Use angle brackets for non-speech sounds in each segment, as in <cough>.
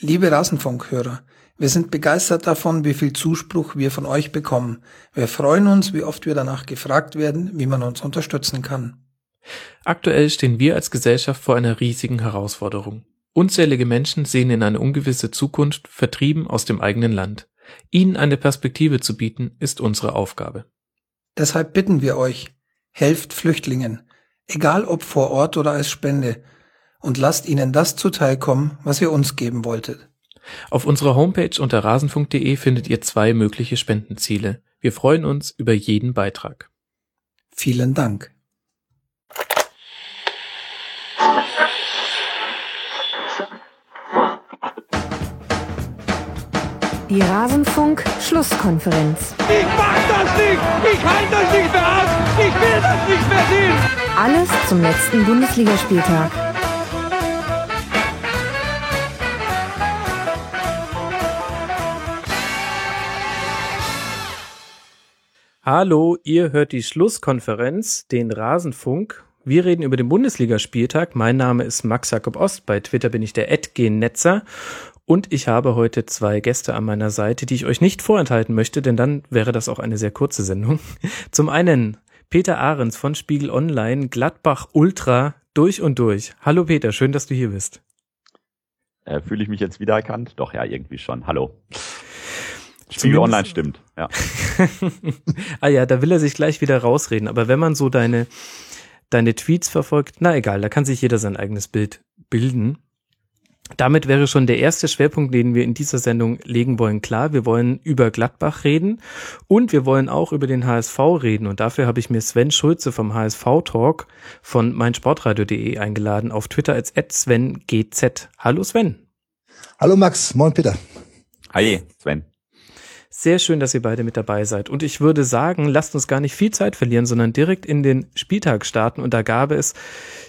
Liebe Rasenfunkhörer, wir sind begeistert davon, wie viel Zuspruch wir von euch bekommen. Wir freuen uns, wie oft wir danach gefragt werden, wie man uns unterstützen kann. Aktuell stehen wir als Gesellschaft vor einer riesigen Herausforderung. Unzählige Menschen sehen in eine ungewisse Zukunft, vertrieben aus dem eigenen Land. Ihnen eine Perspektive zu bieten, ist unsere Aufgabe. Deshalb bitten wir euch, helft Flüchtlingen, egal ob vor Ort oder als Spende, und lasst ihnen das zuteilkommen, was ihr uns geben wolltet. Auf unserer Homepage unter rasenfunk.de findet ihr zwei mögliche Spendenziele. Wir freuen uns über jeden Beitrag. Vielen Dank. Die Rasenfunk-Schlusskonferenz. Ich mach das nicht! Ich halte das nicht mehr aus! Ich will das nicht mehr sehen! Alles zum letzten Bundesligaspieltag. Hallo, ihr hört die Schlusskonferenz, den Rasenfunk. Wir reden über den Bundesligaspieltag. Mein Name ist Max Jakob Ost. Bei Twitter bin ich der Netzer und ich habe heute zwei Gäste an meiner Seite, die ich euch nicht vorenthalten möchte, denn dann wäre das auch eine sehr kurze Sendung. <laughs> Zum einen Peter Ahrens von Spiegel Online, Gladbach Ultra durch und durch. Hallo Peter, schön, dass du hier bist. Äh, Fühle ich mich jetzt wiedererkannt? Doch, ja, irgendwie schon. Hallo. Spiegel Zumindest Online stimmt, ja. <laughs> ah ja, da will er sich gleich wieder rausreden. Aber wenn man so deine, deine Tweets verfolgt, na egal, da kann sich jeder sein eigenes Bild bilden. Damit wäre schon der erste Schwerpunkt, den wir in dieser Sendung legen wollen, klar. Wir wollen über Gladbach reden und wir wollen auch über den HSV reden. Und dafür habe ich mir Sven Schulze vom HSV Talk von meinsportradio.de eingeladen, auf Twitter als SvenGZ. Hallo Sven. Hallo Max, moin Peter. Hi Sven. Sehr schön, dass ihr beide mit dabei seid. Und ich würde sagen, lasst uns gar nicht viel Zeit verlieren, sondern direkt in den Spieltag starten. Und da gab es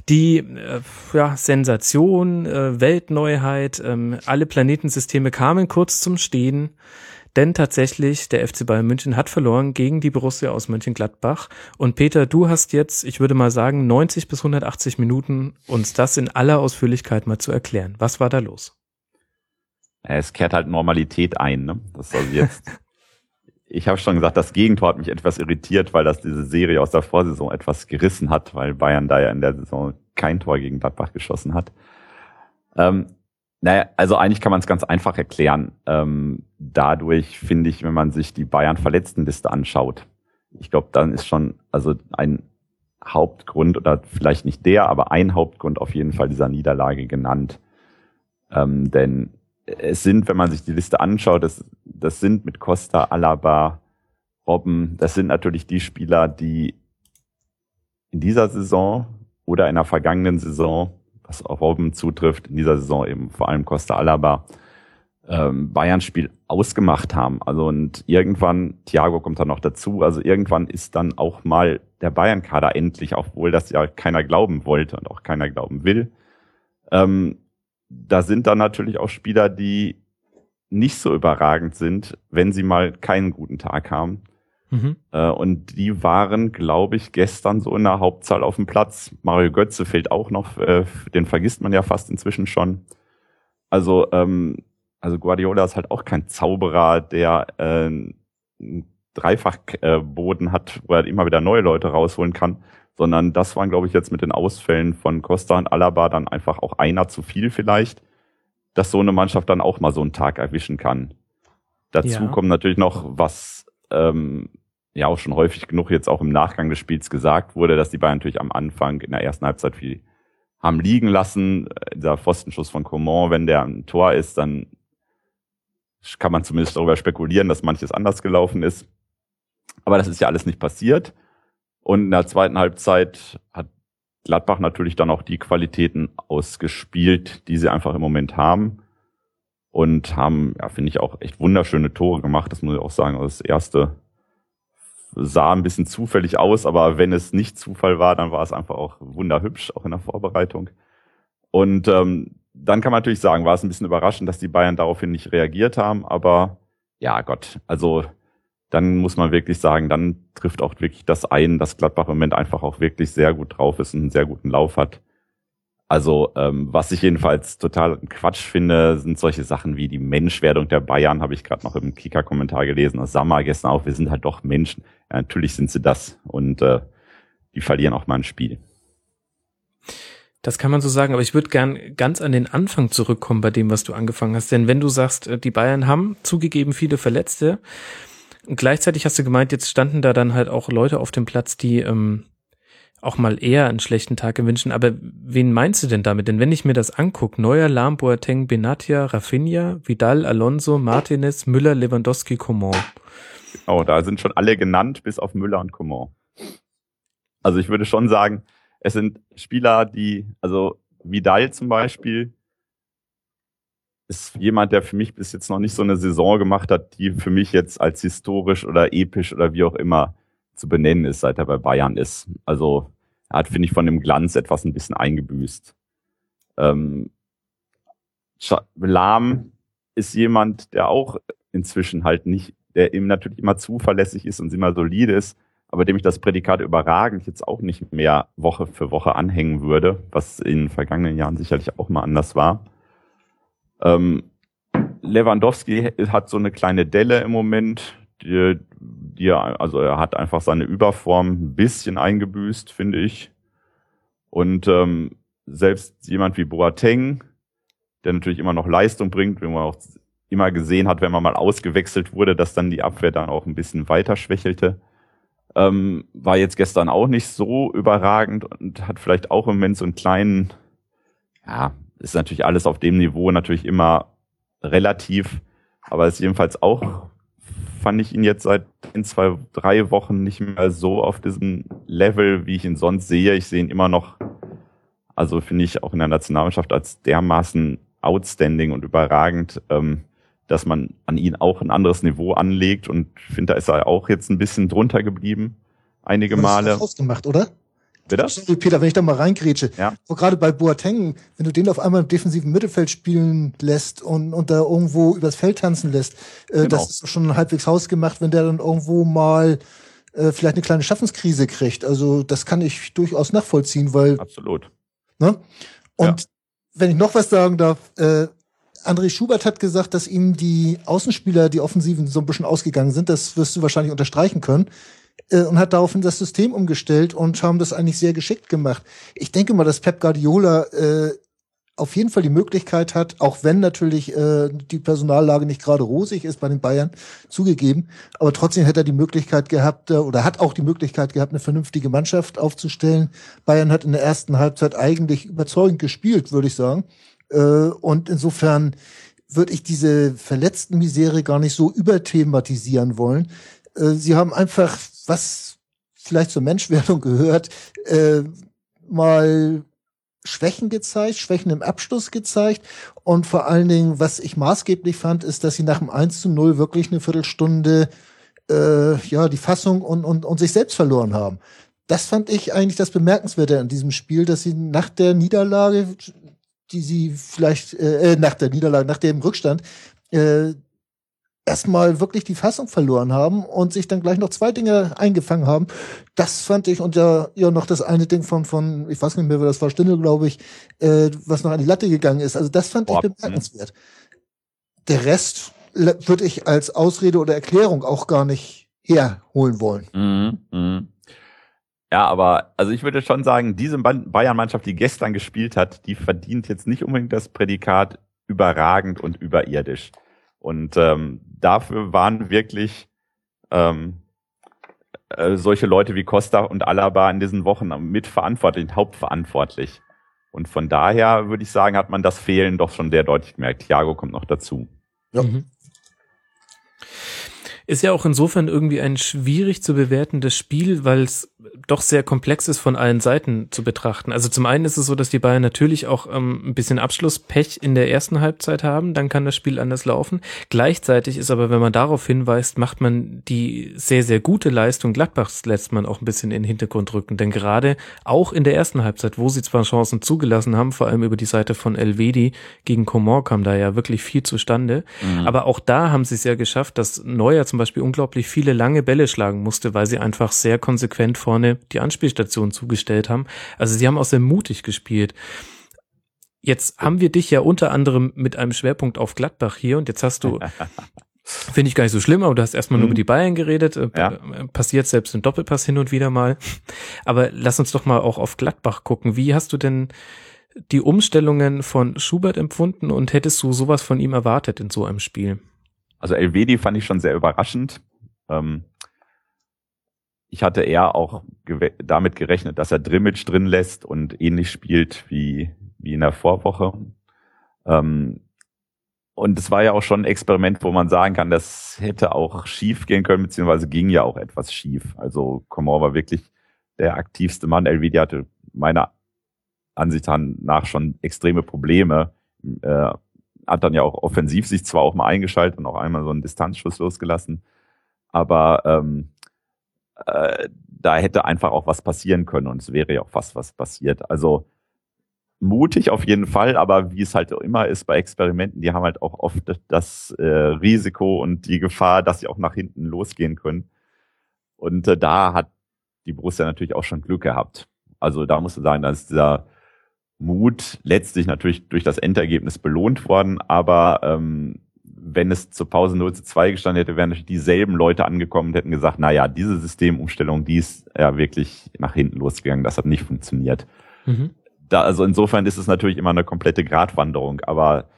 die äh, ja, Sensation, äh, Weltneuheit. Ähm, alle Planetensysteme kamen kurz zum Stehen. Denn tatsächlich, der FC Bayern München hat verloren gegen die Borussia aus Mönchengladbach. Und Peter, du hast jetzt, ich würde mal sagen, 90 bis 180 Minuten, uns das in aller Ausführlichkeit mal zu erklären. Was war da los? Es kehrt halt Normalität ein. Ne? Das also jetzt. <laughs> ich habe schon gesagt, das Gegentor hat mich etwas irritiert, weil das diese Serie aus der Vorsaison etwas gerissen hat, weil Bayern da ja in der Saison kein Tor gegen Gladbach geschossen hat. Ähm, naja, also eigentlich kann man es ganz einfach erklären. Ähm, dadurch finde ich, wenn man sich die Bayern-Verletztenliste anschaut, ich glaube, dann ist schon also ein Hauptgrund oder vielleicht nicht der, aber ein Hauptgrund auf jeden Fall dieser Niederlage genannt. Ähm, denn es sind, wenn man sich die Liste anschaut, das, das sind mit Costa, Alaba, Robben, das sind natürlich die Spieler, die in dieser Saison oder in der vergangenen Saison, was auch Robben zutrifft, in dieser Saison eben vor allem Costa Alaba, ähm, Bayern-Spiel ausgemacht haben. Also und irgendwann, Thiago kommt dann noch dazu, also irgendwann ist dann auch mal der Bayern-Kader endlich, obwohl das ja keiner glauben wollte und auch keiner glauben will, ähm, da sind dann natürlich auch Spieler, die nicht so überragend sind, wenn sie mal keinen guten Tag haben. Mhm. Äh, und die waren, glaube ich, gestern so in der Hauptzahl auf dem Platz. Mario Götze fehlt auch noch, äh, den vergisst man ja fast inzwischen schon. Also, ähm, also Guardiola ist halt auch kein Zauberer, der äh, einen Dreifachboden hat, wo er immer wieder neue Leute rausholen kann sondern das waren, glaube ich, jetzt mit den Ausfällen von Costa und Alaba dann einfach auch einer zu viel vielleicht, dass so eine Mannschaft dann auch mal so einen Tag erwischen kann. Dazu ja. kommt natürlich noch, was ähm, ja auch schon häufig genug jetzt auch im Nachgang des Spiels gesagt wurde, dass die Bayern natürlich am Anfang in der ersten Halbzeit viel haben liegen lassen. Dieser Pfostenschuss von Coman, wenn der ein Tor ist, dann kann man zumindest darüber spekulieren, dass manches anders gelaufen ist. Aber das ist ja alles nicht passiert. Und in der zweiten Halbzeit hat Gladbach natürlich dann auch die Qualitäten ausgespielt, die sie einfach im Moment haben. Und haben, ja, finde ich, auch echt wunderschöne Tore gemacht. Das muss ich auch sagen. Also das erste sah ein bisschen zufällig aus, aber wenn es nicht Zufall war, dann war es einfach auch wunderhübsch, auch in der Vorbereitung. Und ähm, dann kann man natürlich sagen, war es ein bisschen überraschend, dass die Bayern daraufhin nicht reagiert haben, aber ja Gott, also dann muss man wirklich sagen, dann trifft auch wirklich das ein, dass Gladbach im Moment einfach auch wirklich sehr gut drauf ist und einen sehr guten Lauf hat. Also ähm, was ich jedenfalls total Quatsch finde, sind solche Sachen wie die Menschwerdung der Bayern, habe ich gerade noch im Kicker-Kommentar gelesen, das Sammer gestern auch, wir sind halt doch Menschen. Ja, natürlich sind sie das und äh, die verlieren auch mal ein Spiel. Das kann man so sagen, aber ich würde gern ganz an den Anfang zurückkommen bei dem, was du angefangen hast. Denn wenn du sagst, äh, die Bayern haben zugegeben viele Verletzte, und gleichzeitig hast du gemeint, jetzt standen da dann halt auch Leute auf dem Platz, die ähm, auch mal eher einen schlechten Tag gewünschen. Aber wen meinst du denn damit? Denn wenn ich mir das angucke, Neuer, Lahm, Boateng, Benatia, Rafinha, Vidal, Alonso, Martinez, Müller, Lewandowski, Coman. Oh, da sind schon alle genannt, bis auf Müller und Coman. Also ich würde schon sagen, es sind Spieler, die, also Vidal zum Beispiel, ist jemand, der für mich bis jetzt noch nicht so eine Saison gemacht hat, die für mich jetzt als historisch oder episch oder wie auch immer zu benennen ist, seit er bei Bayern ist. Also er hat, finde ich, von dem Glanz etwas ein bisschen eingebüßt. Ähm, Lahm ist jemand, der auch inzwischen halt nicht, der ihm natürlich immer zuverlässig ist und immer solide ist, aber dem ich das Prädikat überragend jetzt auch nicht mehr Woche für Woche anhängen würde, was in den vergangenen Jahren sicherlich auch mal anders war. Ähm, Lewandowski hat so eine kleine Delle im Moment, die, die also er hat einfach seine Überform ein bisschen eingebüßt, finde ich. Und ähm, selbst jemand wie Boateng, der natürlich immer noch Leistung bringt, wie man auch immer gesehen hat, wenn man mal ausgewechselt wurde, dass dann die Abwehr dann auch ein bisschen weiter schwächelte. Ähm, war jetzt gestern auch nicht so überragend und hat vielleicht auch im Moment so einen kleinen, ja, ist natürlich alles auf dem Niveau natürlich immer relativ, aber ist jedenfalls auch fand ich ihn jetzt seit in zwei, drei Wochen nicht mehr so auf diesem Level, wie ich ihn sonst sehe. Ich sehe ihn immer noch, also finde ich auch in der Nationalmannschaft als dermaßen outstanding und überragend, ähm, dass man an ihn auch ein anderes Niveau anlegt und finde, da ist er auch jetzt ein bisschen drunter geblieben, einige Male. Das ausgemacht, oder? Bitte? Sorry, Peter, wenn ich da mal reingrätsche. Ja. So gerade bei Boateng, wenn du den auf einmal im defensiven Mittelfeld spielen lässt und, und da irgendwo übers Feld tanzen lässt, äh, Genau. das ist schon halbwegs hausgemacht, wenn der dann irgendwo mal äh, vielleicht eine kleine Schaffenskrise kriegt. Also das kann ich durchaus nachvollziehen, weil, Absolut. ne? Und Ja. wenn ich noch was sagen darf, äh, André Schubert hat gesagt, dass ihm die Außenspieler, die Offensiven so ein bisschen ausgegangen sind. Das wirst du wahrscheinlich unterstreichen können. Äh, und hat daraufhin das System umgestellt und haben das eigentlich sehr geschickt gemacht. Ich denke mal, dass Pep Guardiola äh, auf jeden Fall die Möglichkeit hat, auch wenn natürlich äh, die Personallage nicht gerade rosig ist bei den Bayern, zugegeben, aber trotzdem hätte er die Möglichkeit gehabt äh, oder hat auch die Möglichkeit gehabt, eine vernünftige Mannschaft aufzustellen. Bayern hat in der ersten Halbzeit eigentlich überzeugend gespielt, würde ich sagen. Äh, und insofern würde ich diese verletzten Misere gar nicht so überthematisieren wollen. Äh, sie haben einfach, was vielleicht zur Menschwerdung gehört, äh, mal Schwächen gezeigt, Schwächen im Abschluss gezeigt. Und vor allen Dingen, was ich maßgeblich fand, ist, dass sie nach dem 1 zu 0 wirklich eine Viertelstunde äh, ja die Fassung und, und, und sich selbst verloren haben. Das fand ich eigentlich das Bemerkenswerte an diesem Spiel, dass sie nach der Niederlage, die sie vielleicht, äh, äh, nach der Niederlage, nach dem Rückstand, äh, erstmal wirklich die Fassung verloren haben und sich dann gleich noch zwei Dinge eingefangen haben. Das fand ich und ja, ja noch das eine Ding von, von, ich weiß nicht mehr, wer das war, Stindl, glaube ich, äh, was noch an die Latte gegangen ist. Also das fand Boah, ich bemerkenswert. Der Rest würde ich als Ausrede oder Erklärung auch gar nicht herholen wollen. Mhm, mhm. Ja, aber also ich würde schon sagen, diese Bayern-Mannschaft, die gestern gespielt hat, die verdient jetzt nicht unbedingt das Prädikat überragend und überirdisch. Und ähm, dafür waren wirklich ähm, äh, solche Leute wie Costa und Alaba in diesen Wochen mitverantwortlich, hauptverantwortlich. Und von daher würde ich sagen, hat man das Fehlen doch schon sehr deutlich gemerkt. Thiago kommt noch dazu. Ja. Mhm. Ist ja auch insofern irgendwie ein schwierig zu bewertendes Spiel, weil es doch sehr komplex ist von allen Seiten zu betrachten. Also zum einen ist es so, dass die Bayern natürlich auch ähm, ein bisschen Abschlusspech in der ersten Halbzeit haben, dann kann das Spiel anders laufen. Gleichzeitig ist aber, wenn man darauf hinweist, macht man die sehr, sehr gute Leistung Gladbachs lässt man auch ein bisschen in den Hintergrund rücken. Denn gerade auch in der ersten Halbzeit, wo sie zwar Chancen zugelassen haben, vor allem über die Seite von Elvedi gegen Coman kam da ja wirklich viel zustande. Aber auch da haben sie es ja geschafft, dass Neuer zum Beispiel unglaublich viele lange Bälle schlagen musste, weil sie einfach sehr konsequent vorne die Anspielstation zugestellt haben. Also sie haben auch sehr mutig gespielt. Jetzt haben wir dich ja unter anderem mit einem Schwerpunkt auf Gladbach hier und jetzt hast du, <laughs> finde ich gar nicht so schlimm, aber du hast erstmal nur Mhm. über die Bayern geredet, äh, Ja. äh, passiert selbst im Doppelpass hin und wieder mal. Aber lass uns doch mal auch auf Gladbach gucken. Wie hast du denn die Umstellungen von Schubert empfunden und hättest du sowas von ihm erwartet in so einem Spiel? Also Elvedi fand ich schon sehr überraschend. Ähm, ich hatte eher auch damit gerechnet, dass er Drimmitsch drin lässt und ähnlich spielt wie, wie in der Vorwoche. Ähm, und es war ja auch schon ein Experiment, wo man sagen kann, das hätte auch schief gehen können, beziehungsweise ging ja auch etwas schief. Also Komor war wirklich der aktivste Mann. Elvedi hatte meiner Ansicht nach schon extreme Probleme. Äh, hat dann ja auch offensiv sich zwar auch mal eingeschaltet und auch einmal so einen Distanzschuss losgelassen, aber ähm, äh, da hätte einfach auch was passieren können und es wäre ja auch fast was passiert. Also mutig auf jeden Fall, aber wie es halt auch immer ist bei Experimenten, die haben halt auch oft das äh, Risiko und die Gefahr, dass sie auch nach hinten losgehen können. Und äh, da hat die Borussia natürlich auch schon Glück gehabt. Also da musst du sagen, dass dieser Mut letztlich natürlich durch das Endergebnis belohnt worden, aber ähm, wenn es zur Pause 0 zu 2 gestanden hätte, wären natürlich dieselben Leute angekommen und hätten gesagt, na ja, diese Systemumstellung, die ist ja wirklich nach hinten losgegangen, das hat nicht funktioniert. Mhm. Da, also insofern ist es natürlich immer eine komplette Gratwanderung, aber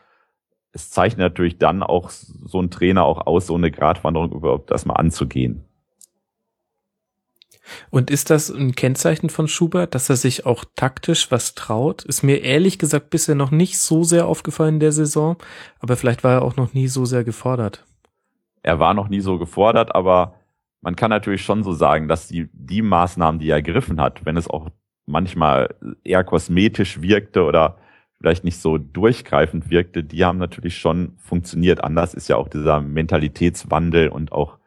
es zeichnet natürlich dann auch so ein Trainer auch aus, so eine Gratwanderung überhaupt erstmal anzugehen. Und ist das ein Kennzeichen von Schubert, dass er sich auch taktisch was traut? Ist mir ehrlich gesagt bisher noch nicht so sehr aufgefallen in der Saison, aber vielleicht war er auch noch nie so sehr gefordert. er war noch nie so gefordert, aber man kann natürlich schon so sagen, dass die, die Maßnahmen, die er ergriffen hat, wenn es auch manchmal eher kosmetisch wirkte oder vielleicht nicht so durchgreifend wirkte, die haben natürlich schon funktioniert. Anders ist ja auch dieser Mentalitätswandel und auch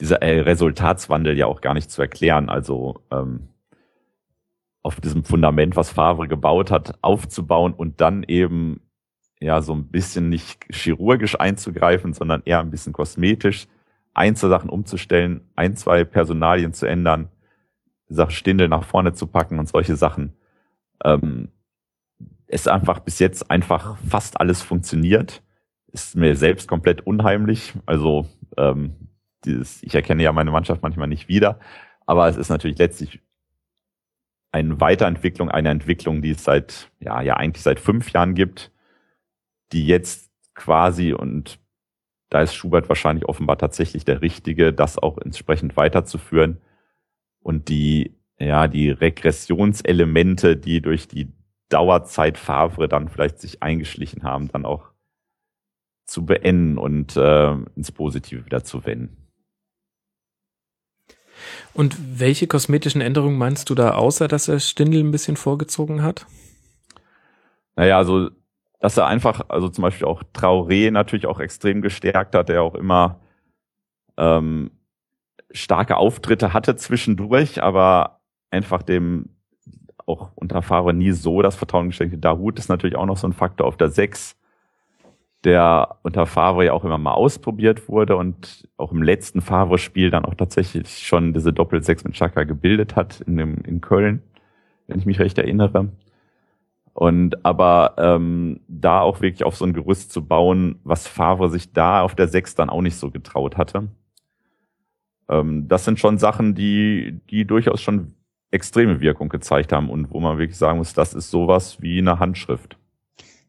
dieser äh, Resultatswandel ja auch gar nicht zu erklären. Also ähm, auf diesem Fundament, was Favre gebaut hat, aufzubauen und dann eben ja so ein bisschen nicht chirurgisch einzugreifen, sondern eher ein bisschen kosmetisch Einzelsachen umzustellen, ein, zwei Personalien zu ändern, Stindel nach vorne zu packen und solche Sachen. Ähm, es einfach bis jetzt einfach fast alles funktioniert. Ist mir selbst komplett unheimlich. Also ähm, dieses, ich erkenne ja meine Mannschaft manchmal nicht wieder, aber es ist natürlich letztlich eine Weiterentwicklung, eine Entwicklung, die es seit, ja, ja eigentlich seit fünf Jahren gibt, die jetzt quasi und da ist Schubert wahrscheinlich offenbar tatsächlich der Richtige, das auch entsprechend weiterzuführen und die, ja, die Regressionselemente, die durch die Dauerzeit Favre dann vielleicht sich eingeschlichen haben, dann auch zu beenden und äh, ins Positive wieder zu wenden. Und welche kosmetischen Änderungen meinst du da, außer dass er Stindl ein bisschen vorgezogen hat? Naja, also, dass er einfach, also zum Beispiel auch Traoré natürlich auch extrem gestärkt hat, der auch immer ähm, starke Auftritte hatte zwischendurch, aber einfach dem auch unter Favre nie so das Vertrauen geschenkt hat. Dahut ist natürlich auch noch so ein Faktor auf der Sechs, der unter Favre ja auch immer mal ausprobiert wurde und auch im letzten Favre-Spiel dann auch tatsächlich schon diese Doppel-Sechs mit Chaka gebildet hat in, dem, in Köln, wenn ich mich recht erinnere. Und aber ähm, da auch wirklich auf so ein Gerüst zu bauen, was Favre sich da auf der Sechs dann auch nicht so getraut hatte. Ähm, das sind schon Sachen, die, die durchaus schon extreme Wirkung gezeigt haben und wo man wirklich sagen muss, das ist sowas wie eine Handschrift.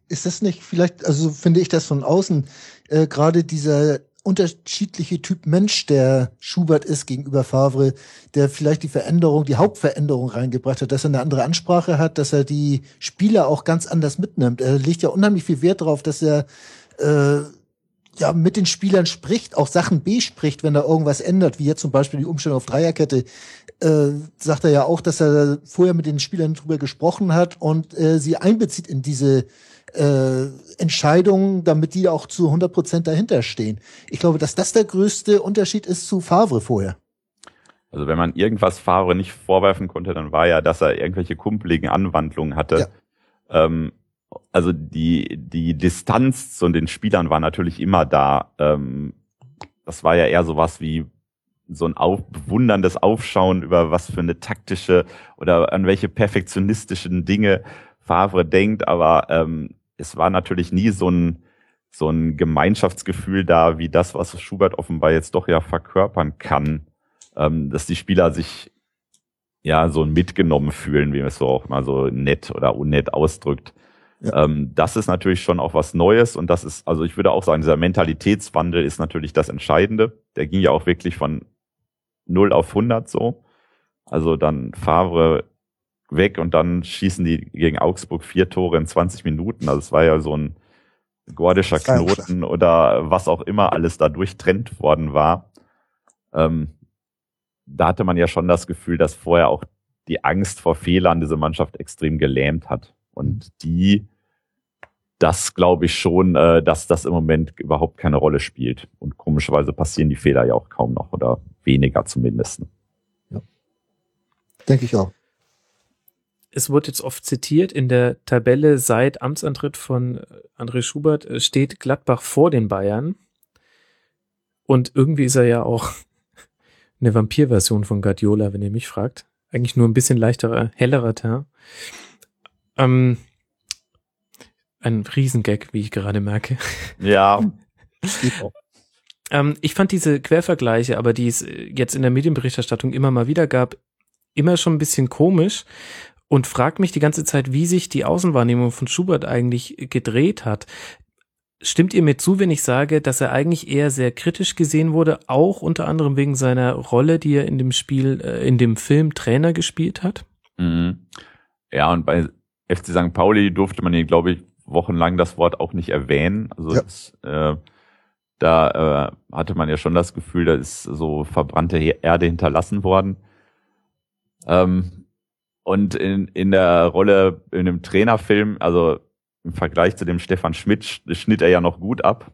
Ist das nicht vielleicht, also finde ich das von außen, äh, gerade dieser unterschiedliche Typ Mensch, der Schubert ist gegenüber Favre, der vielleicht die Veränderung, die Hauptveränderung reingebracht hat, dass er eine andere Ansprache hat, dass er die Spieler auch ganz anders mitnimmt. Er legt ja unheimlich viel Wert darauf, dass er äh, ja mit den Spielern spricht, auch Sachen bespricht, wenn er irgendwas ändert, wie jetzt zum Beispiel die Umstellung auf Dreierkette, äh, sagt er ja auch, dass er vorher mit den Spielern drüber gesprochen hat und äh, sie einbezieht in diese äh, Entscheidungen, damit die auch zu 100 Prozent dahinter stehen. Ich glaube, dass das der größte Unterschied ist zu Favre vorher. Also wenn man irgendwas Favre nicht vorwerfen konnte, dann war ja, dass er irgendwelche kumpeligen Anwandlungen hatte. Ja. Ähm, also die, die Distanz zu den Spielern war natürlich immer da. Ähm, das war ja eher sowas wie so ein auf, bewunderndes Aufschauen über was für eine taktische oder an welche perfektionistischen Dinge Favre denkt, aber ähm, es war natürlich nie so ein, so ein Gemeinschaftsgefühl da, wie das, was Schubert offenbar jetzt doch ja verkörpern kann, ähm, dass die Spieler sich ja so mitgenommen fühlen, wie man es so auch mal so nett oder unnett ausdrückt. Ja. Ähm, das ist natürlich schon auch was Neues und das ist, also ich würde auch sagen, dieser Mentalitätswandel ist natürlich das Entscheidende. Der ging ja auch wirklich von 0 auf 100 so. Also dann Favre weg und dann schießen die gegen Augsburg vier Tore in 20 Minuten. Also es war ja so ein gordischer Knoten oder was auch immer alles da durchtrennt worden war. Ähm, da hatte man ja schon das Gefühl, dass vorher auch die Angst vor Fehlern diese Mannschaft extrem gelähmt hat. Und die, das glaube ich schon, äh, dass das im Moment überhaupt keine Rolle spielt. Und komischerweise passieren die Fehler ja auch kaum noch oder weniger zumindest. Ja. Denke ich auch. Es wurde jetzt oft zitiert, in der Tabelle seit Amtsantritt von André Schubert äh, steht Gladbach vor den Bayern. Und irgendwie ist er ja auch <laughs> eine Vampir-Version von Guardiola, wenn ihr mich fragt. Eigentlich nur ein bisschen leichterer, hellerer Teint. Ähm, ein Riesengag, wie ich gerade merke. Ja. <laughs> ähm, ich fand diese Quervergleiche, aber die es jetzt in der Medienberichterstattung immer mal wieder gab, immer schon ein bisschen komisch und frag mich die ganze Zeit, wie sich die Außenwahrnehmung von Schubert eigentlich gedreht hat. Stimmt ihr mir zu, wenn ich sage, dass er eigentlich eher sehr kritisch gesehen wurde, auch unter anderem wegen seiner Rolle, die er in dem Spiel, äh, in dem Film Trainer gespielt hat? Mhm. Ja, und bei FC St. Pauli durfte man ihn, glaube ich, wochenlang das Wort auch nicht erwähnen. Also ja. das, äh, da äh, hatte man ja schon das Gefühl, da ist so verbrannte Erde hinterlassen worden. Ähm, und in, in der Rolle in einem Trainerfilm, also im Vergleich zu dem Stefan Schmidt, schnitt er ja noch gut ab.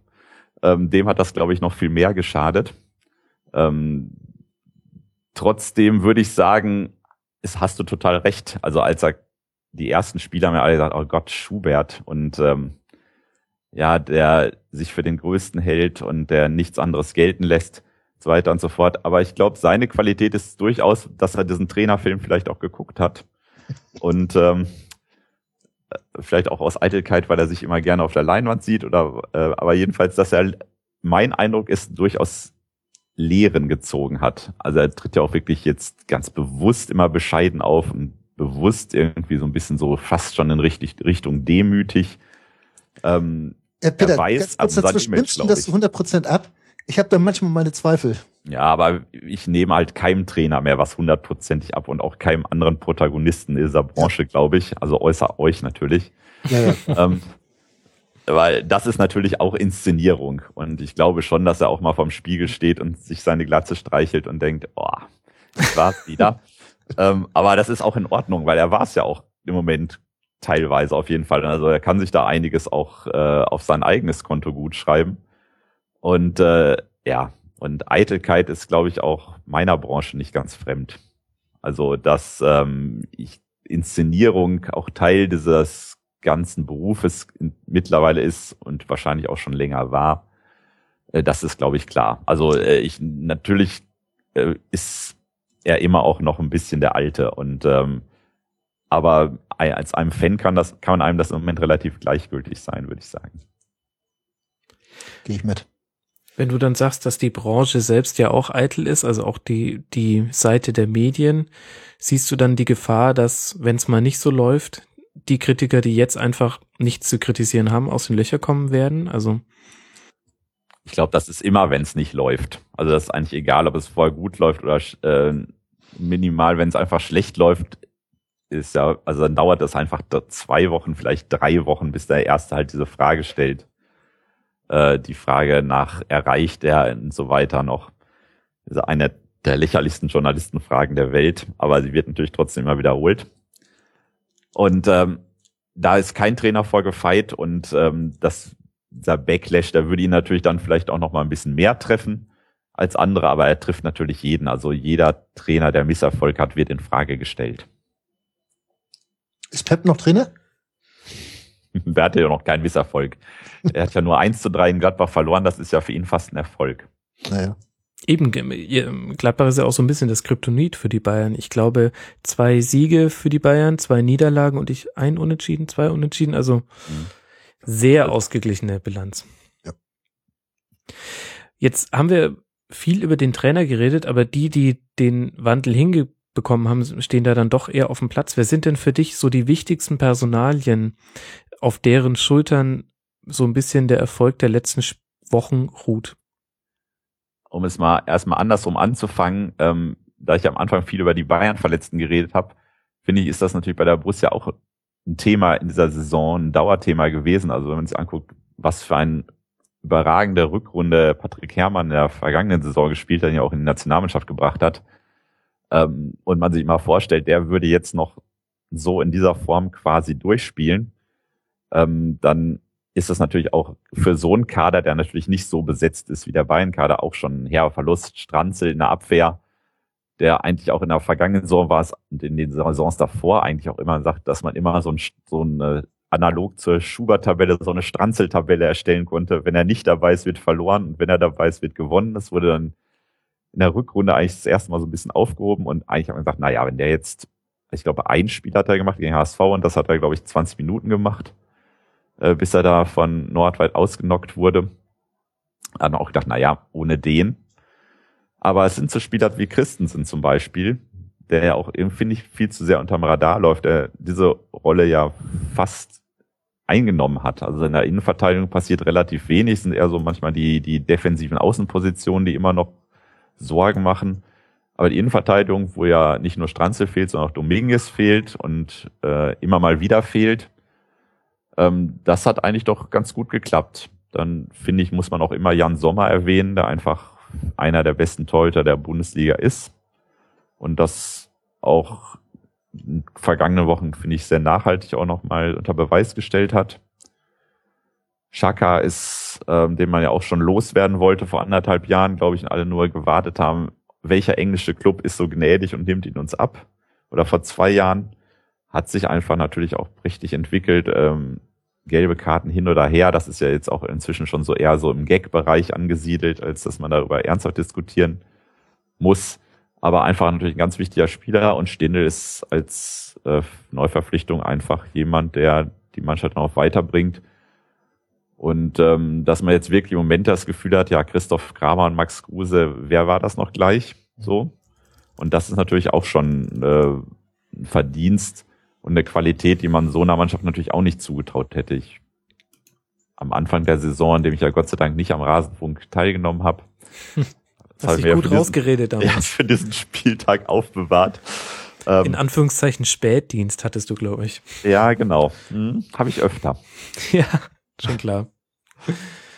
Ähm, dem hat das, glaube ich, noch viel mehr geschadet. Ähm, trotzdem würde ich sagen, es hast du total recht. Also als er die ersten Spieler ja alle gesagt, oh Gott, Schubert und ähm, ja, der sich für den Größten hält und der nichts anderes gelten lässt, so weiter und so fort. Aber ich glaube, seine Qualität ist durchaus, dass er diesen Trainerfilm vielleicht auch geguckt hat und ähm, vielleicht auch aus Eitelkeit, weil er sich immer gerne auf der Leinwand sieht oder äh, aber jedenfalls, dass er mein Eindruck ist durchaus Lehren gezogen hat. Also er tritt ja auch wirklich jetzt ganz bewusst immer bescheiden auf und bewusst irgendwie so ein bisschen so fast schon in richtig, Richtung demütig. Ähm, ja, Peter, er weiß, ganz kurz dazwischen, nimmst du das 100% ab? Ich habe da manchmal meine Zweifel. Ja, aber ich nehme halt keinem Trainer mehr was hundertprozentig ab und auch keinem anderen Protagonisten in dieser Branche, glaube ich. Also außer euch natürlich. Ja, ja. <laughs> ähm, weil das ist natürlich auch Inszenierung. Und ich glaube schon, dass er auch mal vorm Spiegel steht und sich seine Glatze streichelt und denkt, oh, das war's wieder <laughs> ähm, aber das ist auch in Ordnung, weil er war es ja auch im Moment teilweise auf jeden Fall. Also er kann sich da einiges auch äh, auf sein eigenes Konto gut schreiben. Und äh, ja, und Eitelkeit ist, glaube ich, auch meiner Branche nicht ganz fremd. Also dass ähm, ich, Inszenierung auch Teil dieses ganzen Berufes mittlerweile ist und wahrscheinlich auch schon länger war, äh, das ist, glaube ich, klar. Also äh, ich natürlich äh, ist er immer auch noch ein bisschen der Alte. Und ähm, aber als einem Fan kann das, kann einem das im Moment relativ gleichgültig sein, würde ich sagen. Gehe ich mit. Wenn du dann sagst, dass die Branche selbst ja auch eitel ist, also auch die, die Seite der Medien, siehst du dann die Gefahr, dass, wenn es mal nicht so läuft, die Kritiker, die jetzt einfach nichts zu kritisieren haben, aus den Löchern kommen werden? Also ich glaube, das ist immer, wenn es nicht läuft. Also das ist eigentlich egal, ob es vorher gut läuft oder äh, minimal, wenn es einfach schlecht läuft, ist ja, also dann dauert das einfach zwei Wochen, vielleicht drei Wochen, bis der Erste halt diese Frage stellt. Äh, die Frage nach erreicht er und so weiter noch. Das ist eine der lächerlichsten Journalistenfragen der Welt, aber sie wird natürlich trotzdem immer wiederholt. Und ähm, da ist kein Trainer vorgefeit und ähm, das dieser Backlash, der würde ihn natürlich dann vielleicht auch noch mal ein bisschen mehr treffen als andere, aber er trifft natürlich jeden. Also jeder Trainer, der Misserfolg hat, wird in Frage gestellt. Ist Pep noch Trainer? <laughs> Der hatte ja noch keinen Misserfolg. Er hat ja nur 1 zu 3 in Gladbach verloren. Das ist ja für ihn fast ein Erfolg. Naja. Eben, Gladbach ist ja auch so ein bisschen das Kryptonit für die Bayern. Ich glaube, zwei Siege für die Bayern, zwei Niederlagen und ich ein Unentschieden, zwei Unentschieden, also mhm. sehr ausgeglichene Bilanz. Ja. Jetzt haben wir viel über den Trainer geredet, aber die, die den Wandel hingebekommen haben, stehen da dann doch eher auf dem Platz. Wer sind denn für dich so die wichtigsten Personalien, auf deren Schultern so ein bisschen der Erfolg der letzten Wochen ruht? um es mal erstmal andersrum anzufangen, ähm, da ich am Anfang viel über die Bayern-Verletzten geredet habe, finde ich, ist das natürlich bei der Borussia auch ein Thema in dieser Saison, ein Dauerthema gewesen. Also wenn man sich anguckt, was für ein überragende Rückrunde Patrick Herrmann in der vergangenen Saison gespielt hat, ja auch in die Nationalmannschaft gebracht hat. Ähm, und man sich mal vorstellt, der würde jetzt noch so in dieser Form quasi durchspielen, ähm, dann ist das natürlich auch für so einen Kader, der natürlich nicht so besetzt ist wie der Bayern-Kader, auch schon ein herber Verlust. Stranzel in der Abwehr, der eigentlich auch in der vergangenen Saison war es und in den Saisons davor eigentlich auch immer sagt, dass man immer so ein, so eine analog zur Schubert-Tabelle so eine Stranzel-Tabelle erstellen konnte. Wenn er nicht dabei ist, wird verloren und wenn er dabei ist, wird gewonnen. Das wurde dann in der Rückrunde eigentlich das erste Mal so ein bisschen aufgehoben und eigentlich hat man gesagt, na ja, wenn der jetzt, ich glaube, ein Spiel hat er gemacht gegen HSV und das hat er, glaube ich, 20 Minuten gemacht äh, bis er da von Nordweit ausgenockt wurde. Dann auch gedacht, na ja, ohne den. Aber es sind so Spieler wie Christensen zum Beispiel, der ja auch finde ich, viel zu sehr unterm Radar läuft, der diese Rolle ja fast eingenommen hat. Also in der Innenverteidigung passiert relativ wenig, sind eher so manchmal die, die defensiven Außenpositionen, die immer noch Sorgen machen. Aber die Innenverteidigung, wo ja nicht nur Stranzel fehlt, sondern auch Dominguez fehlt und äh, immer mal wieder fehlt, ähm, das hat eigentlich doch ganz gut geklappt. Dann finde ich, muss man auch immer Jan Sommer erwähnen, der einfach einer der besten Torhüter der Bundesliga ist. Und das auch in vergangenen Wochen, finde ich, sehr nachhaltig auch nochmal unter Beweis gestellt hat. Schaka ist, ähm, den man ja auch schon loswerden wollte vor anderthalb Jahren, glaube ich, und alle nur gewartet haben, welcher englische Club ist so gnädig und nimmt ihn uns ab. Oder vor zwei Jahren hat sich einfach natürlich auch richtig entwickelt. Ähm, gelbe Karten hin oder her, das ist ja jetzt auch inzwischen schon so eher so im Gag-Bereich angesiedelt, als dass man darüber ernsthaft diskutieren muss. Aber einfach natürlich ein ganz wichtiger Spieler und Stindl ist als äh, Neuverpflichtung einfach jemand, der die Mannschaft noch weiterbringt. Und ähm, dass man jetzt wirklich im Moment das Gefühl hat, ja, Christoph Kramer und Max Kruse, wer war das noch gleich? So. Und das ist natürlich auch schon äh, ein Verdienst, und eine Qualität, die man so einer Mannschaft natürlich auch nicht zugetraut hätte. Ich am Anfang der Saison, in dem ich ja Gott sei Dank nicht am Rasenfunk teilgenommen habe. Das <laughs> Hast dich gut rausgeredet <laughs> damals. Ja, für diesen Spieltag aufbewahrt. Ähm, in Anführungszeichen Spätdienst hattest du, glaube ich. Ja, genau. Hm, habe ich öfter. <laughs> ja, schon klar.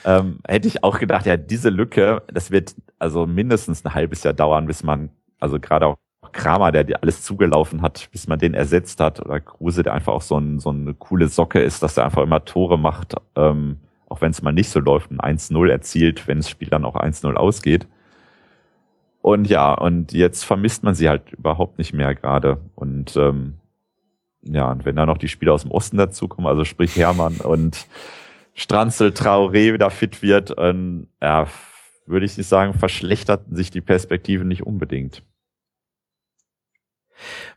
ähm, hätte ich auch gedacht, ja, diese Lücke, das wird also mindestens ein halbes Jahr dauern, bis man, also gerade auch Kramer, der dir alles zugelaufen hat, bis man den ersetzt hat, oder Kruse, der einfach auch so, ein, so eine coole Socke ist, dass er einfach immer Tore macht, ähm, auch wenn es mal nicht so läuft, ein 1-0 erzielt, wenn das Spiel dann auch 1-0 ausgeht. Und ja, und jetzt vermisst man sie halt überhaupt nicht mehr gerade. Und ähm, ja, und wenn da noch die Spieler aus dem Osten dazukommen, also sprich Hermann und Stranzel, Traoré wieder fit wird, ähm, ja, würde ich nicht sagen, verschlechterten sich die Perspektiven nicht unbedingt.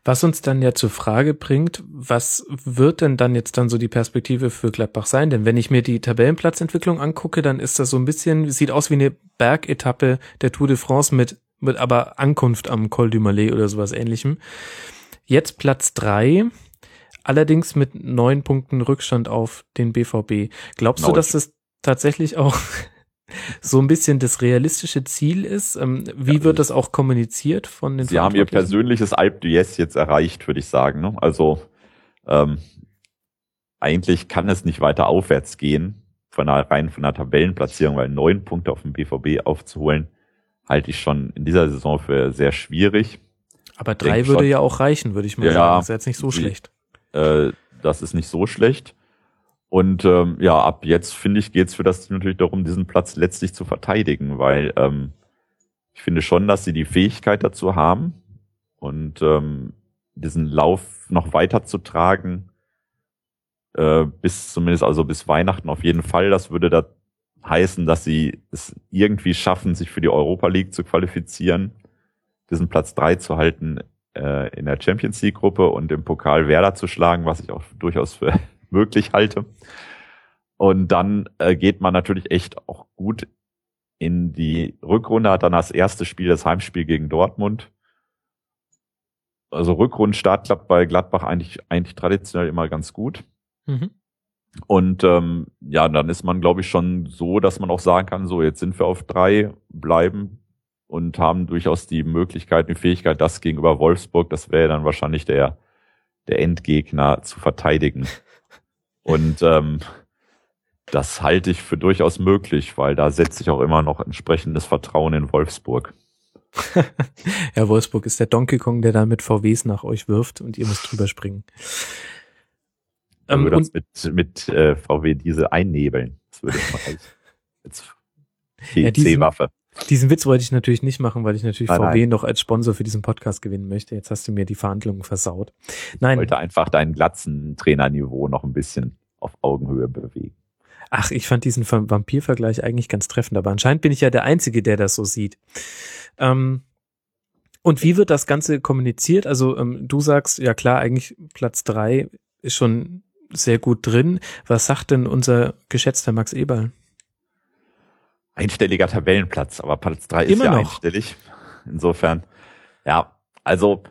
Was uns dann ja zur Frage bringt, was wird denn dann jetzt dann so die Perspektive für Gladbach sein? Denn wenn ich mir die Tabellenplatzentwicklung angucke, dann ist das so ein bisschen, sieht aus wie eine Bergetappe der Tour de France mit, mit aber Ankunft am Col du Malais oder sowas ähnlichem. Jetzt Platz drei, allerdings mit neun Punkten Rückstand auf den BVB. Glaubst Neun. du, dass das tatsächlich auch so ein bisschen das realistische Ziel ist. Ähm, wie wird das auch kommuniziert von den Sie haben ihr persönliches Alp d'Huez jetzt erreicht, würde ich sagen. Ne? Also ähm, eigentlich kann es nicht weiter aufwärts gehen, von der, rein von der Tabellenplatzierung, weil neun Punkte auf dem BVB aufzuholen, halte ich schon in dieser Saison für sehr schwierig. Aber drei würde schon, ja auch reichen, würde ich mal ja, sagen. Das ist jetzt nicht so schlecht. Äh, das ist nicht so schlecht. Und ähm, ja, ab jetzt finde ich, geht es für das Team natürlich darum, diesen Platz letztlich zu verteidigen, weil ähm, ich finde schon, dass sie die Fähigkeit dazu haben und ähm, diesen Lauf noch weiter zu tragen, äh, bis zumindest also bis Weihnachten auf jeden Fall. Das würde heißen, dass sie es irgendwie schaffen, sich für die Europa League zu qualifizieren, diesen Platz drei zu halten äh, in der Champions League Gruppe und im Pokal Werder zu schlagen, was ich auch durchaus für möglich halte. Und dann äh, geht man natürlich echt auch gut in die Rückrunde, hat dann das erste Spiel, das Heimspiel gegen Dortmund. Also Rückrundenstart klappt bei Gladbach eigentlich, eigentlich traditionell immer ganz gut. Mhm. Und ähm, ja, dann ist man, glaube ich, schon so, dass man auch sagen kann, so, jetzt sind wir auf drei, bleiben und haben durchaus die Möglichkeit, die Fähigkeit, das gegenüber Wolfsburg, das wäre dann wahrscheinlich der, der Endgegner zu verteidigen. <laughs> Und ähm, das halte ich für durchaus möglich, weil da setze ich auch immer noch entsprechendes Vertrauen in Wolfsburg. <laughs> ja, Wolfsburg ist der Donkey Kong, der da mit VWs nach euch wirft und ihr müsst drüber springen. Ähm, würde das mit, mit äh, VW diese einnebeln. Das würde ich mal als, <laughs> als C-Waffe. Diesen Witz wollte ich natürlich nicht machen, weil ich natürlich nein, VW nein. noch als Sponsor für diesen Podcast gewinnen möchte. Jetzt hast du mir die Verhandlungen versaut. Nein. Ich wollte einfach dein glatzen Trainerniveau noch ein bisschen auf Augenhöhe bewegen. Ach, ich fand diesen Vampir-Vergleich eigentlich ganz treffend, aber anscheinend bin ich ja der Einzige, der das so sieht. Ähm, und wie wird das Ganze kommuniziert? Also ähm, du sagst, ja klar, eigentlich Platz drei ist schon sehr gut drin. Was sagt denn unser geschätzter Max Eberl? einstelliger Tabellenplatz, aber Platz drei ist ja noch. einstellig. Insofern, ja, also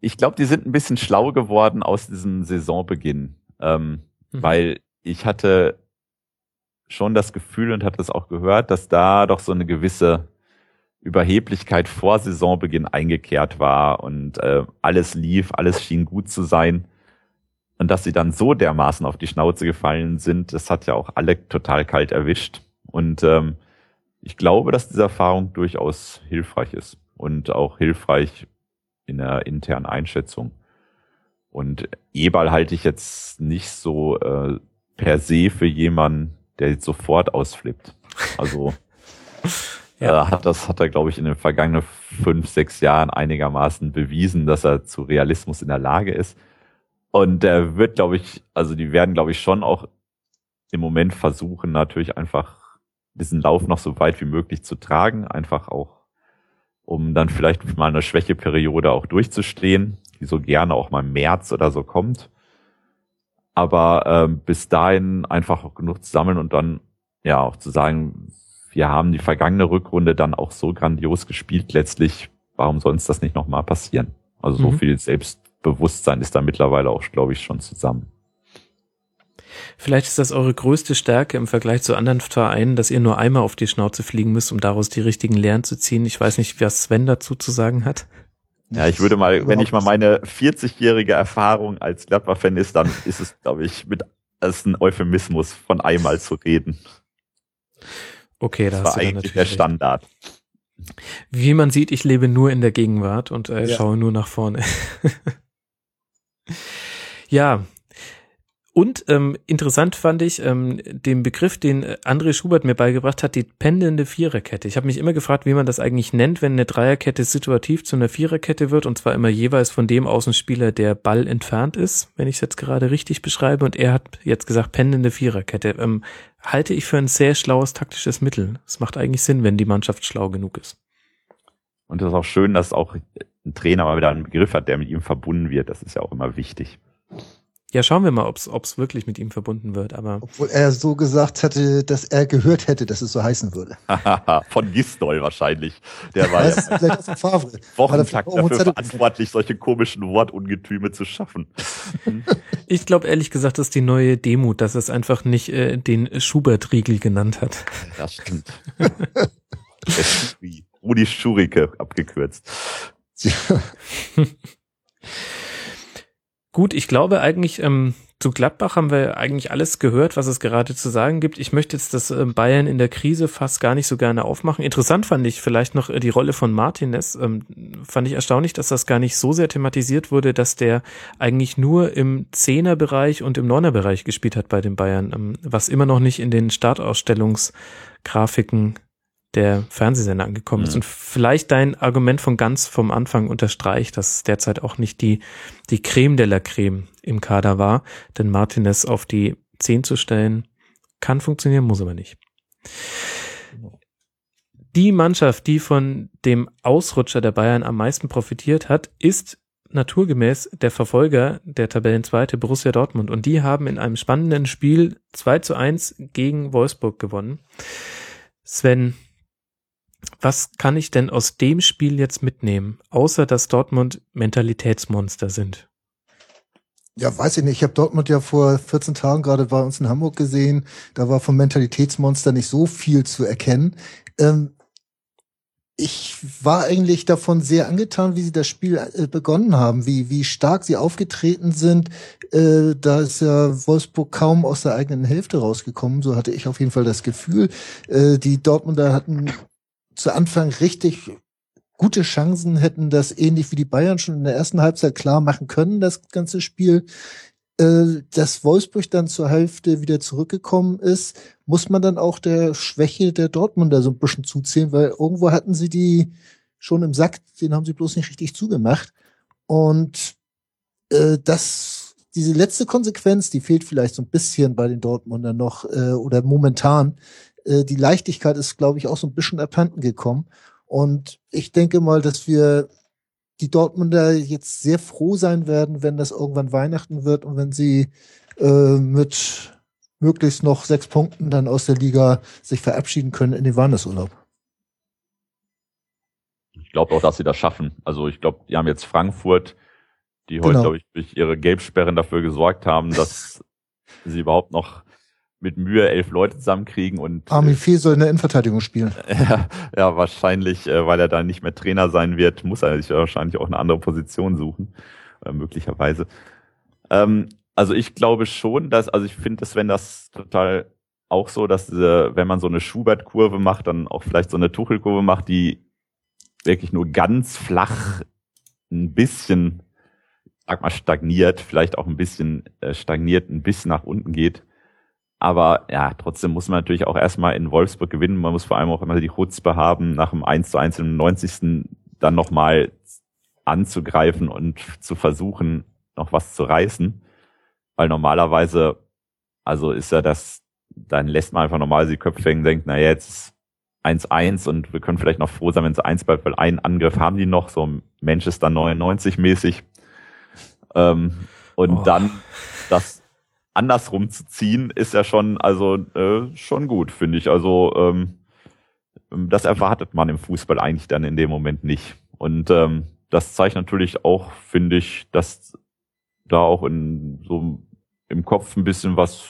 ich glaube, die sind ein bisschen schlau geworden aus diesem Saisonbeginn, ähm, mhm. weil ich hatte schon das Gefühl und hatte es auch gehört, dass da doch so eine gewisse Überheblichkeit vor Saisonbeginn eingekehrt war und äh, alles lief, alles schien gut zu sein. Und dass sie dann so dermaßen auf die Schnauze gefallen sind, das hat ja auch alle total kalt erwischt. Und ähm, ich glaube, dass diese Erfahrung durchaus hilfreich ist und auch hilfreich in der internen Einschätzung. Und Ebal halte ich jetzt nicht so äh, per se für jemanden, der jetzt sofort ausflippt. Also <laughs> ja. äh, hat das hat er, glaube ich, in den vergangenen fünf, sechs Jahren einigermaßen bewiesen, dass er zu Realismus in der Lage ist. Und er wird, glaube ich, also die werden, glaube ich, schon auch im Moment versuchen, natürlich einfach diesen Lauf noch so weit wie möglich zu tragen, einfach auch, um dann vielleicht mal eine Schwächeperiode auch durchzustehen, die so gerne auch mal im März oder so kommt. Aber ähm, bis dahin einfach genug zu sammeln und dann ja auch zu sagen, wir haben die vergangene Rückrunde dann auch so grandios gespielt letztlich. Warum soll uns das nicht nochmal passieren? Also mhm. so viel Selbstbewusstsein ist da mittlerweile auch, glaube ich, schon zusammen. Vielleicht ist das eure größte Stärke im Vergleich zu anderen Vereinen, dass ihr nur einmal auf die Schnauze fliegen müsst, um daraus die richtigen Lehren zu ziehen. Ich weiß nicht, was Sven dazu zu sagen hat. Ja, ich würde mal, wenn ich mal meine 40-jährige Erfahrung als Gladbach-Fan ist, dann ist es, glaube ich, mit als ein Euphemismus von einmal zu reden. Okay, das, das war eigentlich der Standard. Wie man sieht, ich lebe nur in der Gegenwart und äh, ja. schaue nur nach vorne. <laughs> ja, und ähm, interessant fand ich ähm, den Begriff, den äh, André Schubert mir beigebracht hat, die pendelnde Viererkette. Ich habe mich immer gefragt, wie man das eigentlich nennt, wenn eine Dreierkette situativ zu einer Viererkette wird und zwar immer jeweils von dem Außenspieler, der Ball entfernt ist, wenn ich es jetzt gerade richtig beschreibe. Und er hat jetzt gesagt, pendelnde Viererkette. Ähm, halte ich für ein sehr schlaues taktisches Mittel. Es macht eigentlich Sinn, wenn die Mannschaft schlau genug ist. Und es ist auch schön, dass auch ein Trainer mal wieder einen Begriff hat, der mit ihm verbunden wird. Das ist ja auch immer wichtig. Ja, schauen wir mal, ob es wirklich mit ihm verbunden wird. Aber Obwohl er so gesagt hatte, dass er gehört hätte, dass es so heißen würde. <laughs> Von Gistol wahrscheinlich. Der war das ja vielleicht aus Favre. Wochentag dafür verantwortlich, solche komischen Wortungetüme zu schaffen. <laughs> ich glaube ehrlich gesagt, das ist die neue Demut, dass es einfach nicht äh, den Schubert-Riegel genannt hat. Das stimmt. <laughs> Rudi Schurike abgekürzt. Gut, ich glaube eigentlich, ähm, zu Gladbach haben wir eigentlich alles gehört, was es gerade zu sagen gibt. Ich möchte jetzt das äh, Bayern in der Krise fast gar nicht so gerne aufmachen. Interessant fand ich vielleicht noch äh, die Rolle von Martinez. Ähm, fand ich erstaunlich, dass das gar nicht so sehr thematisiert wurde, dass der eigentlich nur im Zehnerbereich und im Neunerbereich gespielt hat bei den Bayern, ähm, was immer noch nicht in den Startausstellungsgrafiken der Fernsehsender angekommen ist. Und vielleicht dein Argument von ganz vom Anfang unterstreicht, dass derzeit auch nicht die, die Creme de la Creme im Kader war. Denn Martinez auf die 10 zu stellen, kann funktionieren, muss aber nicht. Die Mannschaft, die von dem Ausrutscher der Bayern am meisten profitiert hat, ist naturgemäß der Verfolger der Tabellenzweite Borussia Dortmund. Und die haben in einem spannenden Spiel 2 zu 1 gegen Wolfsburg gewonnen. Sven, was kann ich denn aus dem Spiel jetzt mitnehmen, außer dass Dortmund Mentalitätsmonster sind? Ja, weiß ich nicht. Ich habe Dortmund ja vor 14 Tagen gerade bei uns in Hamburg gesehen. Da war vom Mentalitätsmonster nicht so viel zu erkennen. Ähm, ich war eigentlich davon sehr angetan, wie sie das Spiel äh, begonnen haben, wie, wie stark sie aufgetreten sind. Äh, da ist ja Wolfsburg kaum aus der eigenen Hälfte rausgekommen. So hatte ich auf jeden Fall das Gefühl. Äh, die Dortmunder hatten zu Anfang richtig gute Chancen, hätten das ähnlich wie die Bayern schon in der ersten Halbzeit klar machen können, das ganze Spiel. Äh, dass Wolfsburg dann zur Hälfte wieder zurückgekommen ist, muss man dann auch der Schwäche der Dortmunder so ein bisschen zuzählen, weil irgendwo hatten sie die schon im Sack, den haben sie bloß nicht richtig zugemacht. Und äh, das, diese letzte Konsequenz, die fehlt vielleicht so ein bisschen bei den Dortmundern noch äh, oder momentan. Äh, die Leichtigkeit ist, glaube ich, auch so ein bisschen abhanden gekommen. Und ich denke mal, dass wir die Dortmunder jetzt sehr froh sein werden, wenn das irgendwann Weihnachten wird und wenn sie äh, mit möglichst noch sechs Punkten dann aus der Liga sich verabschieden können in den Wandesurlaub. Ich glaube auch, dass sie das schaffen. Also ich glaube, die haben jetzt Frankfurt, die heute, genau. glaube ich, durch ihre Gelbsperren dafür gesorgt haben, dass <laughs> sie überhaupt noch mit Mühe elf Leute zusammenkriegen und Armin Fee soll in der Innenverteidigung spielen. <laughs> ja, ja, wahrscheinlich, äh, weil er dann nicht mehr Trainer sein wird, muss er sich wahrscheinlich auch eine andere Position suchen, äh, möglicherweise. Ähm, also ich glaube schon, dass, also ich finde dass wenn das total auch so, dass diese, wenn man so eine Schubert-Kurve macht, dann auch vielleicht so eine Tuchelkurve macht, die wirklich nur ganz flach ein bisschen, sag mal, stagniert, vielleicht auch ein bisschen äh, stagniert, ein bisschen nach unten geht aber ja, trotzdem muss man natürlich auch erstmal in Wolfsburg gewinnen. Man muss vor allem auch immer die Chutzpe haben, nach dem 1 zu 1 im 90. dann nochmal anzugreifen und zu versuchen, noch was zu reißen. Weil normalerweise, also ist ja das, dann lässt man einfach normal die Köpfe hängen, denkt, na jetzt 1-1 und wir können vielleicht noch froh sein, wenn es 1 bleibt, weil einen Angriff haben die noch, so Manchester 99 mäßig. Ähm, und oh. dann das andersrum zu ziehen, ist ja schon, also äh, schon gut, finde ich. Also ähm, das erwartet man im Fußball eigentlich dann in dem Moment nicht. Und ähm, das zeigt natürlich auch, finde ich, dass da auch in so im Kopf ein bisschen was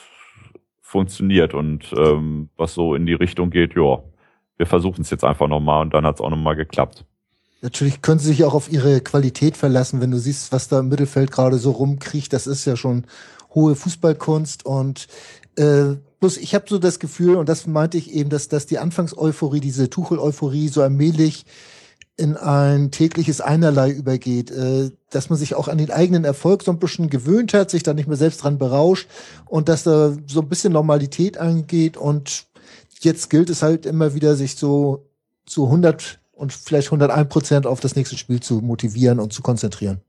funktioniert und ähm, was so in die Richtung geht, ja, wir versuchen es jetzt einfach nochmal und dann hat es auch nochmal geklappt. Natürlich können sie sich auch auf ihre Qualität verlassen, wenn du siehst, was da im Mittelfeld gerade so rumkriecht, das ist ja schon hohe Fußballkunst und äh, bloß ich habe so das Gefühl, und das meinte ich eben, dass, dass die Anfangseuphorie, diese Tuchel-Euphorie so allmählich in ein tägliches Einerlei übergeht, äh, dass man sich auch an den eigenen Erfolg so ein bisschen gewöhnt hat, sich da nicht mehr selbst dran berauscht und dass da so ein bisschen Normalität angeht und jetzt gilt es halt immer wieder, sich so zu 100 und vielleicht 101 Prozent auf das nächste Spiel zu motivieren und zu konzentrieren.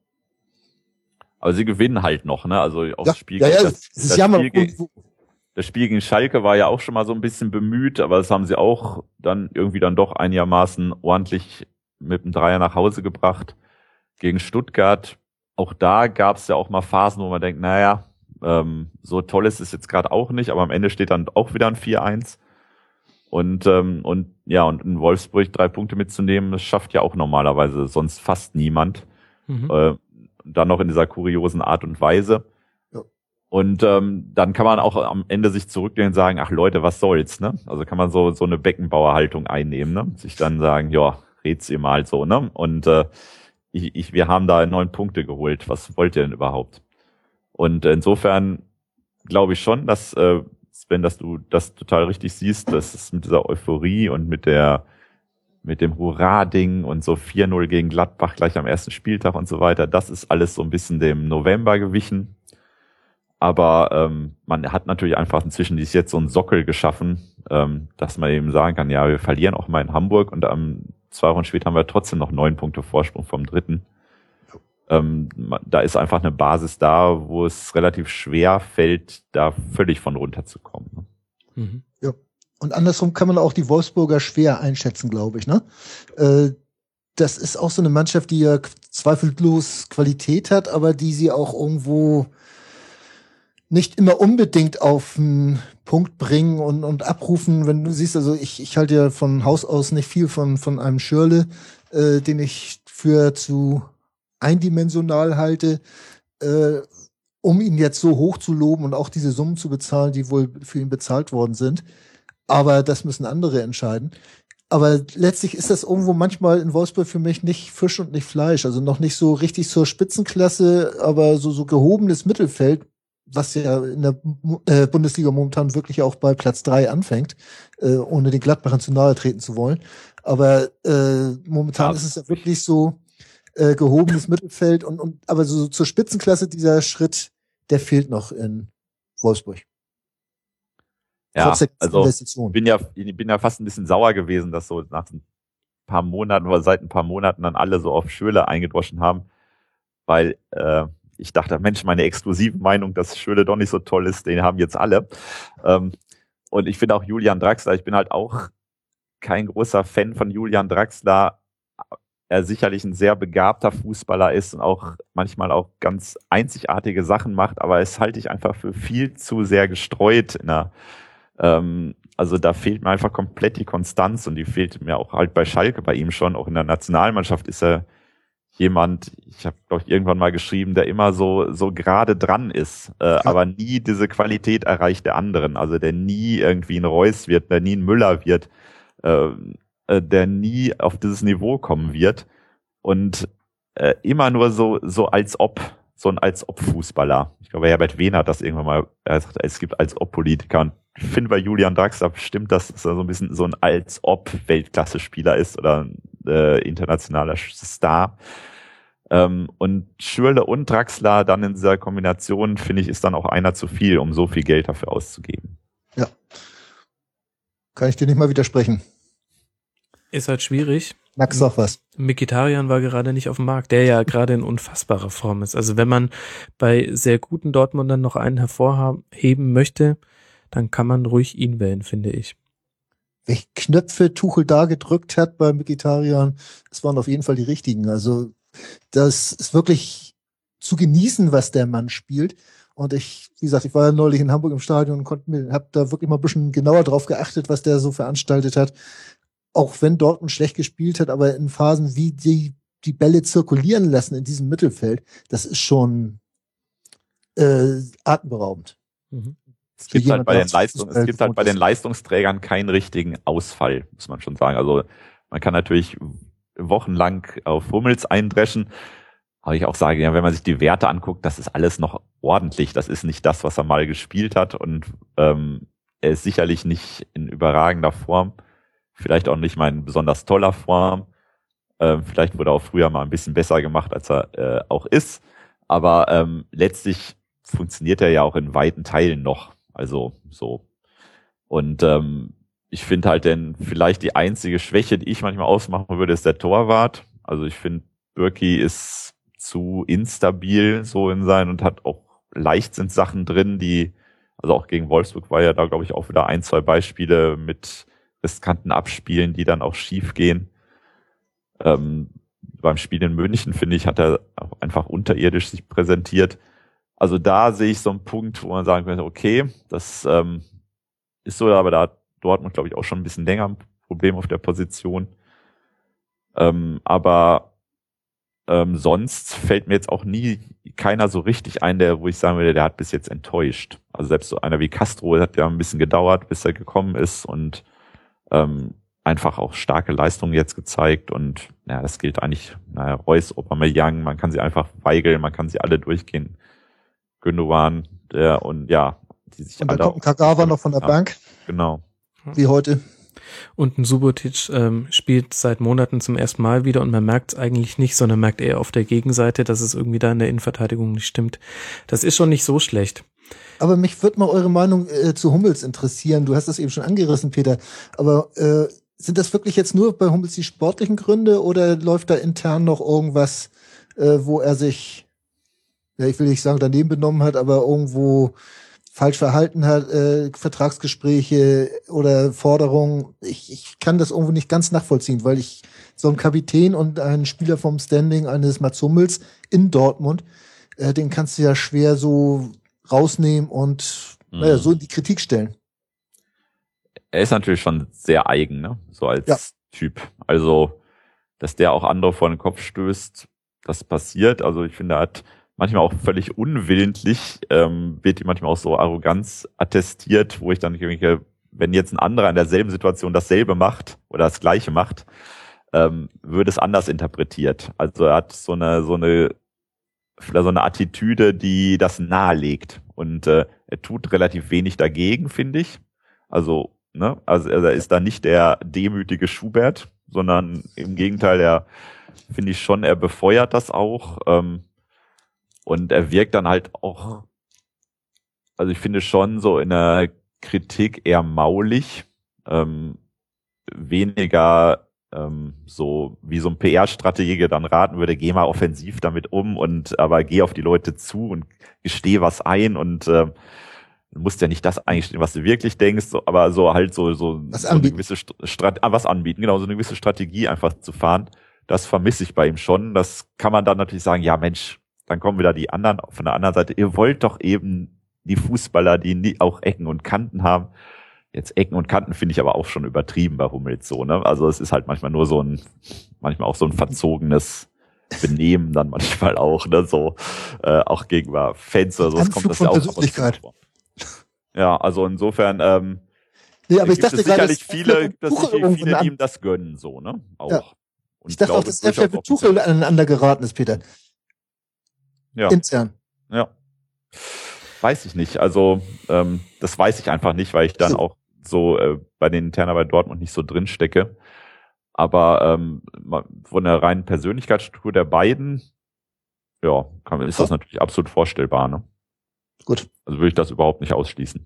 Aber sie gewinnen halt noch, ne? Also auch ja, das Spiel, ja, ja, das, das, das, Spiel gegen, das Spiel gegen Schalke war ja auch schon mal so ein bisschen bemüht, aber das haben sie auch dann irgendwie dann doch einigermaßen ordentlich mit dem Dreier nach Hause gebracht. Gegen Stuttgart, auch da gab es ja auch mal Phasen, wo man denkt, naja, ähm, so toll ist es jetzt gerade auch nicht, aber am Ende steht dann auch wieder ein 4-1. Und, ähm, und ja, und in Wolfsburg drei Punkte mitzunehmen, das schafft ja auch normalerweise sonst fast niemand. Mhm. Äh, dann noch in dieser kuriosen Art und Weise. Ja. Und ähm, dann kann man auch am Ende sich zurücklehnen und sagen, ach Leute, was soll's, ne? Also kann man so so eine Beckenbauerhaltung einnehmen, ne? Sich dann sagen, ja, red's ihr mal so, ne? Und äh, ich, ich, wir haben da neun Punkte geholt. Was wollt ihr denn überhaupt? Und insofern glaube ich schon, dass äh, Sven, dass du das total richtig siehst, dass es mit dieser Euphorie und mit der mit dem Hurra-Ding und so 4-0 gegen Gladbach gleich am ersten Spieltag und so weiter. Das ist alles so ein bisschen dem November gewichen. Aber ähm, man hat natürlich einfach inzwischen dies jetzt so einen Sockel geschaffen, ähm, dass man eben sagen kann, ja, wir verlieren auch mal in Hamburg und am zwei Wochen später haben wir trotzdem noch neun Punkte Vorsprung vom dritten. Ähm, da ist einfach eine Basis da, wo es relativ schwer fällt, da völlig von runterzukommen. Ne? Mhm. Ja, Und andersrum kann man auch die Wolfsburger schwer einschätzen, glaube ich. Ne? Äh, das ist auch so eine Mannschaft, die ja zweifellos Qualität hat, aber die sie auch irgendwo nicht immer unbedingt auf den Punkt bringen und, und abrufen. Wenn du siehst, also ich, ich halte ja von Haus aus nicht viel von, von einem Schirle, äh, den ich für zu eindimensional halte, äh, um ihn jetzt so hoch zu loben und auch diese Summen zu bezahlen, die wohl für ihn bezahlt worden sind. Aber das müssen andere entscheiden. Aber letztlich ist das irgendwo manchmal in Wolfsburg für mich nicht Fisch und nicht Fleisch. Also noch nicht so richtig zur Spitzenklasse, aber so, so gehobenes Mittelfeld, was ja in der äh, Bundesliga momentan wirklich auch bei Platz drei anfängt, äh, ohne den Gladbachern zu nahe treten zu wollen. Aber äh, momentan ja. ist es ja wirklich so äh, gehobenes Mittelfeld und, und aber so zur Spitzenklasse dieser Schritt, der fehlt noch in Wolfsburg. Ja, also bin ja, bin ja fast ein bisschen sauer gewesen, dass so nach ein paar Monaten oder seit ein paar Monaten dann alle so auf Schöle eingedroschen haben, weil äh, ich dachte, Mensch, meine exklusive Meinung, dass Schöle doch nicht so toll ist, den haben jetzt alle. Ähm, und ich finde auch Julian Draxler, ich bin halt auch kein großer Fan von Julian Draxler. Er sicherlich ein sehr begabter Fußballer ist und auch manchmal auch ganz einzigartige Sachen macht, aber es halte ich einfach für viel zu sehr gestreut in der ähm, also da fehlt mir einfach komplett die Konstanz und die fehlt mir auch halt bei Schalke bei ihm schon. Auch in der Nationalmannschaft ist er jemand, ich habe glaube ich irgendwann mal geschrieben, der immer so so gerade dran ist, äh, ja. aber nie diese Qualität erreicht der anderen. Also der nie irgendwie ein Reus wird, der nie ein Müller wird, äh, äh, der nie auf dieses Niveau kommen wird und äh, immer nur so so als ob so ein als ob Fußballer. Ich glaube, Herbert Wehner hat das irgendwann mal, er sagt, es gibt als ob Politiker und ich finde bei Julian Draxler stimmt, dass er so ein bisschen so ein als ob Weltklasse-Spieler ist oder äh, internationaler Star. Ähm, und Schürle und Draxler dann in dieser Kombination, finde ich, ist dann auch einer zu viel, um so viel Geld dafür auszugeben. Ja. Kann ich dir nicht mal widersprechen. Ist halt schwierig. Max sag was. Mikitarian war gerade nicht auf dem Markt, der ja gerade in unfassbarer Form ist. Also wenn man bei sehr guten Dortmundern noch einen hervorheben möchte, dann kann man ruhig ihn wählen, finde ich. Welche Knöpfe Tuchel da gedrückt hat bei Vegetariern, das waren auf jeden Fall die richtigen. Also das ist wirklich zu genießen, was der Mann spielt. Und ich, wie gesagt, ich war ja neulich in Hamburg im Stadion und konnte mir, hab da wirklich mal ein bisschen genauer drauf geachtet, was der so veranstaltet hat. Auch wenn Dortmund schlecht gespielt hat, aber in Phasen, wie die die Bälle zirkulieren lassen in diesem Mittelfeld, das ist schon äh, atemberaubend. Mhm. Es gibt halt bei den Leistung, es gibt halt bei den Leistungsträgern keinen richtigen Ausfall, muss man schon sagen. Also man kann natürlich wochenlang auf Hummels eindreschen. Aber ich auch sage, ja, wenn man sich die Werte anguckt, das ist alles noch ordentlich. Das ist nicht das, was er mal gespielt hat. Und ähm, er ist sicherlich nicht in überragender Form. Vielleicht auch nicht mal in besonders toller Form. Ähm, vielleicht wurde er auch früher mal ein bisschen besser gemacht, als er äh, auch ist. Aber ähm, letztlich funktioniert er ja auch in weiten Teilen noch. Also so. Und ähm, ich finde halt denn vielleicht die einzige Schwäche, die ich manchmal ausmachen würde, ist der Torwart. Also ich finde, Birki ist zu instabil so in sein und hat auch leicht sind Sachen drin, die, also auch gegen Wolfsburg war ja da, glaube ich, auch wieder ein, zwei Beispiele mit riskanten Abspielen, die dann auch schief gehen. Ähm, beim Spiel in München, finde ich, hat er auch einfach unterirdisch sich präsentiert. Also da sehe ich so einen Punkt, wo man sagen könnte, okay, das ähm, ist so, aber da hat Dortmund, glaube ich, auch schon ein bisschen länger ein Problem auf der Position. Ähm, aber ähm, sonst fällt mir jetzt auch nie keiner so richtig ein, der, wo ich sagen würde, der hat bis jetzt enttäuscht. Also selbst so einer wie Castro hat ja ein bisschen gedauert, bis er gekommen ist und ähm, einfach auch starke Leistungen jetzt gezeigt und ja, das gilt eigentlich, naja, Reus, Young, man kann sie einfach weigeln, man kann sie alle durchgehen Gündogan, der und ja, die sich und alle. Und Kagawa noch von der Bank. Genau. Wie heute. Und ein Subotic ähm, spielt seit Monaten zum ersten Mal wieder und man merkt es eigentlich nicht, sondern merkt eher auf der Gegenseite, dass es irgendwie da in der Innenverteidigung nicht stimmt. Das ist schon nicht so schlecht. Aber mich würde mal eure Meinung äh, zu Hummels interessieren. Du hast das eben schon angerissen, Peter. Aber äh, sind das wirklich jetzt nur bei Hummels die sportlichen Gründe oder läuft da intern noch irgendwas, äh, wo er sich ja, ich will nicht sagen, daneben benommen hat, aber irgendwo falsch verhalten hat, äh, Vertragsgespräche oder Forderungen. Ich, ich kann das irgendwo nicht ganz nachvollziehen, weil ich so ein Kapitän und ein Spieler vom Standing eines Mats Hummels in Dortmund, äh, den kannst du ja schwer so rausnehmen und mhm. naja, so in die Kritik stellen. Er ist natürlich schon sehr eigen, ne? So als ja. Typ. Also, dass der auch andere vor den Kopf stößt, das passiert. Also ich finde, er hat manchmal auch völlig unwillentlich, ähm, wird ihm manchmal auch so Arroganz attestiert, wo ich dann denke, wenn jetzt ein anderer in derselben Situation dasselbe macht oder das Gleiche macht, ähm, würde es anders interpretiert. Also er hat so eine, so eine, so eine Attitüde, die das nahelegt. Und äh, er tut relativ wenig dagegen, finde ich. Also, ne, also er ist da nicht der demütige Schubert, sondern im Gegenteil, er finde ich schon, er befeuert das auch. Ähm, und er wirkt dann halt auch, also ich finde schon so in der Kritik eher maulig, ähm, weniger ähm, so wie so ein PR-Stratege dann raten würde, geh mal offensiv damit um und aber geh auf die Leute zu und gesteh was ein und äh, du musst ja nicht das eingestehen, was du wirklich denkst, so, aber so halt so so, was so eine gewisse Strat ah, was anbieten, genau so eine gewisse Strategie einfach zu fahren. Das vermisse ich bei ihm schon. Das kann man dann natürlich sagen, ja Mensch, dann kommen wieder die anderen von der anderen Seite. Ihr wollt doch eben die Fußballer, die auch Ecken und Kanten haben. Jetzt Ecken und Kanten finde ich aber auch schon übertrieben bei Hummels so, ne? Also es ist halt manchmal nur so ein, manchmal auch so ein verzogenes Benehmen dann manchmal auch, ne? So, äh, auch gegenüber Fans oder so. Das kommt das ja auch vor. Ja, also insofern, ähm, Nee, aber ich dachte es sicherlich gerade, viele, dass sich viele ihm das gönnen, so, ne? Auch. Ja. ich dachte auch, dass er vielleicht mit Tuchel aneinander geraten ist, Peter. Ja. Intern. Ja. Weiß ich nicht. Also ähm, das weiß ich einfach nicht, weil ich dann auch so äh, bei den Interner bei Dortmund nicht so drin stecke. Aber ähm, von der reinen Persönlichkeitsstruktur der beiden, ja, kann, ist das natürlich absolut vorstellbar. Ne? Gut. Also würde ich das überhaupt nicht ausschließen.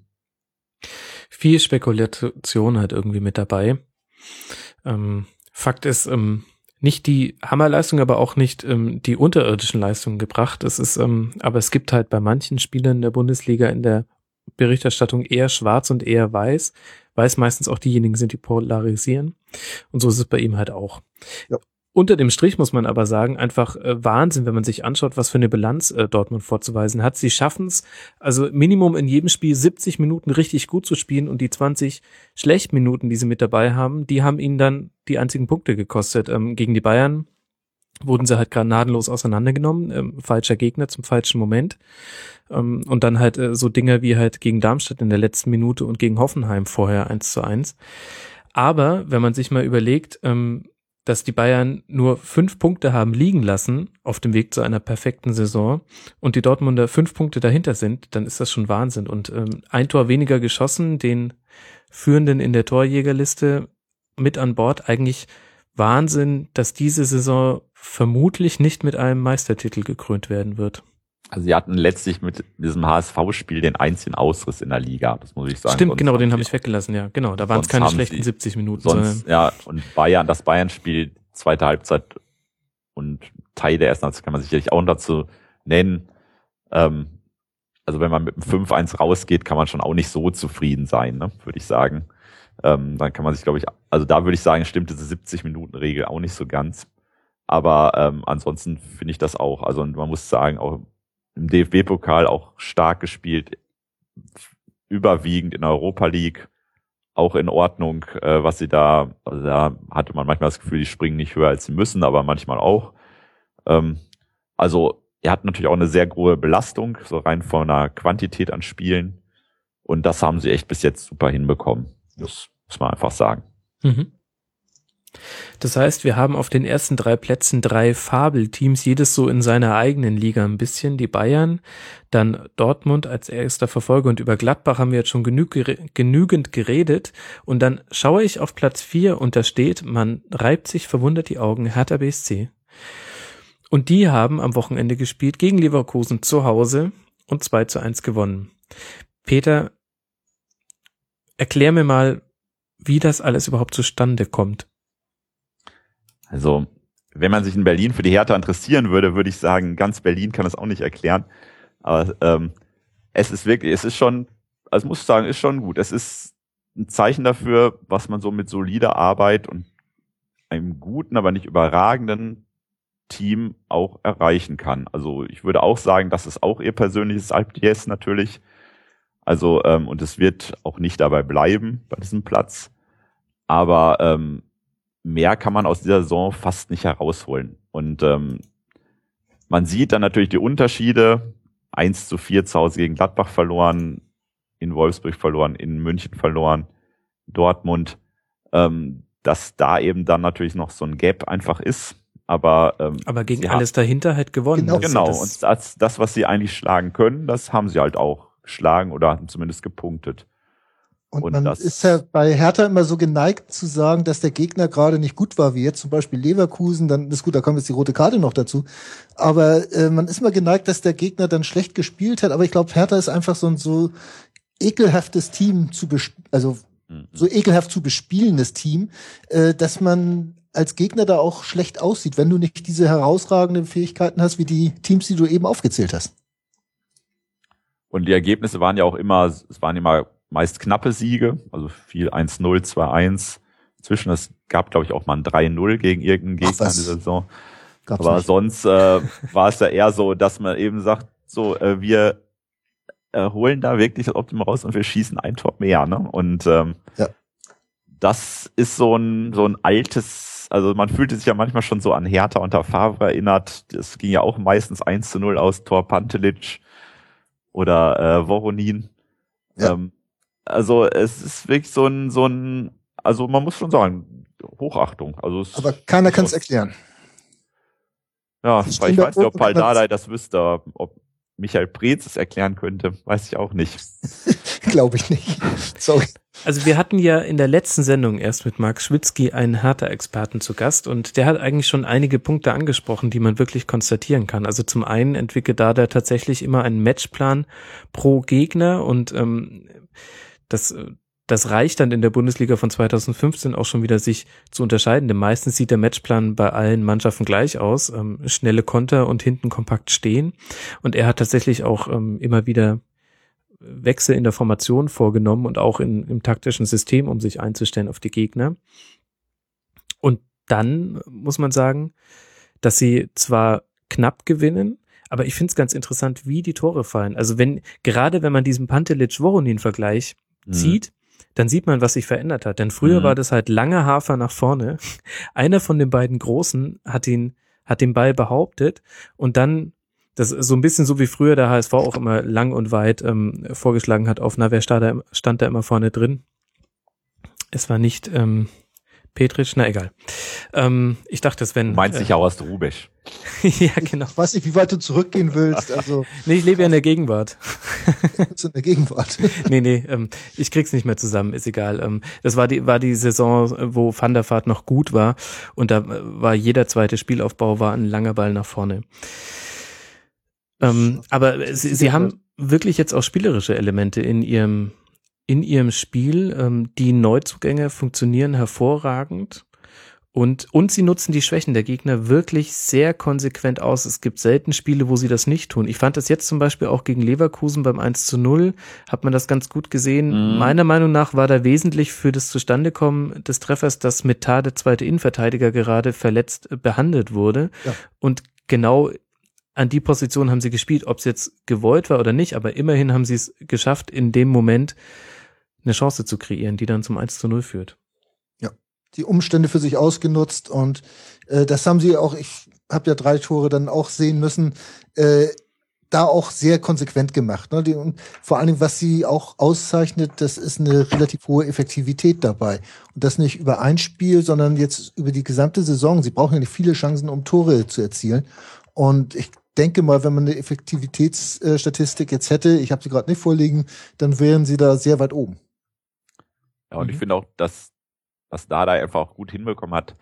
Viel Spekulation halt irgendwie mit dabei. Ähm, Fakt ist, ähm, nicht die Hammerleistung, aber auch nicht ähm, die unterirdischen Leistungen gebracht. Es ist, ähm, aber es gibt halt bei manchen Spielern der Bundesliga in der Berichterstattung eher schwarz und eher weiß. Weiß meistens auch diejenigen sind, die polarisieren. Und so ist es bei ihm halt auch. Ja. Unter dem Strich muss man aber sagen, einfach äh, Wahnsinn, wenn man sich anschaut, was für eine Bilanz äh, Dortmund vorzuweisen hat. Sie schaffen es, also Minimum in jedem Spiel 70 Minuten richtig gut zu spielen und die 20 schlechten Minuten, die sie mit dabei haben, die haben ihnen dann die einzigen Punkte gekostet. Ähm, gegen die Bayern wurden sie halt gnadenlos auseinandergenommen, ähm, falscher Gegner zum falschen Moment. Ähm, und dann halt äh, so Dinge wie halt gegen Darmstadt in der letzten Minute und gegen Hoffenheim vorher eins zu eins. Aber wenn man sich mal überlegt, ähm, dass die Bayern nur fünf Punkte haben liegen lassen auf dem Weg zu einer perfekten Saison und die Dortmunder fünf Punkte dahinter sind, dann ist das schon Wahnsinn. Und ähm, ein Tor weniger geschossen, den Führenden in der Torjägerliste mit an Bord. Eigentlich Wahnsinn, dass diese Saison vermutlich nicht mit einem Meistertitel gekrönt werden wird. Also sie hatten letztlich mit diesem HSV-Spiel den einzigen Ausriss in der Liga, das muss ich sagen. Stimmt, sonst genau, den habe ich weggelassen, ja, genau. Da waren es keine schlechten sie, 70 Minuten. Sonst, ja, und Bayern, das Bayern-Spiel, zweite Halbzeit und Teil der ersten Halbzeit kann man sicherlich auch dazu nennen. Ähm, also wenn man mit einem 5-1 rausgeht, kann man schon auch nicht so zufrieden sein, ne, würde ich sagen. Ähm, dann kann man sich, glaube ich, also da würde ich sagen, stimmt diese 70-Minuten-Regel auch nicht so ganz. Aber ähm, ansonsten finde ich das auch. Also man muss sagen, auch im DFB-Pokal auch stark gespielt, überwiegend in der Europa League auch in Ordnung, äh, was sie da, also da hatte man manchmal das Gefühl, die springen nicht höher als sie müssen, aber manchmal auch. Ähm, also er hat natürlich auch eine sehr große Belastung, so rein von einer Quantität an Spielen. Und das haben sie echt bis jetzt super hinbekommen. Das muss man einfach sagen. Mhm. Das heißt, wir haben auf den ersten drei Plätzen drei Fabelteams, jedes so in seiner eigenen Liga ein bisschen. Die Bayern, dann Dortmund als erster Verfolger und über Gladbach haben wir jetzt schon genü genügend geredet. Und dann schaue ich auf Platz vier und da steht, man reibt sich verwundert die Augen, Hertha BSC. Und die haben am Wochenende gespielt gegen Leverkusen zu Hause und 2 zu 1 gewonnen. Peter, erklär mir mal, wie das alles überhaupt zustande kommt. Also, wenn man sich in Berlin für die Hertha interessieren würde, würde ich sagen, ganz Berlin kann das auch nicht erklären. Aber ähm, es ist wirklich, es ist schon also muss ich sagen, ist schon gut. Es ist ein Zeichen dafür, was man so mit solider Arbeit und einem guten, aber nicht überragenden Team auch erreichen kann. Also ich würde auch sagen, das ist auch ihr persönliches IPS natürlich. Also ähm, und es wird auch nicht dabei bleiben bei diesem Platz. Aber ähm, mehr kann man aus dieser Saison fast nicht herausholen. Und ähm, man sieht dann natürlich die Unterschiede. 1 zu 4 zu Hause gegen Gladbach verloren, in Wolfsburg verloren, in München verloren, Dortmund, ähm, dass da eben dann natürlich noch so ein Gap einfach ist. Aber, ähm, aber gegen alles dahinter halt gewonnen. Genau, also genau. und das, das, was sie eigentlich schlagen können, das haben sie halt auch geschlagen oder haben zumindest gepunktet. Und, und man ist ja bei Hertha immer so geneigt zu sagen, dass der Gegner gerade nicht gut war, wie jetzt zum Beispiel Leverkusen, dann ist gut, da kommt jetzt die rote Karte noch dazu. Aber äh, man ist immer geneigt, dass der Gegner dann schlecht gespielt hat. Aber ich glaube, Hertha ist einfach so ein so ekelhaftes Team zu also mhm. so ekelhaft zu bespielendes Team, äh, dass man als Gegner da auch schlecht aussieht, wenn du nicht diese herausragenden Fähigkeiten hast, wie die Teams, die du eben aufgezählt hast. Und die Ergebnisse waren ja auch immer, es waren immer meist knappe Siege, also viel 1-0, 2-1. Zwischen es gab, glaube ich, auch mal ein 3-0 gegen irgendeinen Gegner in dieser Saison. Gab's Aber nicht. sonst äh, war es ja eher so, dass man eben sagt, so, äh, wir äh, holen da wirklich das Optimum raus und wir schießen ein Tor mehr. Ne? Und ähm, ja. das ist so ein, so ein altes, also man fühlte sich ja manchmal schon so an Hertha unter Favre erinnert. Das ging ja auch meistens 1 zu 0 aus Tor Pantelic oder äh, Voronin. Ja. Ähm, also es ist wirklich so ein, so ein, also man muss schon sagen, Hochachtung. Also es Aber keiner kann es erklären. Ja, weil ich weiß nicht, ob Paldadei das wüsste, ob Michael Preetz es erklären könnte, weiß ich auch nicht. <laughs> Glaube ich nicht. Sorry. Also wir hatten ja in der letzten Sendung erst mit Marc Schwitzky einen Hertha-Experten zu Gast und der hat eigentlich schon einige Punkte angesprochen, die man wirklich konstatieren kann. Also zum einen entwickelt da der tatsächlich immer einen Matchplan pro Gegner und ähm, das, das reicht dann in der Bundesliga von 2015 auch schon wieder sich zu unterscheiden. Denn meistens sieht der Matchplan bei allen Mannschaften gleich aus. Ähm, schnelle Konter und hinten kompakt stehen. Und er hat tatsächlich auch ähm, immer wieder Wechsel in der Formation vorgenommen und auch in, im taktischen System, um sich einzustellen auf die Gegner. Und dann muss man sagen, dass sie zwar knapp gewinnen, aber ich finde es ganz interessant, wie die Tore fallen. Also wenn, gerade wenn man diesen Pantelic-Voronin-Vergleich. Zieht, dann sieht man, was sich verändert hat. Denn früher mhm. war das halt lange Hafer nach vorne. <laughs> Einer von den beiden Großen hat ihn, hat den Ball behauptet und dann das ist so ein bisschen so wie früher der HSV auch immer lang und weit ähm, vorgeschlagen hat auf, na, wer stand da, stand da immer vorne drin? Es war nicht ähm, Petric, na egal. Ähm, ich dachte, es wenn. Meinst äh, sicher aus Rubisch. <laughs> ja, genau. Ich weiß nicht, wie weit du zurückgehen willst. Also, <laughs> nee, ich lebe ja in der Gegenwart. in der Gegenwart. <laughs> nee, nee, ähm, ich krieg's nicht mehr zusammen, ist egal. Ähm, das war die, war die Saison, wo Van der Vaart noch gut war und da war jeder zweite Spielaufbau war ein langer Ball nach vorne. Ähm, aber sie, sie haben wirklich jetzt auch spielerische Elemente in ihrem in ihrem Spiel. Ähm, die Neuzugänge funktionieren hervorragend. Und, und sie nutzen die Schwächen der Gegner wirklich sehr konsequent aus. Es gibt selten Spiele, wo sie das nicht tun. Ich fand das jetzt zum Beispiel auch gegen Leverkusen beim 1 zu 0, hat man das ganz gut gesehen. Mhm. Meiner Meinung nach war da wesentlich für das Zustandekommen des Treffers, dass Metade, der zweite Innenverteidiger, gerade verletzt behandelt wurde. Ja. Und genau an die Position haben sie gespielt, ob es jetzt gewollt war oder nicht, aber immerhin haben sie es geschafft, in dem Moment eine Chance zu kreieren, die dann zum 1 zu 0 führt. Ja, die Umstände für sich ausgenutzt und äh, das haben sie auch, ich habe ja drei Tore dann auch sehen müssen, äh, da auch sehr konsequent gemacht. Ne? Die, und vor allen Dingen, was sie auch auszeichnet, das ist eine relativ hohe Effektivität dabei. Und das nicht über ein Spiel, sondern jetzt über die gesamte Saison. Sie brauchen ja nicht viele Chancen, um Tore zu erzielen. Und ich denke mal, wenn man eine Effektivitätsstatistik jetzt hätte, ich habe sie gerade nicht vorliegen, dann wären sie da sehr weit oben. Ja, und mhm. ich finde auch, dass was Dada einfach auch gut hinbekommen hat,